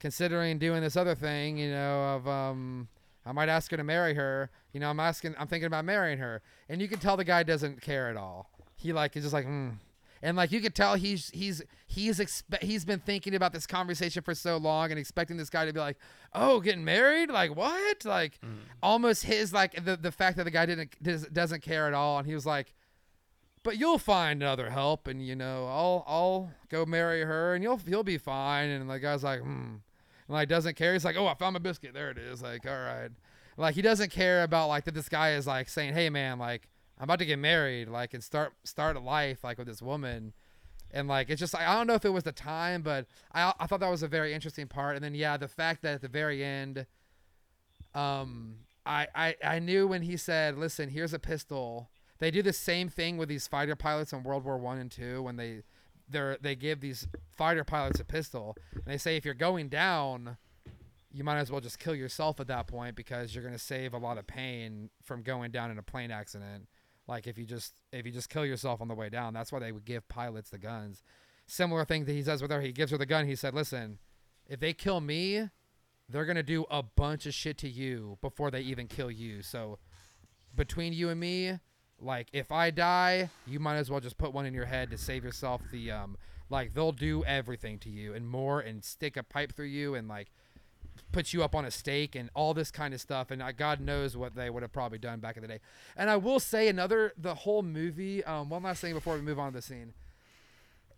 considering doing this other thing you know of um I might ask her to marry her. You know I'm asking I'm thinking about marrying her. And you can tell the guy doesn't care at all. He like is just like hmm and like you could tell he's he's he's expe- he's been thinking about this conversation for so long and expecting this guy to be like oh getting married? Like what? Like Mm. almost his like the the fact that the guy didn't does, doesn't care at all. And he was like but you'll find other help and you know I'll I'll go marry her and you'll you'll be fine. And the guy's like hmm. And like doesn't care. He's like oh I found my biscuit. There it is. Like all right. Like he doesn't care about like that this guy is like saying hey man like I'm about to get married like and start start a life like with this woman. And like it's just I don't know if it was the time but I I thought that was a very interesting part. And then yeah the fact that at the very end um I I I knew when he said listen here's a pistol. They do the same thing with these fighter pilots in World War 1 and 2 when they they they give these fighter pilots a pistol. And they say if you're going down you might as well just kill yourself at that point because you're going to save a lot of pain from going down in a plane accident like if you just if you just kill yourself on the way down that's why they would give pilots the guns. Similar thing that he does with her. He gives her the gun. He said listen if they kill me they're to do a bunch of shit to you before they even kill you. So between you and me like if i die you might as well just put one in your head to save yourself the um like they'll do everything to you and more and stick a pipe through you and like put you up on a stake and all this kind of stuff and uh, god knows what they would have probably done back in the day. And i will say another the whole movie um one last thing before we move on to the scene.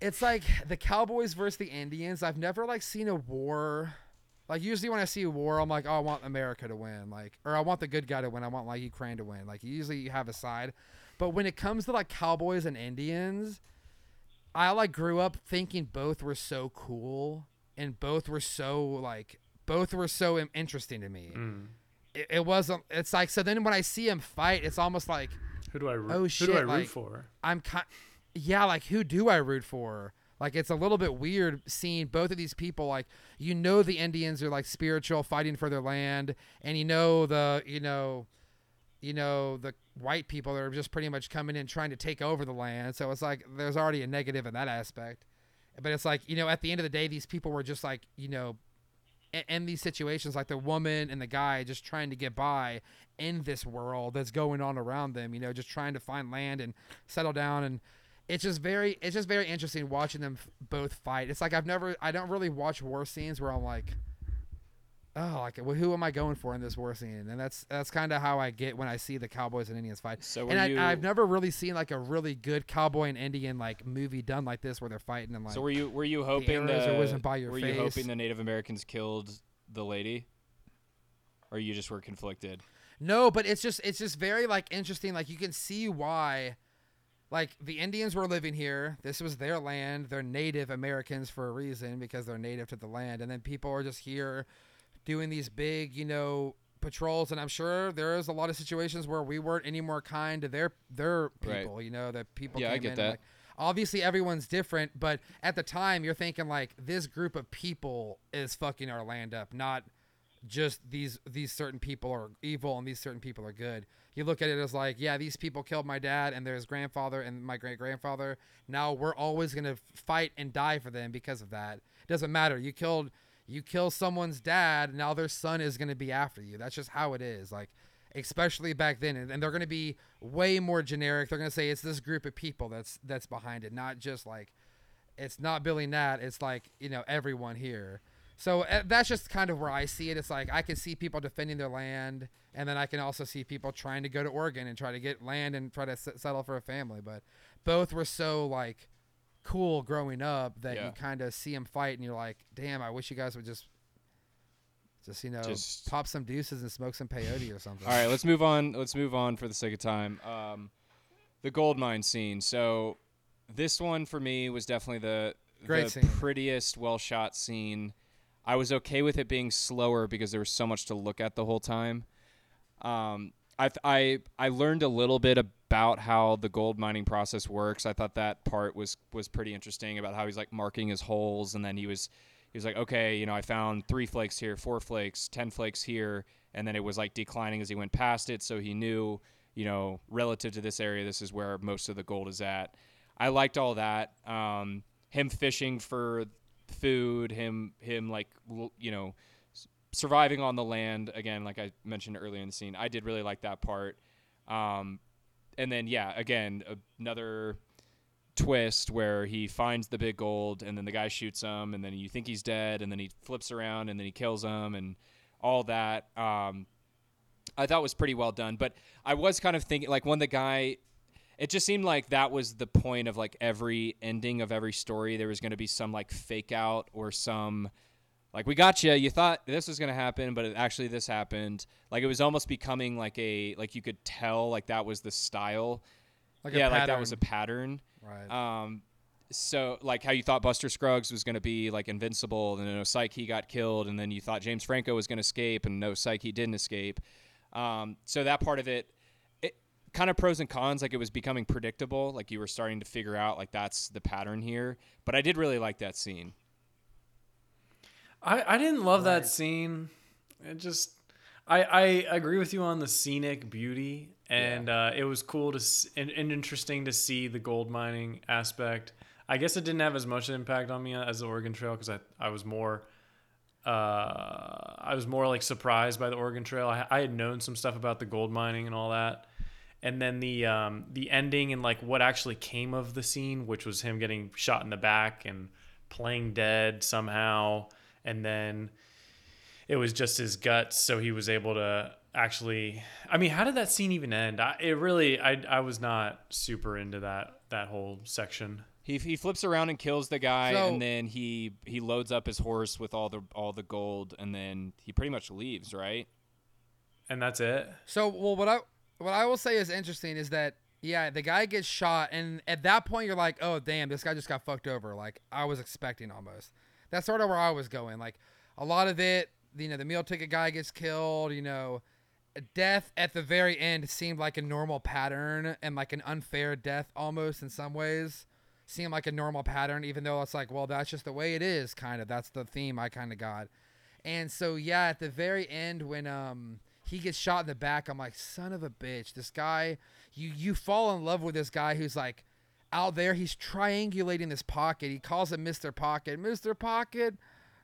It's like the cowboys versus the indians. I've never like seen a war. Like usually when i see a war i'm like oh i want america to win like or i want the good guy to win. I want like ukraine to win. Like usually you have a side. But when it comes to like cowboys and indians i like grew up thinking both were so cool and both were so like both were so interesting to me Mm. it, it wasn't it's like so then when i see him fight it's almost like Who do I root? Oh, who do I shit, root like- for? I'm kind, yeah, like who do I root for? Like it's a little bit weird seeing both of these people. Like you know the Indians are like spiritual, fighting for their land, and you know the you know, you know the white people that are just pretty much coming in trying to take over the land. So it's like there's already a negative in that aspect. But it's like you know at the end of the day, these people were just like you know in, these situations, like the woman and the guy just trying to get by in this world that's going on around them. You know, just trying to find land and settle down and. It's just very, it's just very interesting watching them both fight. It's like I've never, I don't really watch war scenes where I'm like, oh, like well, who am I going for in this war scene? And that's that's kind of how I get when I see the Cowboys and Indians fight. So and I, you- I've never really seen like a really good cowboy and Indian like movie done like this where they're fighting and like. so were you were you hoping arrows the, whizzing by your were face. you hoping the Native Americans killed the lady, or you just were conflicted? No, but it's just it's just very like interesting. Like you can see why, like the Indians were living here. This was their land. They're Native Americans for a reason because they're native to the land. And then people are just here, doing these big, you know, patrols. And I'm sure there is a lot of situations where we weren't any more kind to their their Right. people. You know, that people. Yeah, I came get in that. like, obviously, everyone's different, but at the time, you're thinking like this group of people is fucking our land up, not just these these certain people are evil and these certain people are good. You look at it as like, yeah, these people killed my dad and there's grandfather and my great grandfather. Now we're always gonna fight and die for them because of that. It doesn't matter. You killed you kill someone's dad, now their son is gonna be after you. That's just how it is. Like especially back then and, and they're going to be way more generic they're going to say it's this group of people that's that's behind it not just like it's not billy nat it's like you know everyone here so uh, that's just kind of where i see it it's like i can see people defending their land and then i can also see people trying to go to oregon and try to get land and try to s- settle for a family but both were so like cool growing up that Yeah. you kind of see them fight and you're like damn i wish you guys would just just you know Just- pop some deuces and smoke some peyote or something All right, let's move on. Let's move on for the sake of time. Um, the gold mine scene. So this one for me was definitely the Great the scene. prettiest, well shot scene. I was okay with it being slower because there was so much to look at the whole time. Um, I I I learned a little bit about how the gold mining process works. I thought that part was was pretty interesting about how he's like marking his holes, and then he was he was like, okay, you know, I found three flakes here, four flakes, ten flakes here, and then it was like declining as he went past it, so he knew, you know, relative to this area, this is where most of the gold is at. I liked all that. Um, him fishing for food, him him like you know surviving on the land again, like I mentioned earlier in the scene. I did really like that part. Um, and then yeah, again another twist where he finds the big gold and then the guy shoots him and then you think he's dead and then he flips around and then he kills him and all that. Um, I thought was pretty well done, but I was kind of thinking like when the guy it just seemed like that was the point of like every ending of every story there was going to be some like fake out or some like we got you you thought this was going to happen but it, actually this happened. Like it was almost becoming like a like you could tell like that was the style. Like a yeah like that was a pattern. right. Um so like how you thought Buster Scruggs was going to be like invincible and no psych he got killed and then you thought James Franco was going to escape and no psych he didn't escape. Um so that part of it it kind of pros and cons like it was becoming predictable. Like you were starting to figure out like that's the pattern here. But I did really like that scene I, I didn't love Right. that scene. It just I I agree with you on the scenic beauty, and uh, it was cool to s- and, and interesting to see the gold mining aspect. I guess it didn't have as much impact on me as the Oregon Trail because I I was more uh, I was more like surprised by the Oregon Trail. I, I had known some stuff about the gold mining and all that, and then the um, the ending and like what actually came of the scene, which was him getting shot in the back and playing dead somehow, and then it was just his guts, so he was able to actually. I mean, how did that scene even end? I, it really, I I was not super into that that whole section. He, he flips around and kills the guy, So- and then he he loads up his horse with all the all the gold, and then he pretty much leaves, right? And that's it. So, well, what I what I will say is interesting is that yeah, the guy gets shot, and at that point you're like, oh damn, this guy just got fucked over. Like I was expecting almost. That's sort of where I was going. Like a lot of it, you know, the meal ticket guy gets killed. You know, death at the very end seemed like a normal pattern and like an unfair death almost in some ways. Seemed like a normal pattern, even though it's like, well, that's just the way it is. Kind of. That's the theme I kind of got. And so yeah, at the very end when um he gets shot in the back, I'm like, son of a bitch, this guy you you fall in love with this guy who's like out there, he's triangulating this pocket. He calls him Mr. Pocket. Mr. Pocket,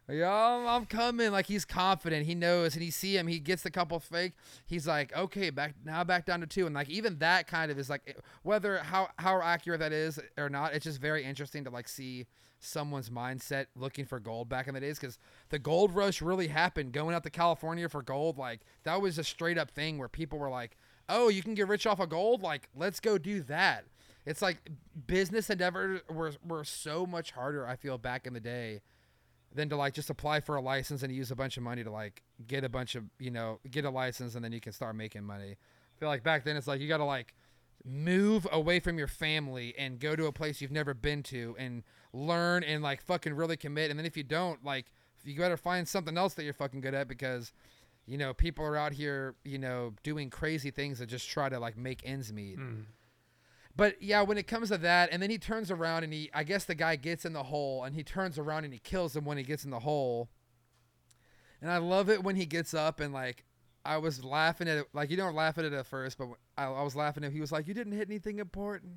Yeah, I'm, coming. Like he's confident. He knows, and he see him. He gets the couple fake. He's like, okay, back now, back down to two, and like even that kind of is like whether how how accurate that is or not. It's just very interesting to like see someone's mindset looking for gold back in the days because the gold rush really happened. Going out to California for gold, like that was a straight up thing where people were like, oh, you can get rich off of gold. Like let's go do that. It's like business endeavors were were so much harder. I feel back in the day than to like just apply for a license and use a bunch of money to like get a bunch of you know get a license and then you can start making money. I feel like back then it's like you got to like move away from your family and go to a place you've never been to and learn and like fucking really commit. And then if you don't, like you better find something else that you're fucking good at because you know people are out here you know doing crazy things to just try to like make ends meet. Mm. But yeah, when it comes to that, and then he turns around and he, I guess the guy gets in the hole and he turns around and he kills him when he gets in the hole. And I love it when he gets up and like, I was laughing at it, like you don't laugh at it at first, but I, I was laughing at. Him. He was like, "You didn't hit anything important.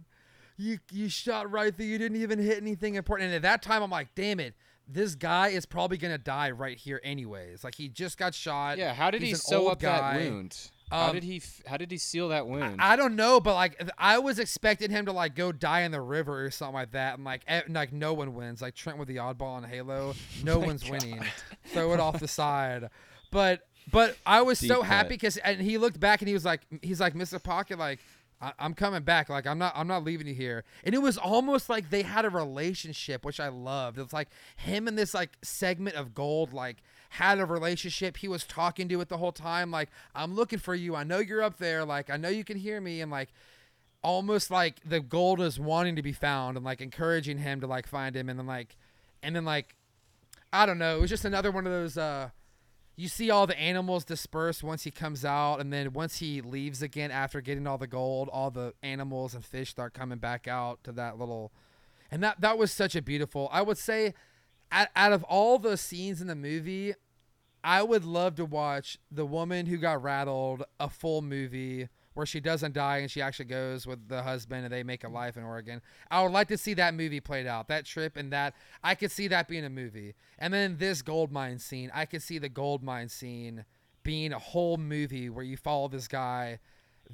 You you shot right there. You didn't even hit anything important." And at that time, I'm like, "Damn it, this guy is probably gonna die right here, anyways. Like he just got shot. Yeah, how did He's he sew up guy. that wound? How Um, did he f- how did he seal that wound? I don't know, but like I was expecting him to like go die in the river or something like that, and like eh, like no one wins. Like Trent with the oddball on Halo, [LAUGHS] no one's God. winning. Throw it off the side, but but I was so Deep happy because and he looked back and he was like he's like Mr. Pocket like. I- I'm coming back. Like I'm not. I'm not leaving you here. And it was almost like they had a relationship, which I loved. It was like him and this like segment of gold, like had a relationship. He was talking to it the whole time. Like I'm looking for you. I know you're up there. Like I know you can hear me. And like almost like the gold is wanting to be found and like encouraging him to like find him. And then like, and then like, I don't know. It was just another one of those. uh you see all the animals disperse once he comes out, and then once he leaves again after getting all the gold, all the animals and fish start coming back out to that little, and that that was such a beautiful. I would say, out, out of all the scenes in the movie, I would love to watch the woman who got rattled a full movie where she doesn't die and she actually goes with the husband and they make a life in Oregon. I would like to see that movie played out. That trip and that I could see that being a movie. And then this gold mine scene, I could see the gold mine scene being a whole movie where you follow this guy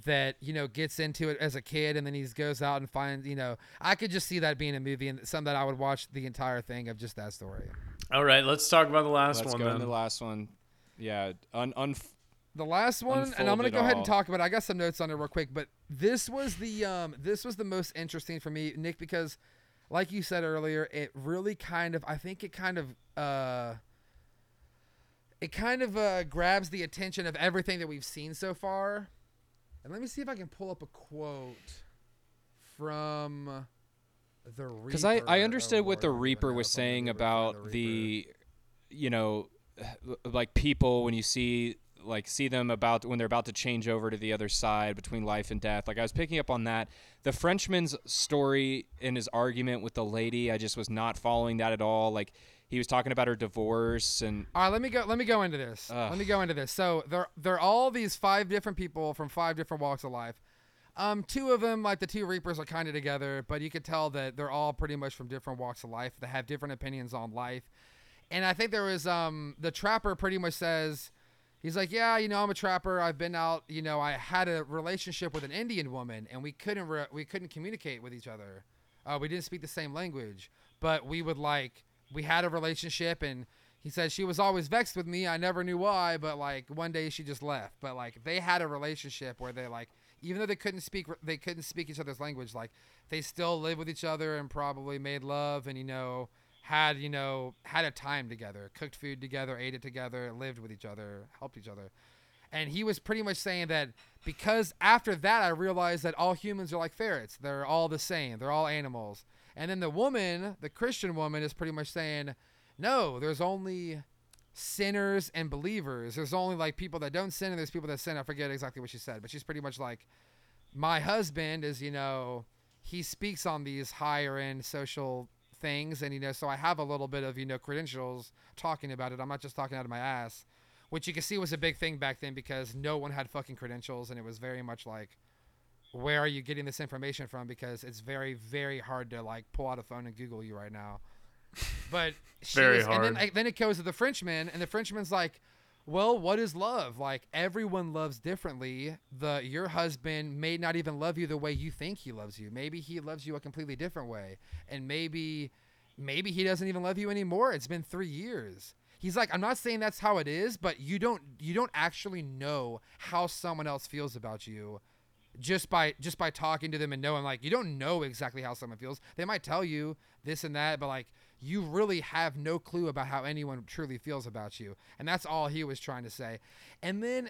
that you know gets into it as a kid and then he goes out and finds you know I could just see that being a movie and something that I would watch the entire thing of just that story. All right, let's talk about the last Let's one go then. the last one. Yeah, un, un, The last one, and I'm gonna Unfold it go ahead and talk about. it. I got some notes on it real quick, but this was the um, this was the most interesting for me, Nick, because, like you said earlier, it really kind of, I think it kind of, uh, it kind of uh, grabs the attention of everything that we've seen so far. And let me see if I can pull up a quote from the Reaper. because I, I understood what the Reaper was saying Reaper, about Reaper. the, you know, like people when you see like see them about when they're about to change over to the other side between life and death. Like I was picking up on that. The Frenchman's story and his argument with the lady, I just was not following that at all. Like he was talking about her divorce and All right, let me go. Let me go into this. Ugh. Let me go into this. So they're they're all these five different people from five different walks of life. Um, two of them, like the two Reapers, are kind of together, but you could tell that they're all pretty much from different walks of life. They have different opinions on life, and I think there was um the trapper pretty much says. He's like, yeah, you know, I'm a trapper. I've been out. You know, I had a relationship with an Indian woman, and we couldn't re- we couldn't communicate with each other. Uh, we didn't speak the same language, but we would like we had a relationship, and he said she was always vexed with me. I never knew why, but like one day she just left. But like they had a relationship where they like even though they couldn't speak they couldn't speak each other's language, like they still lived with each other and probably made love and you know had you know had a time together, cooked food together, ate it together, lived with each other, helped each other. And he was pretty much saying that because after that I realized that all humans are like ferrets. They're all the same. They're all animals. And then the woman, the Christian woman is pretty much saying, "No, there's only sinners and believers. There's only like people that don't sin and there's people that sin." I forget exactly what she said, but she's pretty much like my husband is, you know, he speaks on these higher end social things and you know, so I have a little bit of, you know, credentials talking about it. I'm not just talking out of my ass which you can see was a big thing back then because no one had fucking credentials and it was very much like where are you getting this information from because it's very very hard to like pull out a phone and google you right now but [LAUGHS] she Very is- And then, hard. then it goes to the Frenchman, and the Frenchman's like, "Well, what is love? Like everyone loves differently. The your husband may not even love you the way you think he loves you. Maybe he loves you a completely different way, and maybe, maybe he doesn't even love you anymore. It's been three years." He's like, I'm not saying that's how it is, but you don't you don't actually know how someone else feels about you just by just by talking to them and knowing like you don't know exactly how someone feels. They might tell you this and that but like you really have no clue about how anyone truly feels about you. And that's all he was trying to say. And then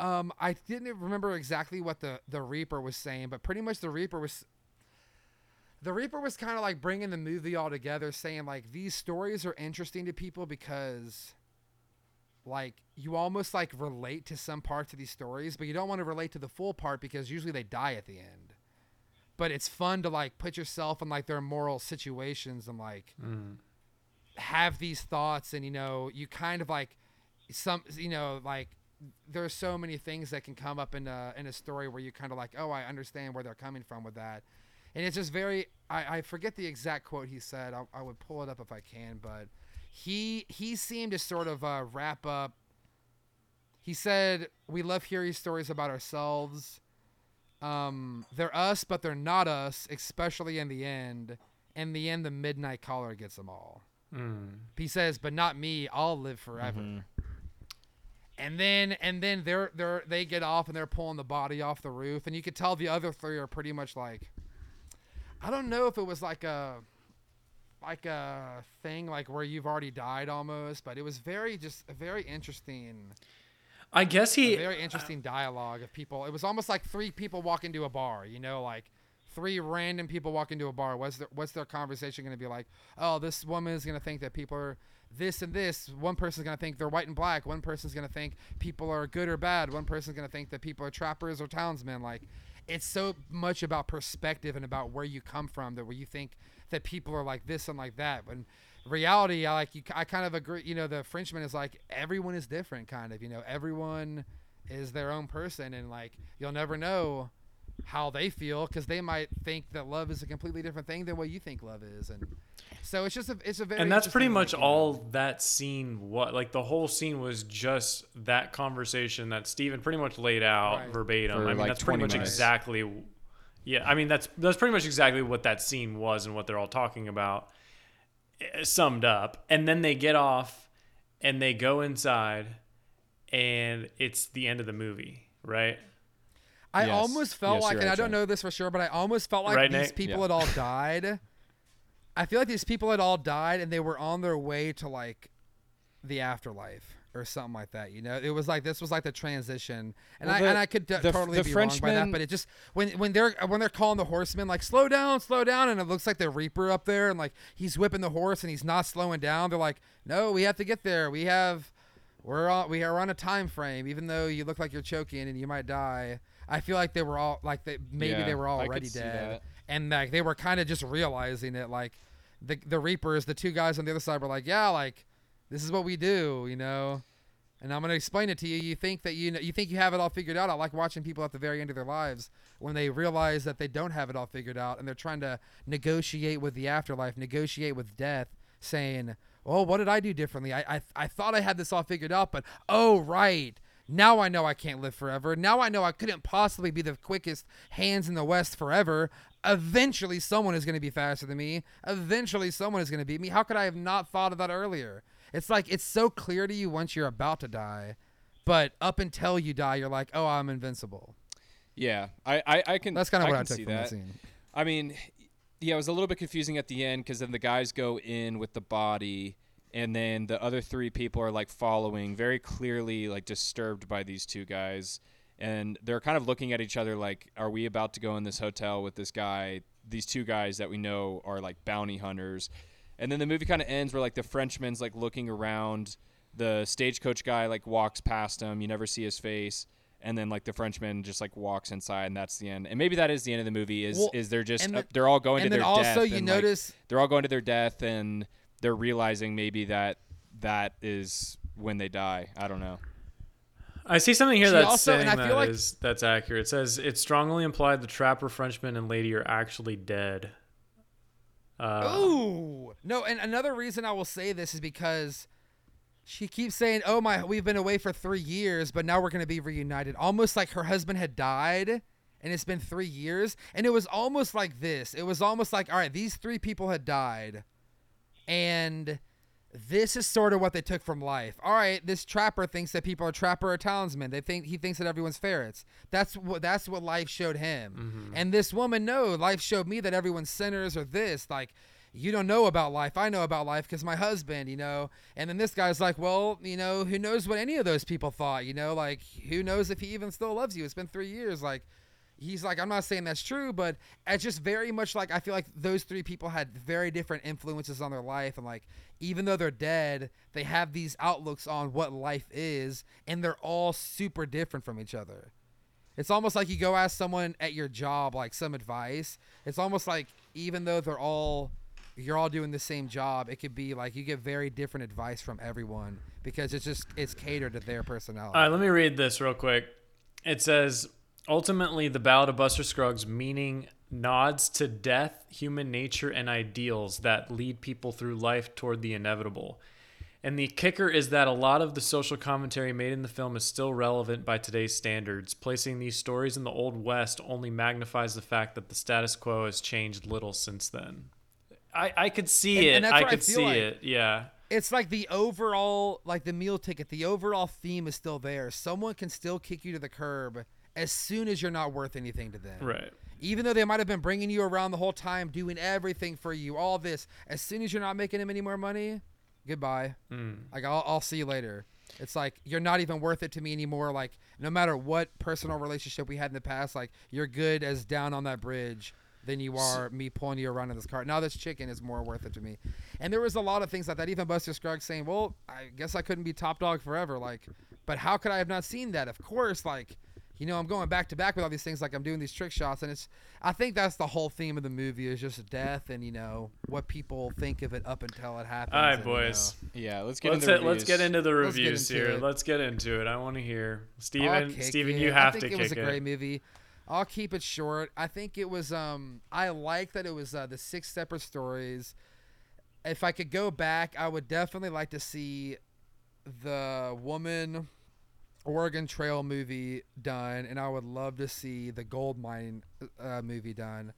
um i didn't remember exactly what the the reaper was saying but pretty much the reaper was the reaper was kind of like bringing the movie all together saying like these stories are interesting to people because like you almost like relate to some parts of these stories, but you don't want to relate to the full part because usually they die at the end. But it's fun to like put yourself in like their moral situations and like Mm. have these thoughts and you know you kind of like some you know like there's so many things that can come up in a in a story where you kind of like oh I understand where they're coming from with that and it's just very I, I forget the exact quote he said I, I would pull it up if I can but he he seemed to sort of uh, wrap up he said we love hearing stories about ourselves um they're us but they're not us especially in the end in the end the midnight caller gets them all Mm. he says, "But not me. I'll live forever." Mhm. And then and then they're they're they get off and they're pulling the body off the roof, and you could tell the other three are pretty much like, I don't know if it was like a like a thing like where you've already died almost, but it was very just a very interesting, I guess a he. very interesting dialogue of people. It was almost like three people walk into a bar, you know, like three random people walk into a bar. What's their what's their conversation going to be like? Oh, this woman is going to think that people are this and this. One person's going to think they're white and black. One person's going to think people are good or bad. One person's going to think that people are trappers or townsmen. Like, it's so much about perspective and about where you come from that where you think that people are like this and like that. When reality, I like you. I kind of agree. You know, the Frenchman is like everyone is different. Kind of. You know, everyone is their own person, and like you'll never know how they feel because they might think that love is a completely different thing than what you think love is, and so it's just a it's a very and that's pretty much like, you know- all that scene what like the whole scene was just that conversation that Stephen pretty much laid out Right. verbatim. For, I mean like, that's pretty much minutes. exactly yeah, I mean that's that's pretty much exactly what that scene was and what they're all talking about eh, summed up. And then they get off and they go inside and it's the end of the movie, right? I Yes. almost felt Yes, like, and right, I don't Sean. know this for sure, but I almost felt like Right, these Nate? people Yeah. had all died. I feel like these people had all died, and they were on their way to like the afterlife or something like that. You know, it was like this was like the transition, and Well, I and I could d- the- totally the be wrong by that, but it just when when they're when they're calling the horsemen like slow down, slow down, and it looks like the Reaper up there, and like he's whipping the horse and he's not slowing down. They're like, no, we have to get there. We have we're on we are on a time frame even though you look like you're choking and you might die i feel like they were all like they maybe Yeah, they were already dead and like they were kind of just realizing it like the the reapers the two guys on the other side were like yeah like this is what we do you know and i'm to explain it to you you think that you know you think you have it all figured out i like watching people at the very end of their lives when they realize that they don't have it all figured out and they're trying to negotiate with the afterlife negotiate with death saying oh what did i do differently i i, I thought i had this all figured out but oh right now I know I can't live forever. Now I know I couldn't possibly be the quickest hands in the West forever. Eventually, someone is going to be faster than me. Eventually, someone is going to beat me. How could I have not thought of that earlier? It's like it's so clear to you once you're about to die, but up until you die, you're like, oh, I'm invincible. Yeah, I, I, I can. That's kind of what I, can took see from that. the scene. I mean, yeah, it was a little bit confusing at the end because then the guys go in with the body, and then the other three people are like following, very clearly like disturbed by these two guys, and they're kind of looking at each other like, "Are we about to go in this hotel with this guy? These two guys that we know are like bounty hunters." And then the movie kind of ends where like the Frenchman's like looking around, the stagecoach guy like walks past him, you never see his face. And then like the Frenchman just like walks inside, and that's the end. And maybe that is the end of the movie. Is Well, is they're just and uh, the- they're all going and to then their also death. you and, like, notice they're all going to their death, and they're realizing maybe that that is when they die. I don't know. I see something here She that's also- and saying I that like- is- that's accurate. It says it's strongly implied the trapper Frenchman and lady are actually dead. Uh. No, and another reason I will say this is because she keeps saying, "Oh my, we've been away for 3 years, but now we're going to be reunited." Almost like her husband had died and it's been 3 years, and it was almost like this. It was almost like, "All right, these 3 people had died." And this is sort of what they took from life. All right, this trapper thinks that people are trapper or townsmen. They think he thinks that everyone's ferrets. That's what that's what life showed him. Mm-hmm. And this woman, no, life showed me that everyone's sinners or this. Like, you don't know about life. I know about life because my husband, you know. And then this guy's like, well, you know, who knows what any of those people thought, you know? Like, who knows if he even still loves you? It's been three years. Like, he's like, I'm not saying that's true, but it's just very much like I feel like those three people had very different influences on their life, and like even though they're dead, they have these outlooks on what life is, and they're all super different from each other. It's almost like you go ask someone at your job like some advice. It's almost like even though they're all you're all doing the same job, it could be like you get very different advice from everyone because it's just it's catered to their personality. All right, let me read this real quick. It says ultimately the Ballad of Buster Scruggs meaning nods to death, human nature, and ideals that lead people through life toward the inevitable. And the kicker is that a lot of the social commentary made in the film is still relevant by today's standards. Placing these stories in the Old West only magnifies the fact that the status quo has changed little since then. I, I could see And- it. and I what I could see like. it. Yeah. it's like the overall like the meal ticket the overall theme is still there someone can still kick you to the curb as soon as you're not worth anything to them. Right. even though they might have been bringing you around the whole time doing everything for you all this as soon as you're not making them any more money goodbye. Mm. like I'll, I'll see you later. It's like you're not even worth it to me anymore. Like no matter what personal relationship we had in the past like you're good as down on that bridge than you are me pulling you around in this car. Now this chicken is more worth it to me. And there was a lot of things like that. Even buster scruggs saying well i guess i couldn't be top dog forever like but how could i have not seen that? Of course like you know i'm going back to back with all these things like i'm doing these trick shots and it's i think that's the whole theme of the movie is just death and you know what people think of it up until it happens All right, and, you know, boys. Yeah, let's get Let's into hit, let's get into the Let's reviews into here. it. Let's get into it. I want to hear I'll Steven. kick Steven, it. you have I think to it was kick a it. great movie. I'll keep it short. I think it was. Um, I like that it was uh, the six separate stories. If I could go back, I would definitely like to see the woman Oregon Trail movie done, and I would love to see the gold mine uh, movie done.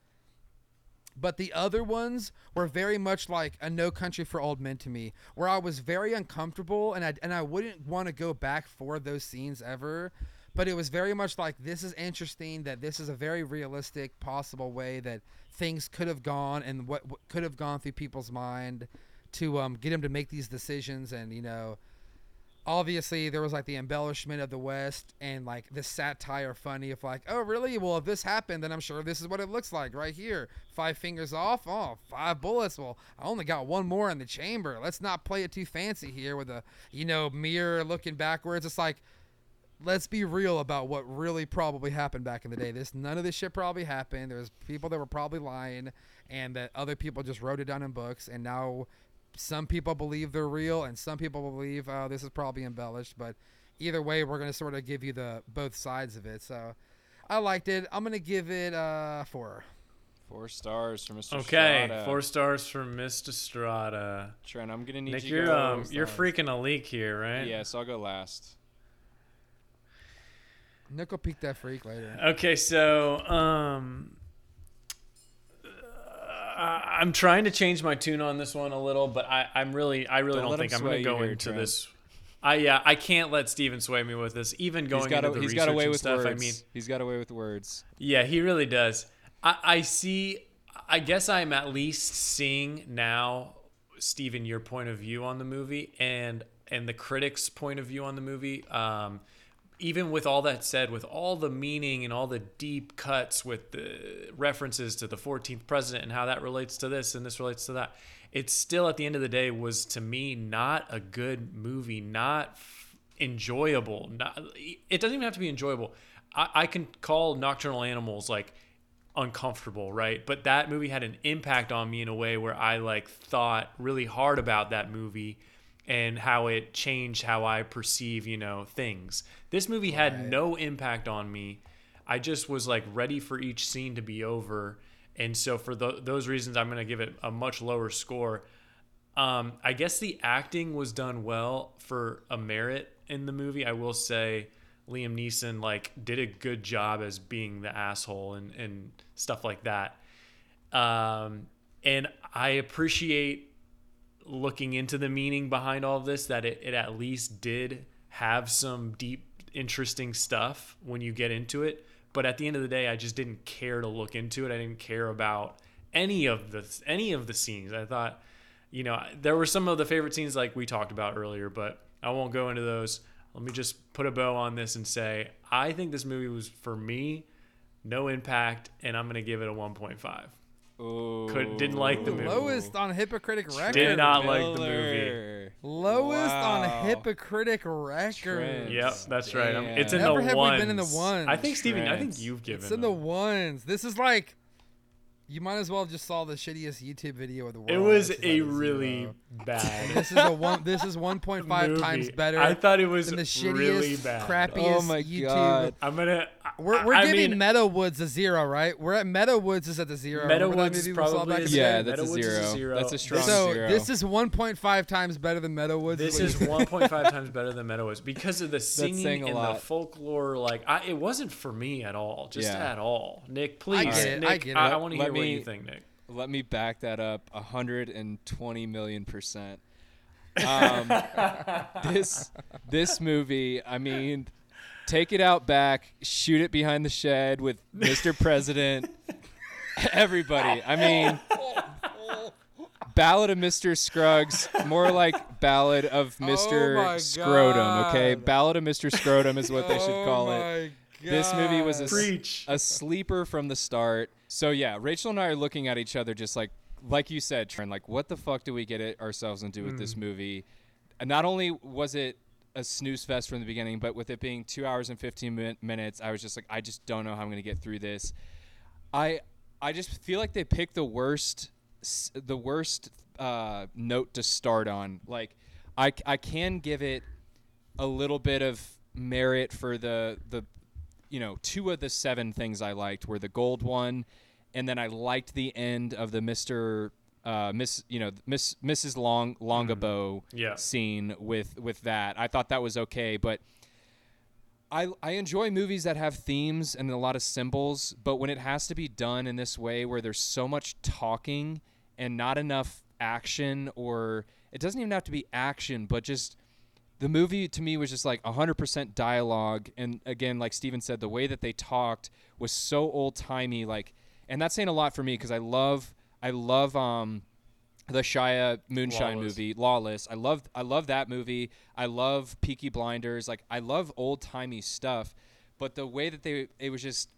But the other ones were very much like a No Country for Old Men to me, where I was very uncomfortable, and I and I wouldn't want to go back for those scenes ever. But it was very much like this is interesting that this is a very realistic, possible way that things could have gone and what, what could have gone through people's mind to um, get them to make these decisions, and you know, obviously there was like the embellishment of the west and like the satire funny of like oh really well if this happened then i'm sure this is what it looks like right here five fingers off oh five bullets well i only got one more in the chamber let's not play it too fancy here with a you know mirror looking backwards it's like let's be real about what really probably happened back in the day. This none of this shit probably happened. There's people that were probably lying, and that other people just wrote it down in books. And now, some people believe they're real, and some people believe oh this is probably embellished. But either way, we're gonna sort of give you the both sides of it. So, I liked it. I'm gonna give it uh four. Four stars for Mr. Okay, Strada. four stars for Mr. Strada. Trent, I'm gonna need Nick, you to you're go. um, you're freaking a leak here, right? Yes, I'll go last. Nick will peek that freak later. Okay, so um, I- I'm trying to change my tune on this one a little, but I, I'm really, I really Don't don't, think I'm going to go into Trent. this. I yeah, I can't let Steven sway me with this. Even going he's got, into a, the he's got away with stuff. words. I mean, he's got away with words. yeah, he really does. I, I see. I guess I'm at least seeing now, Steven, your point of view on the movie and and the critics' point of view on the movie. Um, even with all that said, with all the meaning and all the deep cuts with the references to the 14th president and how that relates to this and this relates to that, it still at the end of the day was to me not a good movie, not enjoyable. Not, it doesn't even have to be enjoyable. I, I can call Nocturnal Animals like uncomfortable, right? But that movie had an impact on me in a way where I like thought really hard about that movie and how it changed how I perceive, you know, things. This movie had no impact on me. I just was like ready for each scene to be over and so for tho- those reasons, I'm going to give it a much lower score. Um, I guess the acting was done well for a merit in the movie. I will say Liam Neeson like did a good job as being the asshole and and stuff like that. Um, and I appreciate looking into the meaning behind all of this that it, it at least did have some deep interesting stuff when you get into it. But at the end of the day i just didn't care to look into it. I didn't care about any of the any of the scenes. I thought you know there were some of the favorite scenes like we talked about earlier but i won't go into those. Let me just put a bow on this and say i think this movie was for me no impact and i'm going to give it a 1.5 could didn't like the movie Lowest on Hypocritic record. Did not like the movie. Lowest Wow. on Hypocritic record. Trent. Yep, that's right. I'm- it's in Never the have we been in the ones. I think Steven. I think you've given. It's in the them. ones. This is like, you might as well have just saw the shittiest YouTube video of the world. It was a really zero. Bad. This is a one. This is [LAUGHS] 1.5 times better I thought it was than the shittiest, really bad. crappiest Oh my YouTube. God. I'm gonna. I- We're, we're I giving mean, Meadowwoods a zero, right? We're at Meadowwoods is at the zero. Remember that Meadowwoods is movie we saw probably back Yeah, that's a Meadowwoods is zero. a zero. That's a strong So zero. this is 1.5 times better than Meadowwoods. This what is you- 1.5 times better than Meadowwoods because of the saying singing a and the folklore. Like, I, it wasn't for me at all. Just Yeah. at all. Nick, please. get it, Nick, I get it. I, Let- want to let hear what you think, Nick. Let me back that up 120 million percent. Um, [LAUGHS] this this movie, I mean, take it out back, shoot it behind the shed with Mr. President, everybody. I mean, Ballad of Mr. Scruggs, more like Ballad of Mr. Oh Scrotum. Okay, Ballad of Mr. Scrotum is what they should call oh it. This movie was a Preach. a sleeper from the start. So yeah, Rachel and I are looking at each other just like like you said, Trent, like what the fuck do we get it ourselves into with this movie? And not only was it a snooze fest from the beginning, but with it being two hours and 15 min- minutes, I was just like, I just don't know how I'm going to get through this. I I just feel like they picked the worst the worst uh, note to start on. Like I I can give it a little bit of merit for the the you know two of the seven things I liked were the gold one, and then I liked the end of the Mister uh, Miss you know Miss Mrs. Long Longabaugh Yeah. scene with with that. I thought that was okay, but. I, I enjoy movies that have themes and a lot of symbols, but when it has to be done in this way where there's so much talking and not enough action, or it doesn't even have to be action, but just the movie to me was just like 100% dialogue. And again, like Steven said, the way that they talked was so old timey. Like, and that's saying a lot for me because I love, I love, um, the Shia Moonshine Lawless. movie, Lawless. I love I love that movie. I love Peaky Blinders. Like I love old timey stuff, but the way that they it was just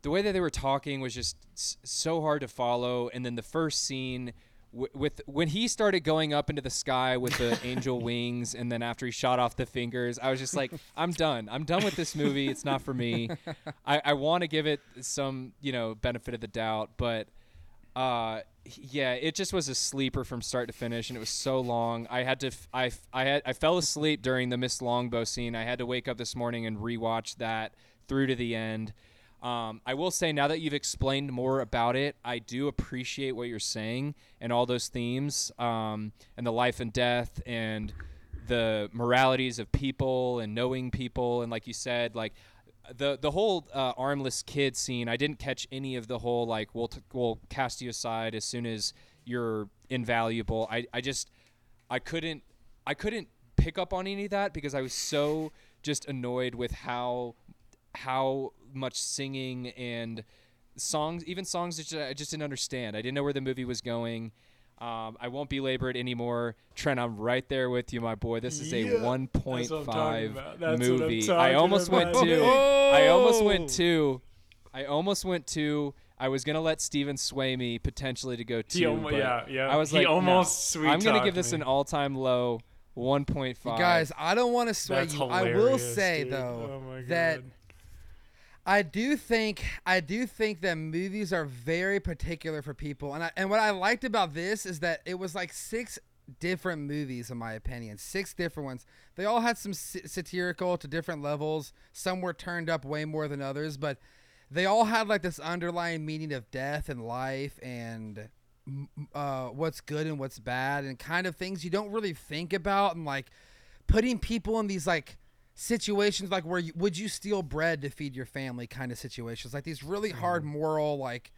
the way that they were talking was just s- so hard to follow. And then the first scene w- with when he started going up into the sky with the [LAUGHS] angel wings, and then after he shot off the fingers, I was just like, I'm done. I'm done with this movie. It's not for me. [LAUGHS] I, I want to give it some you know benefit of the doubt, but uh yeah it just was a sleeper from start to finish and it was so long i had to f- I, f- I had i fell asleep during the miss longbow scene i had to wake up this morning and rewatch that through to the end um, i will say now that you've explained more about it i do appreciate what you're saying and all those themes um, and the life and death and the moralities of people and knowing people and like you said like the the whole uh, armless kid scene, I didn't catch any of the whole like we'll t- we'll cast you aside as soon as you're invaluable. I, I just I couldn't I couldn't pick up on any of that because I was so just annoyed with how how much singing and songs even songs that I just didn't understand. I didn't know where the movie was going. Um, I won't belabor it anymore. Trent, I'm right there with you, my boy. This is a Yeah, that's 1.5 talking about. That's what I'm movie. I talking almost went about. to. I almost went to. I almost went to. I was gonna let Steven sway me potentially to go two. He almo- but yeah, yeah. I was He like, no. almost sweet I'm gonna give this me. an all-time low, 1.5. You guys, I don't want to sway That's you. I will say dude. though Oh that God. I do think I do think that movies are very particular for people, and I, and what I liked about this is that it was like six different movies, in my opinion, six different ones. They all had some satirical to different levels. Some were turned up way more than others, but they all had like this underlying meaning of death and life and uh, what's good and what's bad and kind of things you don't really think about and like putting people in these like situations like where you, would you steal bread to feed your family kind of situations? Like these really hard moral like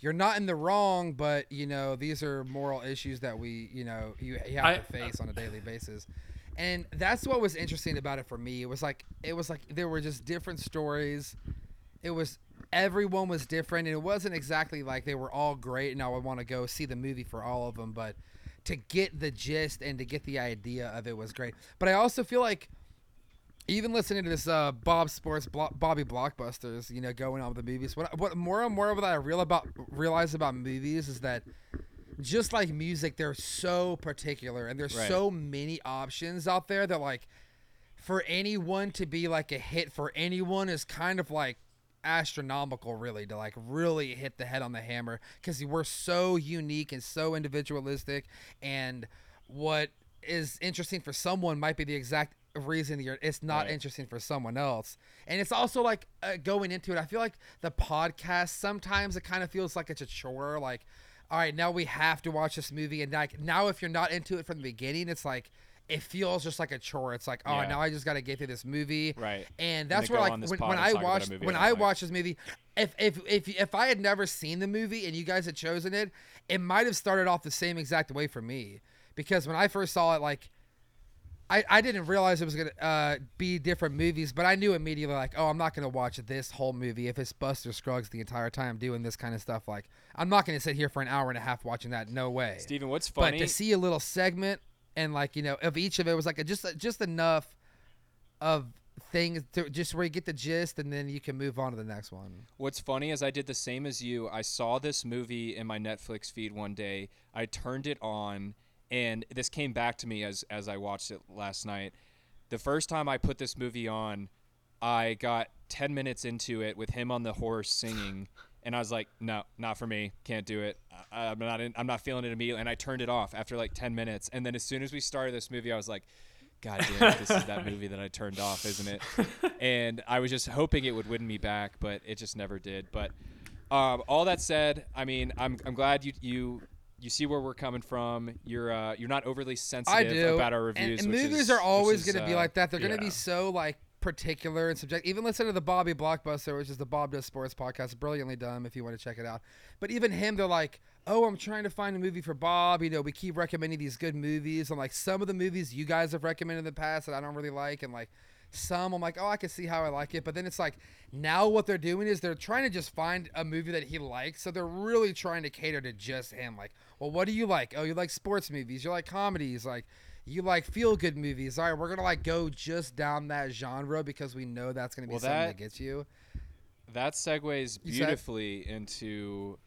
you're not in the wrong but you know these are moral issues that we you know you, you have I- to uh, face on a daily basis. And that's what was interesting about it for me. It was like it was like there were just different stories. It was everyone was different and it wasn't exactly like they were all great and i would want to go see the movie for all of them but to get the gist and to get the idea of it was great. But i also feel like even listening to this uh, Bob Sports Blo- Bobby Blockbusters, you know, going on with the movies. What what more and more of what I real about realize about movies is that just like music, they're so particular and there's Right. so many options out there that like for anyone to be like a hit for anyone is kind of like astronomical really to like really hit the head on the hammer because we're so unique and so individualistic and what is interesting for someone might be the exact reason you're it's not Right. interesting for someone else and it's also like uh, going into it i feel like the podcast sometimes it kind of feels like it's a chore like all right now we have to watch this movie and like now if you're not into it from the beginning it's like it feels just like a chore it's like oh Yeah. now i just got to get through this movie Right. and that's where like when, when i talk about a watched when I like. watched this movie if if if if i had never seen the movie and you guys had chosen it it might have started off the same exact way for me because when i first saw it like I, I didn't realize it was gonna uh, be different movies, but I knew immediately like, oh, I'm not gonna watch this whole movie if it's Buster Scruggs the entire time doing this kind of stuff. Like, I'm not gonna sit here for an hour and a half watching that. No way. Steven, what's funny? but to see a little segment and like you know of each of it was like a, just just enough of things to just where you get the gist and then you can move on to the next one. What's funny is I did the same as you. I saw this movie in my Netflix feed one day. I turned it on, and this came back to me as as I watched it last night. The first time I put this movie on, I got ten minutes into it with him on the horse singing, and I was like, "No, not for me. Can't do it. I, I'm not. In, I'm not feeling it immediately." And I turned it off after like ten minutes. And then as soon as we started this movie, I was like. God damn it, this is that [LAUGHS] movie that I turned off, isn't it? and I was just hoping it would win me back, but it just never did. But um, all that said, I mean, I'm, I'm glad you you you see where we're coming from. You're uh, you're not overly sensitive about our And- reviews. and, which movies is- are always going to be uh, like that. They're going to yeah. be so like particular and subject. Even listen to the Bobby Blockbuster, which is the Bob Does Sports podcast, brilliantly done. If you want to check it out, but even him, they're like, "Oh, I'm trying to find a movie for Bob." You know, we keep recommending these good movies, and like some of the movies you guys have recommended in the past that I don't really like, and like some I'm like, "Oh, I can see how I like it," but then it's like now what they're doing is they're trying to just find a movie that he likes, so they're really trying to cater to just him. Like, well, what do you like? Oh, you like sports movies, you like comedies, like you like feel good movies. All right, we're gonna like go just down that genre because we know that's gonna be Well, something that, that- gets you. That segues beautifully into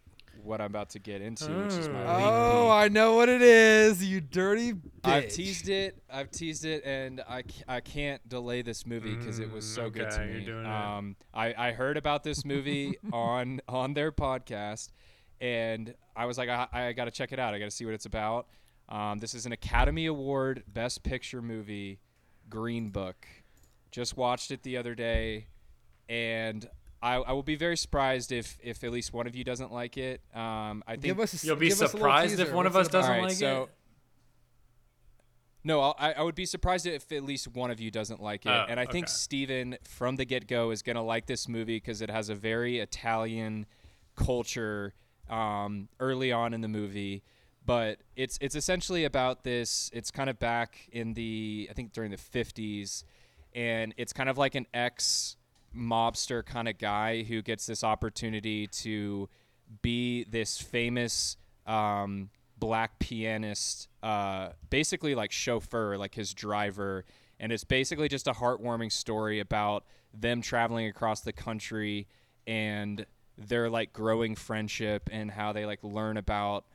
what I'm about to get into, which is my Oh. leak Oh. I know what it is, you dirty bitch. I've teased it. I've teased it, and I, I can't delay this movie because it was Mm, so good to okay, you're me. doing it. Um, I, I heard about this movie [LAUGHS] on on their podcast, and I was like, I, I got to check it out. I got to see what it's about. Um, this is an Academy Award Best Picture movie, Green Book. Just watched it the other day, and I, I will be very surprised if if at least one of you doesn't like it. Um, I think Give us a, You'll be give us a surprised if teaser. one of What's us doesn't All right, like so- it. No, I'll- I, I would be surprised if at least one of you doesn't like it. Oh, and I think okay. Steven, from the get go, is going to like this movie because it has a very Italian culture um, early on in the movie. But it's it's essentially about this. It's kind of back in the I think during the fifties, and it's kind of like an ex mobster kind of guy who gets this opportunity to be this famous um, black pianist, uh, basically like chauffeur, like his driver. And it's basically just a heartwarming story about them traveling across the country and their like growing friendship and how they like learn about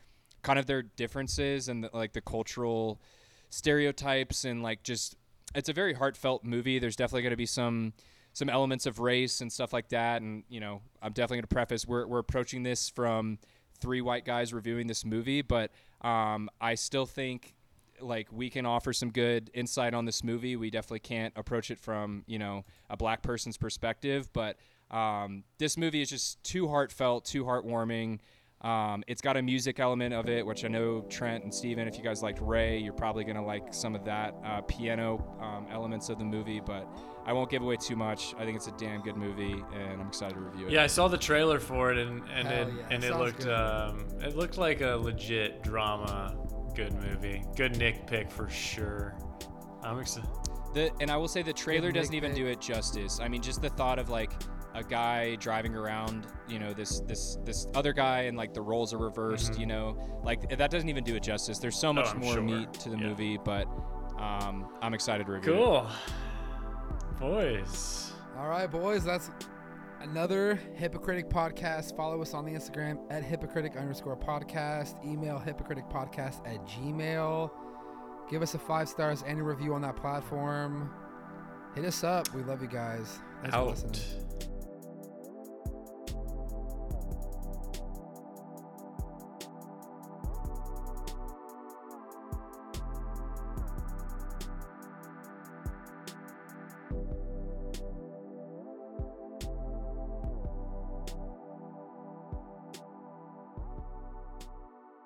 kind of their differences and like the cultural stereotypes and like just it's a very heartfelt movie. There's definitely going to be some some elements of race and stuff like that. And you know, I'm definitely going to preface we're we're approaching this from three white guys reviewing this movie, but um, I still think like we can offer some good insight on this movie. We definitely can't approach it from you know a black person's perspective, but Um, this movie is just too heartfelt, too heartwarming. Um, it's got a music element of it, which I know Trent and Steven, if you guys liked Ray, you're probably going to like some of that uh, piano um, elements of the movie, but I won't give away too much. I think it's a damn good movie, and I'm excited to review it. Yeah, I saw the trailer for it, and and Hell it yeah, and it sounds looked um, it looked like a legit drama, good movie, good Nick pick for sure. I'm excited. The, and I will say the trailer Nick doesn't even pick. do it justice. I mean, just the thought of like a guy driving around, you know, this this this other guy, and like the roles are reversed, Mhm. you know, like that doesn't even do it justice. There's so much I'm more sure. meat to the Yeah. movie, but um, I'm excited to review it. Boys. All right, boys. That's another Hypocritic podcast. Follow us on the Instagram at hypocritic underscore podcast. Email hypocriticpodcast at gmail. Give us a five stars and a review on that platform. Hit us up. We love you guys. Thanks for listening. Out.